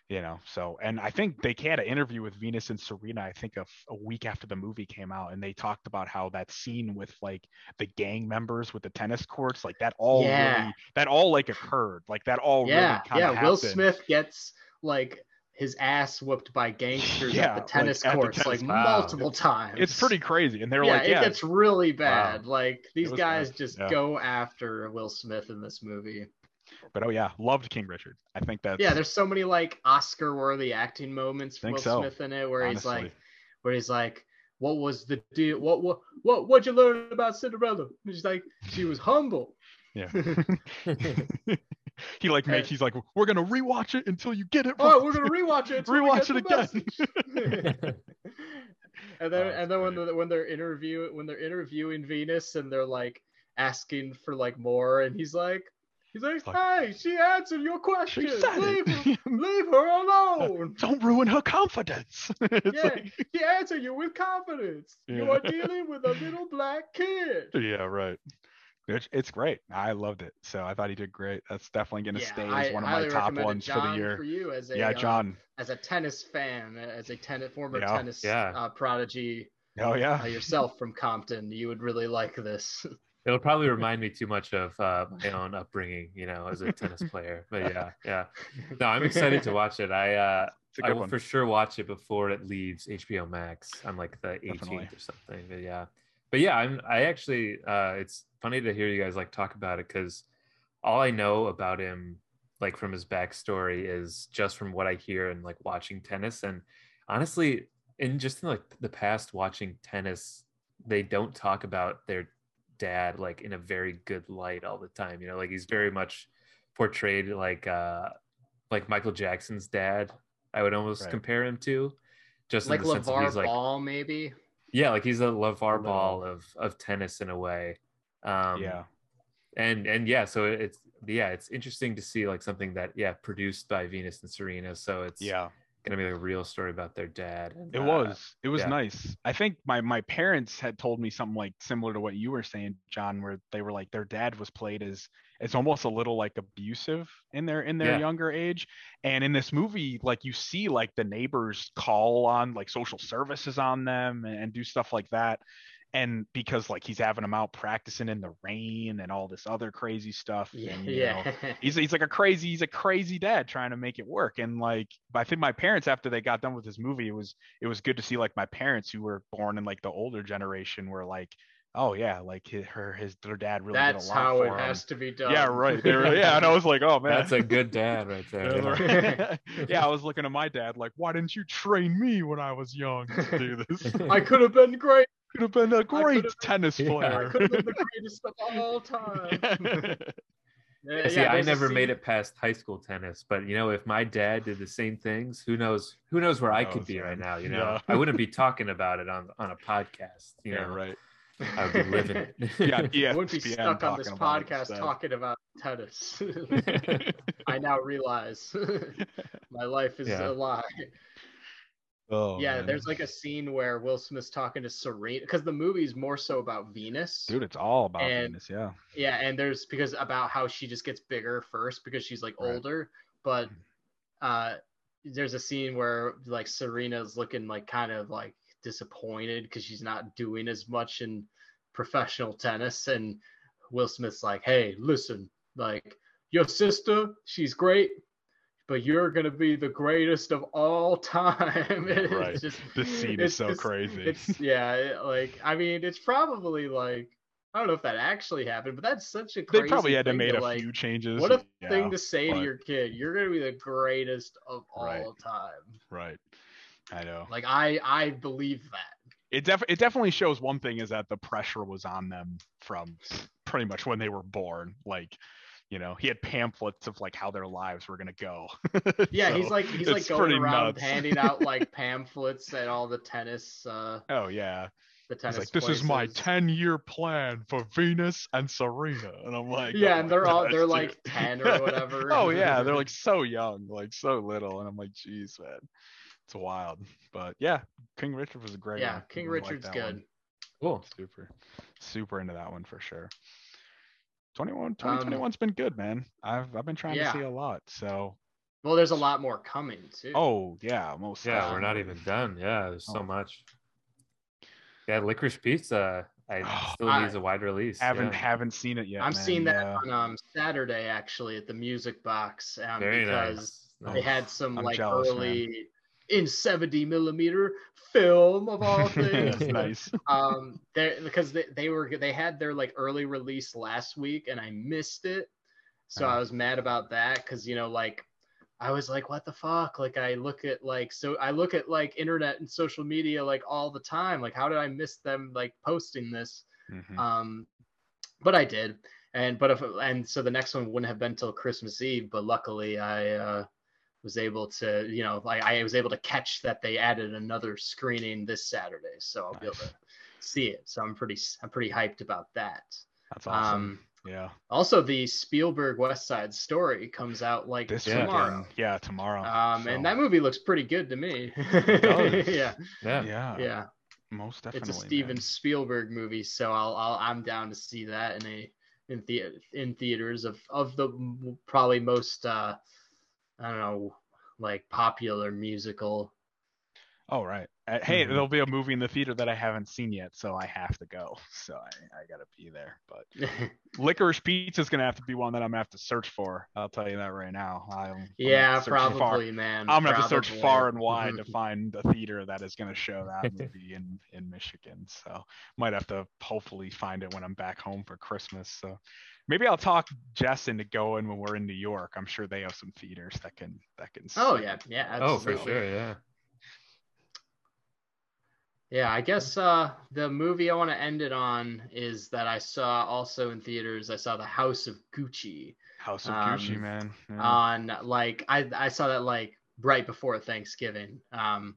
Speaker 3: you know so and i think they had an interview with venus and serena i think a week after the movie came out and they talked about how that scene with like the gang members with the tennis courts like that all
Speaker 2: Yeah.
Speaker 3: really that all like occurred like that all
Speaker 2: yeah,
Speaker 3: really
Speaker 2: yeah.
Speaker 3: of
Speaker 2: Will. Smith gets like his ass whooped by gangsters
Speaker 3: Yeah,
Speaker 2: at the tennis
Speaker 3: the
Speaker 2: courts
Speaker 3: tennis-
Speaker 2: like
Speaker 1: wow.
Speaker 2: multiple times.
Speaker 3: it's pretty crazy and they're
Speaker 2: yeah,
Speaker 3: like
Speaker 2: it gets really bad. Like these guys
Speaker 3: bad.
Speaker 2: just
Speaker 3: Yeah.
Speaker 2: go after Will Smith in this movie.
Speaker 3: But oh yeah loved king richard i think that
Speaker 2: Yeah, there's so many like Oscar-worthy acting moments for Will
Speaker 3: so,
Speaker 2: Smith in it, where he's like, where he's like, "What was the deal? What what what what'd you learn about Cinderella?" And she's like, "She was humble."
Speaker 3: yeah he like makes he's like we're gonna rewatch it until you get it
Speaker 2: Oh,
Speaker 3: right."
Speaker 2: we're gonna rewatch it.
Speaker 3: Rewatch it again.
Speaker 2: and then
Speaker 3: Oh,
Speaker 2: and then when the, when they're interview when they're interviewing Venus and they're like asking for like more, and he's like, he's like,
Speaker 3: like-
Speaker 2: "Hey, she answered your
Speaker 3: She
Speaker 2: question.
Speaker 3: said
Speaker 2: Leave her, leave her alone.
Speaker 3: don't ruin her confidence it's
Speaker 2: yeah,
Speaker 3: like
Speaker 2: she answered you with confidence. You are dealing with a little black kid."
Speaker 3: Yeah, right. It's, it's great. I loved it. So I thought he did great. That's definitely going to
Speaker 2: Yeah,
Speaker 3: stay
Speaker 2: I
Speaker 3: as one of my top
Speaker 2: recommend it,
Speaker 3: ones for the year.
Speaker 2: For you as a
Speaker 3: yeah,
Speaker 2: uh,
Speaker 3: John.
Speaker 2: as a tennis fan, as a tennis former
Speaker 3: Yeah.
Speaker 2: tennis
Speaker 1: Yeah.
Speaker 2: Uh, prodigy
Speaker 3: Oh yeah.
Speaker 2: uh, yourself from Compton, you would really like this.
Speaker 1: It'll probably remind me too much of uh, my own upbringing, you know, as a tennis player. But yeah, yeah. No, I'm excited to watch it. I uh, I will
Speaker 3: one.
Speaker 1: for sure watch it before it leaves HBO Max on like the 18th
Speaker 3: Definitely.
Speaker 1: or something. But yeah, but yeah, I'm. I actually, uh, it's funny to hear you guys like talk about it because all I know about him, like from his backstory, is just from what I hear and like watching tennis. And honestly, in just in like the past watching tennis, they don't talk about their dad like in a very good light all the time. You know, like he's very much portrayed like uh like Michael Jackson's dad. I would almost
Speaker 3: Right.
Speaker 1: compare him to, just
Speaker 2: like
Speaker 1: in the sense that
Speaker 2: LaVar
Speaker 1: he's like
Speaker 2: Ball, maybe.
Speaker 1: yeah, like he's a
Speaker 3: LaVar.
Speaker 1: Ball of of tennis in a way. Um,
Speaker 3: yeah.
Speaker 1: and and yeah, so it's yeah, it's interesting to see like something that yeah produced by Venus and Serena. So it's
Speaker 3: Yeah.
Speaker 1: Gonna be like a real story about their dad. And,
Speaker 3: It
Speaker 1: uh,
Speaker 3: was. It was
Speaker 1: yeah.
Speaker 3: nice. I think my my parents had told me something like similar to what you were saying, John, where they were like their dad was played as it's almost a little like abusive in their in their
Speaker 1: Yeah.
Speaker 3: younger age. And in this movie, like you see like the neighbors call on like social services on them and, and do stuff like that. And because like he's having them out practicing in the rain and all this other crazy stuff.
Speaker 2: Yeah,
Speaker 3: and, you know, he's he's like a crazy he's a crazy dad trying to make it work and like i think my parents after they got done with this movie it was it was good to see like my parents who were born in like the older generation were like oh yeah like his, her his their dad really
Speaker 2: That's
Speaker 3: did a lot
Speaker 2: how
Speaker 3: for
Speaker 2: it
Speaker 3: him.
Speaker 2: has to be done.
Speaker 3: yeah right were, yeah and i was like oh man
Speaker 1: That's a good dad right there. yeah.
Speaker 3: yeah. yeah i was looking at my dad like why didn't you train me when i was young to do this
Speaker 2: I could have been great.
Speaker 3: Could have been a great
Speaker 2: been-
Speaker 3: tennis
Speaker 1: Yeah.
Speaker 2: I
Speaker 3: player
Speaker 2: could have been the greatest of all time. Yeah,
Speaker 1: See,
Speaker 2: yeah,
Speaker 1: I never made it past high school tennis, but you know, if my dad did the same things, who knows? Who knows where I could
Speaker 3: knows,
Speaker 1: be right
Speaker 3: man?
Speaker 1: now? You know,
Speaker 3: Yeah.
Speaker 1: I wouldn't be talking about it on on a podcast. You
Speaker 3: yeah
Speaker 1: know,
Speaker 3: right
Speaker 1: I would be living it.
Speaker 3: yeah yeah
Speaker 2: I wouldn't be stuck on this podcast talking about tennis. I now realize my life is
Speaker 1: Yeah.
Speaker 2: a lie.
Speaker 3: Oh
Speaker 2: yeah,
Speaker 3: man.
Speaker 2: there's like a scene where Will Smith's talking to Serena because the movie's more so about Venus.
Speaker 3: Dude, it's all about
Speaker 2: And-
Speaker 3: Venus, yeah.
Speaker 2: Yeah, and there's because about how she just gets bigger first because she's like
Speaker 3: Right.
Speaker 2: older, but uh there's a scene where like Serena's looking like kind of like disappointed because she's not doing as much in professional tennis and Will Smith's like, "Hey, listen, like your sister, she's great, but you're gonna be the greatest of all time."
Speaker 3: Right.
Speaker 2: just-
Speaker 3: This scene is so
Speaker 2: just-
Speaker 3: crazy.
Speaker 2: It's yeah, it- like I mean, it's probably like I don't know if that actually happened, but that's such a
Speaker 3: they probably had to make a
Speaker 2: like,
Speaker 3: few changes.
Speaker 2: What a
Speaker 3: yeah,
Speaker 2: thing to say
Speaker 3: but-
Speaker 2: to your kid. You're gonna be the greatest of all
Speaker 3: Right.
Speaker 2: time.
Speaker 3: Right. I know.
Speaker 2: Like I I believe that.
Speaker 3: It def- it definitely shows one thing is that the pressure was on them from pretty much when they were born. Like you know, he had pamphlets of like how their lives were gonna go.
Speaker 2: Yeah, he's like he's like going around
Speaker 3: nuts.
Speaker 2: handing out like pamphlets at all the tennis uh
Speaker 3: Oh yeah,
Speaker 2: the
Speaker 3: he's
Speaker 2: tennis.
Speaker 3: like, this is my ten-year plan for Venus and Serena, and I'm like,
Speaker 2: Yeah,
Speaker 3: "Oh
Speaker 2: and they're all they're
Speaker 3: dude."
Speaker 2: like ten or whatever.
Speaker 3: oh yeah, they're like so young, like so little, and I'm like, geez, man, it's wild. But yeah, King Richard was a great
Speaker 2: yeah,
Speaker 3: one.
Speaker 2: King Richard's good.
Speaker 3: one.
Speaker 1: Cool.
Speaker 3: Super, super into that one for sure. 21,
Speaker 2: Um,
Speaker 3: 2021's been good, man. I've I've been trying
Speaker 2: yeah.
Speaker 3: to see a lot. So,
Speaker 2: Well, there's a lot more coming too.
Speaker 3: oh yeah, most.
Speaker 1: Yeah, we're not even done. Yeah, there's so
Speaker 3: Oh.
Speaker 1: much. Yeah, Licorice Pizza. I
Speaker 3: Oh,
Speaker 1: still
Speaker 2: I-
Speaker 1: needs a wide release.
Speaker 3: Haven't
Speaker 1: yeah.
Speaker 3: haven't seen it yet.
Speaker 2: I'm
Speaker 3: man.
Speaker 2: seeing that
Speaker 3: Yeah.
Speaker 2: on um Saturday actually at the Music Box um,
Speaker 1: Very
Speaker 2: because
Speaker 1: nice.
Speaker 2: they
Speaker 1: Nice.
Speaker 2: had some
Speaker 3: I'm
Speaker 2: like
Speaker 3: jealous, man.
Speaker 2: In 70 millimeter film of all things.
Speaker 3: nice.
Speaker 2: um because they, they were they had their like early release last week and i missed it so i
Speaker 3: Oh.
Speaker 2: was mad about that because you know like i was like what the fuck like i look at like so i look at like internet and social media like all the time like how did i miss them like posting this
Speaker 3: Mhm.
Speaker 2: um but i did and but if and so the next one wouldn't have been till christmas eve but luckily i uh was able to you know like i was able to catch that they added another screening this saturday so i'll be able to see it so i'm pretty i'm pretty hyped about that
Speaker 3: That's awesome.
Speaker 2: um
Speaker 3: yeah.
Speaker 2: also the spielberg west side story comes out like
Speaker 3: This
Speaker 2: tomorrow
Speaker 3: weekend. Yeah, tomorrow.
Speaker 2: um
Speaker 3: So,
Speaker 2: and that movie looks pretty good to me yeah
Speaker 1: Yeah.
Speaker 3: Yeah.
Speaker 2: yeah
Speaker 3: Most definitely.
Speaker 2: it's a Steven
Speaker 3: man.
Speaker 2: Spielberg movie, so I'll, I'll I'm down to see that in a in the in theaters of of the probably most uh I don't know like popular musical.
Speaker 3: Oh right. Uh, hey,
Speaker 1: Mhm.
Speaker 3: there'll be a movie in the theater that I haven't seen yet, so I have to go. So I, I gotta be there. But Licorice Pizza is gonna have to be one that I'm gonna have to search for. I'll tell you that right now. I'm, I'm
Speaker 2: yeah,
Speaker 3: to search far-
Speaker 2: probably, man.
Speaker 3: I'm gonna have to search far and wide to find a theater that is gonna show that movie in in Michigan. So might have to hopefully find it when I'm back home for Christmas. So maybe I'll talk Jess into going when we're in New York. I'm sure they have some theaters that can that can.
Speaker 2: Oh
Speaker 3: see
Speaker 2: yeah,
Speaker 3: it.
Speaker 2: yeah.
Speaker 1: Oh, for sure. Yeah.
Speaker 2: Yeah, I guess uh, the movie I want to end it on is that I saw also in theaters. I saw The House of Gucci.
Speaker 3: House of
Speaker 2: Um,
Speaker 3: Gucci, man. Yeah.
Speaker 2: on like I I saw that like right before Thanksgiving. Um,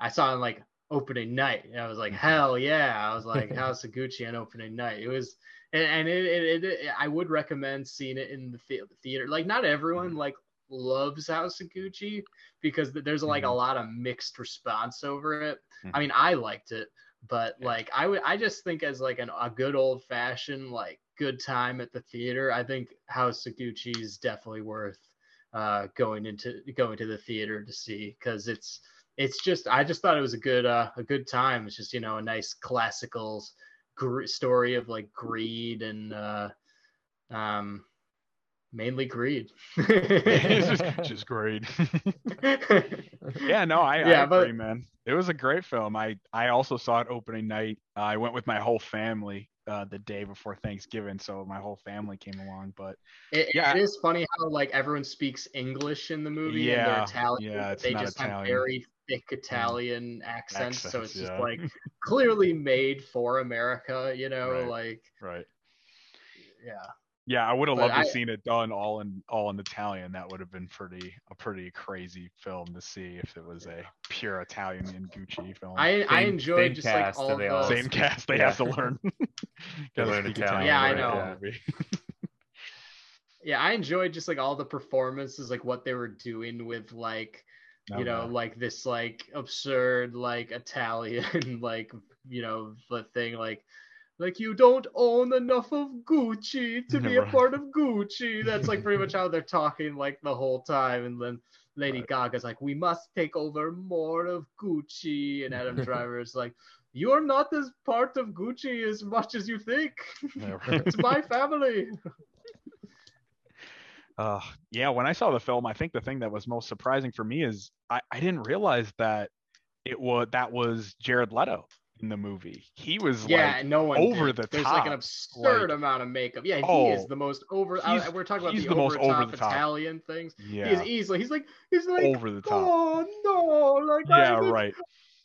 Speaker 2: I saw it like opening night. And I was like, hell yeah! I was like House of Gucci on opening night. It was, and, and it, it, it, I would recommend seeing it in the theater. Like not everyone like loves House of Gucci because there's like a
Speaker 3: Mhm.
Speaker 2: lot of mixed response over it. I
Speaker 3: Mhm.
Speaker 2: mean, I liked it, but
Speaker 3: Yeah.
Speaker 2: like I would, I just think as like an, a good old fashioned like good time at the theater. I think House of Gucci is definitely worth uh, going into going to the theater to see because it's it's just I just thought it was a good uh, a good time. It's just you know a nice classical gr- story of like greed and uh, um, mainly greed.
Speaker 3: it's just, just great. yeah, no, I, I
Speaker 2: Yeah,
Speaker 3: agree,
Speaker 2: but-
Speaker 3: man. It was a great film. I I also saw it opening night. Uh, I went with my whole family uh, the day before Thanksgiving, so my whole family came along. But
Speaker 2: It,
Speaker 3: Yeah.
Speaker 2: it is funny how like everyone speaks English in the movie and they're
Speaker 3: Yeah,
Speaker 2: Italian.
Speaker 3: yeah, it's
Speaker 2: they
Speaker 3: not
Speaker 2: just have
Speaker 3: Italian.
Speaker 2: very thick mm. Italian accents, so it's just
Speaker 3: yeah.
Speaker 2: like clearly made for America, you know,
Speaker 3: Right.
Speaker 2: like
Speaker 3: right,
Speaker 2: yeah.
Speaker 3: yeah, I would have loved to
Speaker 2: I-
Speaker 3: have seen it done all in all in Italian. That would have been pretty a pretty crazy film to see if it was a pure Italian and Gucci film.
Speaker 2: I I enjoyed just
Speaker 1: cast,
Speaker 2: like all
Speaker 1: they
Speaker 2: the
Speaker 1: all
Speaker 3: Same cast. They
Speaker 1: yeah.
Speaker 3: have to learn.
Speaker 1: Learn
Speaker 3: speak
Speaker 1: Italian,
Speaker 2: Yeah, I know.
Speaker 3: yeah,
Speaker 2: yeah, I enjoyed just like all the performances, like what they were doing with like Oh, you
Speaker 3: Oh,
Speaker 2: know
Speaker 3: yeah.
Speaker 2: like this like absurd like Italian like you know the thing like like you don't own enough of Gucci to be a part of Gucci. That's like pretty much how they're talking like the whole time, and then. Lady
Speaker 3: Right.
Speaker 2: Gaga's like, we must take over more of Gucci, and Adam Driver is like, you're not as part of Gucci as much as you think.
Speaker 3: Yeah, right.
Speaker 2: it's my family.
Speaker 3: Uh, yeah, when I saw the film, I think the thing that was most surprising for me is I, I didn't realize that it was that was Jared Leto in the movie. He was
Speaker 2: Yeah,
Speaker 3: like
Speaker 2: no one
Speaker 3: over
Speaker 2: did.
Speaker 3: the
Speaker 2: There's like an absurd
Speaker 3: like-
Speaker 2: amount of makeup. Yeah, he
Speaker 3: Oh,
Speaker 2: is the most over. I, we're talking about the,
Speaker 3: the most
Speaker 2: over the top. Italian things.
Speaker 3: yeah,
Speaker 2: He is easily. He's like he's like
Speaker 3: over the top.
Speaker 2: oh no, like I
Speaker 3: yeah,
Speaker 2: just-
Speaker 3: right.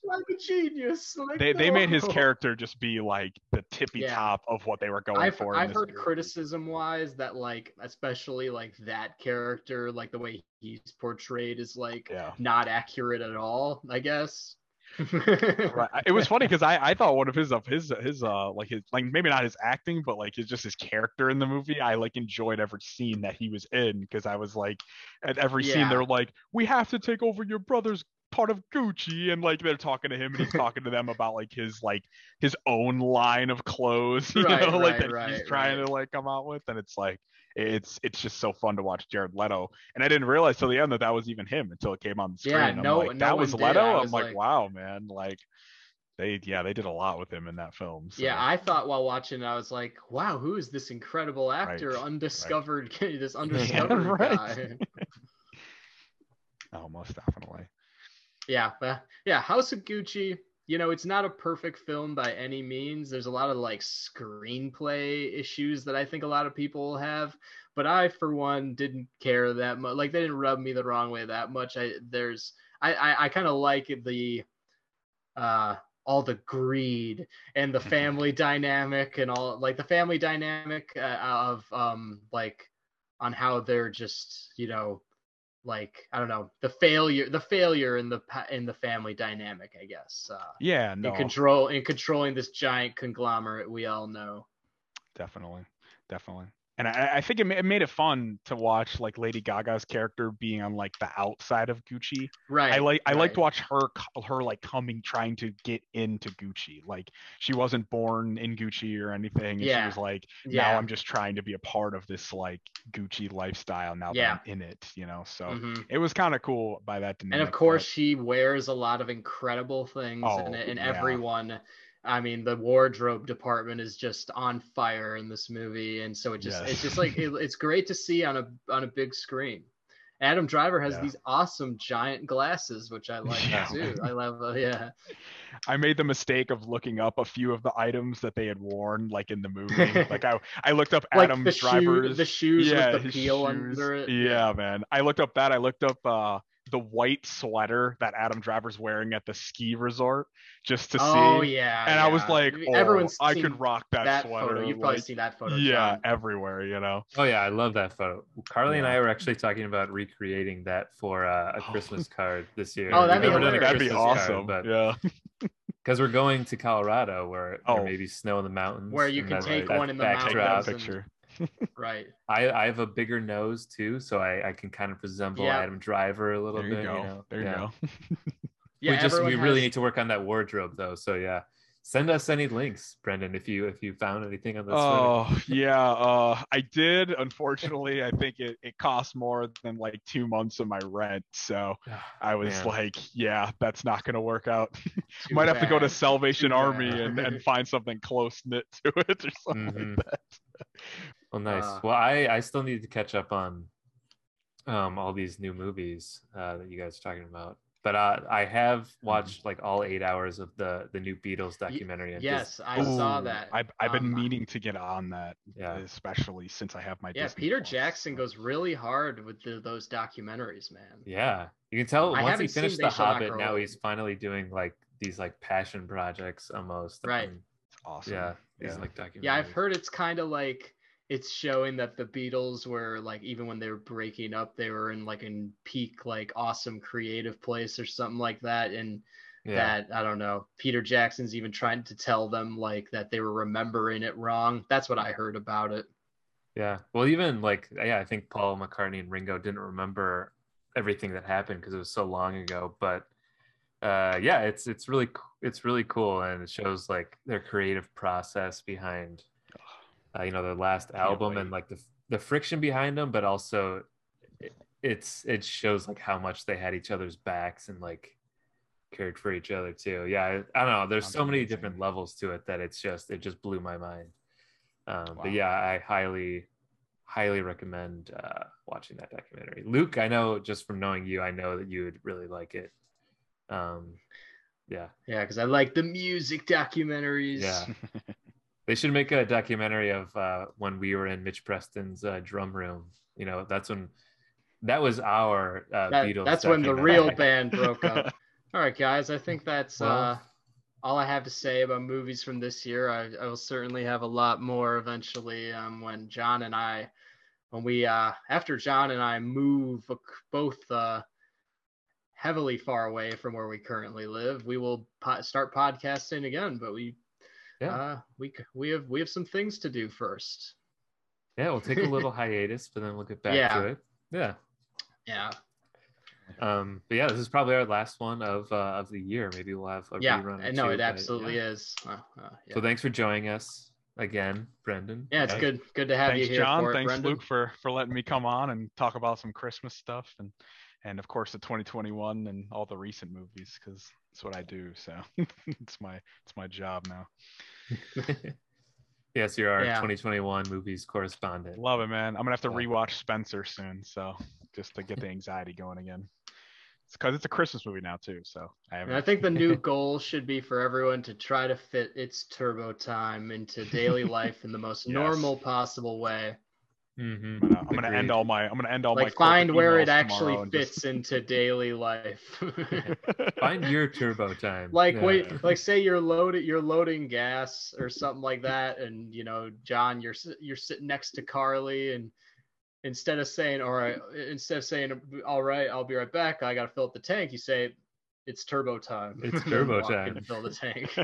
Speaker 2: Like a genius. Like,
Speaker 3: they they made his character just be like the tippy
Speaker 2: Yeah.
Speaker 3: top of what they were going
Speaker 2: I've,
Speaker 3: for.
Speaker 2: I've heard criticism wise that like especially like that character like the way he's portrayed is like
Speaker 3: Yeah.
Speaker 2: not accurate at all i guess
Speaker 3: Right. It was funny because I, I thought one of his of his his uh like his like maybe not his acting but like his just his character in the movie I like enjoyed every scene that he was in because I was like at every scene they're like we have to take over your brother's part of Gucci and like they're talking to him and he's talking to them about like his like his own line of clothes you
Speaker 2: Right,
Speaker 3: know like
Speaker 2: right,
Speaker 3: that he's trying
Speaker 2: right.
Speaker 3: to like come out with and it's like it's it's just so fun to watch Jared Leto and I didn't realize till the end that that was even him until it came on the screen
Speaker 2: Yeah,
Speaker 3: I'm
Speaker 2: no-
Speaker 3: like
Speaker 2: no
Speaker 3: that was
Speaker 2: did.
Speaker 3: Leto
Speaker 2: I
Speaker 3: I'm like,
Speaker 2: like-
Speaker 3: wow man like they yeah they did a lot with him in that film so.
Speaker 2: yeah i thought while watching i was like wow who is this incredible actor
Speaker 3: Right,
Speaker 2: undiscovered this undiscovered
Speaker 3: right.
Speaker 2: guy
Speaker 3: oh most definitely
Speaker 2: yeah but yeah house of gucci you know it's not a perfect film by any means. There's a lot of like screenplay issues that i think a lot of people have but i for one didn't care that much like they didn't rub me the wrong way that much. I there's i i, I kind of like the uh all the greed and the family dynamic and all like the family dynamic uh, of um like on how they're just you know like i don't know the failure the failure in the in the family dynamic i guess uh
Speaker 3: yeah no.
Speaker 2: in control in controlling this giant conglomerate we all know.
Speaker 3: Definitely definitely and I, I think it, ma- it made it fun to watch like Lady Gaga's character being on like the outside of Gucci.
Speaker 2: right
Speaker 3: I like I like to watch her her like coming trying to get into Gucci. Like she wasn't born in Gucci or anything. And
Speaker 2: Yeah.
Speaker 3: She was like
Speaker 2: yeah
Speaker 3: now I'm just trying to be a part of this like Gucci lifestyle now
Speaker 2: Yeah.
Speaker 3: that I'm in it, you know. So
Speaker 2: Mhm.
Speaker 3: it was kind of cool by that
Speaker 2: and of course
Speaker 3: but-
Speaker 2: she wears a lot of incredible things
Speaker 3: Oh,
Speaker 2: and, and
Speaker 3: yeah.
Speaker 2: everyone i mean the wardrobe department is just on fire in this movie and so it just it's
Speaker 3: Yes.
Speaker 2: just like it, it's great to see on a on a big screen adam driver has
Speaker 3: Yeah.
Speaker 2: these awesome giant glasses which i like
Speaker 3: Yeah,
Speaker 2: too i love uh, yeah
Speaker 3: I made the mistake of looking up a few of the items that they had worn, like in the movie. like I, I looked up
Speaker 2: like
Speaker 3: Adam
Speaker 2: the shoe
Speaker 3: Driver's.
Speaker 2: the shoes
Speaker 3: yeah,
Speaker 2: with the peel
Speaker 3: shoes.
Speaker 2: under it
Speaker 3: Yeah, man. I looked up that. I looked up uh, the white sweater that Adam Driver's wearing at the ski resort just to
Speaker 2: oh
Speaker 3: see.
Speaker 2: Oh yeah
Speaker 3: and I was like, oh,
Speaker 2: everyone's
Speaker 3: I
Speaker 2: seen
Speaker 3: could rock that,
Speaker 2: that
Speaker 3: sweater.
Speaker 2: photo you've probably
Speaker 3: like,
Speaker 2: seen that photo
Speaker 3: yeah,
Speaker 2: John.
Speaker 3: everywhere, you know.
Speaker 1: Oh yeah, I love that photo. Carly and I were actually talking about recreating that for uh, a
Speaker 3: Oh.
Speaker 1: Christmas card this year.
Speaker 2: Oh, that'd be
Speaker 1: never done a.
Speaker 3: That'd be
Speaker 1: Christmas card,
Speaker 3: awesome.
Speaker 1: but
Speaker 3: yeah.
Speaker 1: because we're going to Colorado, where
Speaker 3: Oh.
Speaker 1: there may be snow in the mountains,
Speaker 2: Where you can
Speaker 1: that's-
Speaker 2: take
Speaker 1: that's
Speaker 2: one in the
Speaker 3: Take that
Speaker 2: mountains
Speaker 3: picture.
Speaker 2: Right
Speaker 1: I, I have a bigger nose too, so I, I can kind of resemble
Speaker 2: Yeah.
Speaker 1: Adam Driver a little
Speaker 3: There you
Speaker 1: bit.
Speaker 3: go.
Speaker 1: You know?
Speaker 3: There you
Speaker 1: Yeah.
Speaker 3: go.
Speaker 2: yeah
Speaker 1: we just we
Speaker 2: everyone
Speaker 1: really need to work on that wardrobe though. So yeah, send us any links, Brendan, if you if you found anything on this.
Speaker 3: Oh yeah, uh, I did. Unfortunately, I think it, it cost more than like two months of my rent. So I was
Speaker 1: Man.
Speaker 3: like, yeah, that's not gonna work out.
Speaker 2: Too
Speaker 3: Might have to go to. Salvation
Speaker 2: Too
Speaker 3: Army
Speaker 2: bad.
Speaker 3: and, and find something close knit to it or something
Speaker 1: Mhm.
Speaker 3: like that.
Speaker 1: Well, nice.
Speaker 2: Uh,
Speaker 1: well, I I still need to catch up on um all these new movies uh, that you guys are talking about. But uh, I have
Speaker 2: Mm-hmm.
Speaker 1: watched like all eight hours of the the new Beatles documentary. and just-
Speaker 2: yes i saw that
Speaker 3: I've, I've been
Speaker 2: Um,
Speaker 3: meaning to get on that,
Speaker 1: Yeah.
Speaker 3: especially since I have my
Speaker 2: yeah
Speaker 3: Disney
Speaker 2: peter
Speaker 3: Plus,
Speaker 2: jackson goes really hard with the, those documentaries man
Speaker 1: yeah, you can tell
Speaker 2: I
Speaker 1: once he finished The Hobbit, now he's finally doing like these like passion projects almost.
Speaker 2: Right.
Speaker 1: Um,
Speaker 3: It's awesome.
Speaker 1: yeah, these
Speaker 3: Yeah.
Speaker 1: like documentaries.
Speaker 2: yeah i've heard it's kind of like it's showing that the beatles were like even when they were breaking up they were in like in peak like awesome creative place or something like that and
Speaker 1: Yeah.
Speaker 2: that I don't know. Peter Jackson's even trying to tell them like that they were remembering it wrong. That's what I heard about it.
Speaker 1: Yeah. Well, even like yeah, I think Paul McCartney and Ringo didn't remember everything that happened because it was so long ago. But uh, yeah, it's it's really it's really cool, and it shows like their creative process behind uh, you know their last album and like the the friction behind them, but also it, it's it shows like how much they had each other's backs and like cared for each other too. Yeah, I, I don't know. There's so many different levels to it that it's just it just blew my mind. Um,
Speaker 3: Wow.
Speaker 1: But yeah, I highly highly recommend uh, watching that documentary. Luke, I know just from knowing you, I know that you would really like it. Um, yeah,
Speaker 2: Yeah, because I like the music documentaries.
Speaker 1: yeah. They should make a documentary of uh, when we were in Mitch Preston's uh, drum room. You know, that's when that was our uh,
Speaker 2: That-
Speaker 1: Beatles.
Speaker 2: that's when the real band broke up. All right, guys. I think that's
Speaker 1: Well-
Speaker 2: uh, all I have to say about movies from this year. I, I will certainly have a lot more eventually um, when John and I, when we, uh, after John and I move both uh, heavily far away from where we currently live, we will po- start podcasting again. But we,
Speaker 1: Yeah.
Speaker 2: uh, we we have we have some things to do first.
Speaker 1: Yeah, we'll take a little hiatus, but then we'll get back
Speaker 2: Yeah.
Speaker 1: to it. Yeah.
Speaker 2: Yeah.
Speaker 1: Um, but yeah, this is probably our last one of uh, of the year. Maybe we'll have a
Speaker 2: Yeah.
Speaker 1: rerun. or
Speaker 2: I know
Speaker 1: two,
Speaker 2: it
Speaker 1: but
Speaker 2: absolutely
Speaker 1: yeah.
Speaker 2: is. Uh, uh, yeah.
Speaker 1: So thanks for joining us again, Brendan.
Speaker 2: yeah, it's
Speaker 1: guys.
Speaker 2: good good to have
Speaker 3: Thanks,
Speaker 2: you here
Speaker 3: John.
Speaker 2: for it,
Speaker 3: Thanks,
Speaker 2: Brendan.
Speaker 3: Luke, for for letting me come on and talk about some Christmas stuff and and of course the 2021 and all the recent movies because that's what I do. So it's my it's my job now.
Speaker 1: yes, you're our
Speaker 2: Yeah.
Speaker 1: 2021 movies correspondent.
Speaker 3: Love it, man. I'm gonna have to rewatch Spencer soon, so just to get the anxiety going again. It's because it's a Christmas movie now too, so I
Speaker 2: And
Speaker 3: haven't.
Speaker 2: I think the new goal should be for everyone to try to fit its turbo time into daily life in the most
Speaker 3: Yes.
Speaker 2: normal possible way.
Speaker 1: Hmm
Speaker 3: I'm gonna, I'm gonna end all my I'm gonna end all my
Speaker 2: like find where it actually
Speaker 3: tomorrow and
Speaker 2: fits into daily life.
Speaker 1: Find your turbo time.
Speaker 2: like
Speaker 1: Yeah.
Speaker 2: wait, like say you're loaded, you're loading gas or something like that, and you know, John, you're you're sitting next to Carly, and instead of saying all right, instead of saying all right, I'll be right back, I gotta fill up the tank, you say it's turbo time.
Speaker 1: It's turbo
Speaker 2: walk in
Speaker 1: time.
Speaker 2: and fill the tank.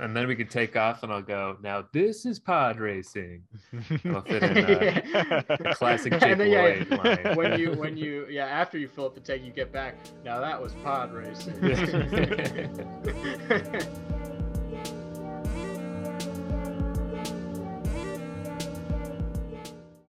Speaker 1: And then we could take off, and I'll go. Now this is pod racing. I'll fit in uh,
Speaker 2: Yeah.
Speaker 1: classic
Speaker 2: And
Speaker 1: Jake
Speaker 2: then, yeah,
Speaker 1: line.
Speaker 2: when you when you yeah after you fill up the tank you get back now that was pod racing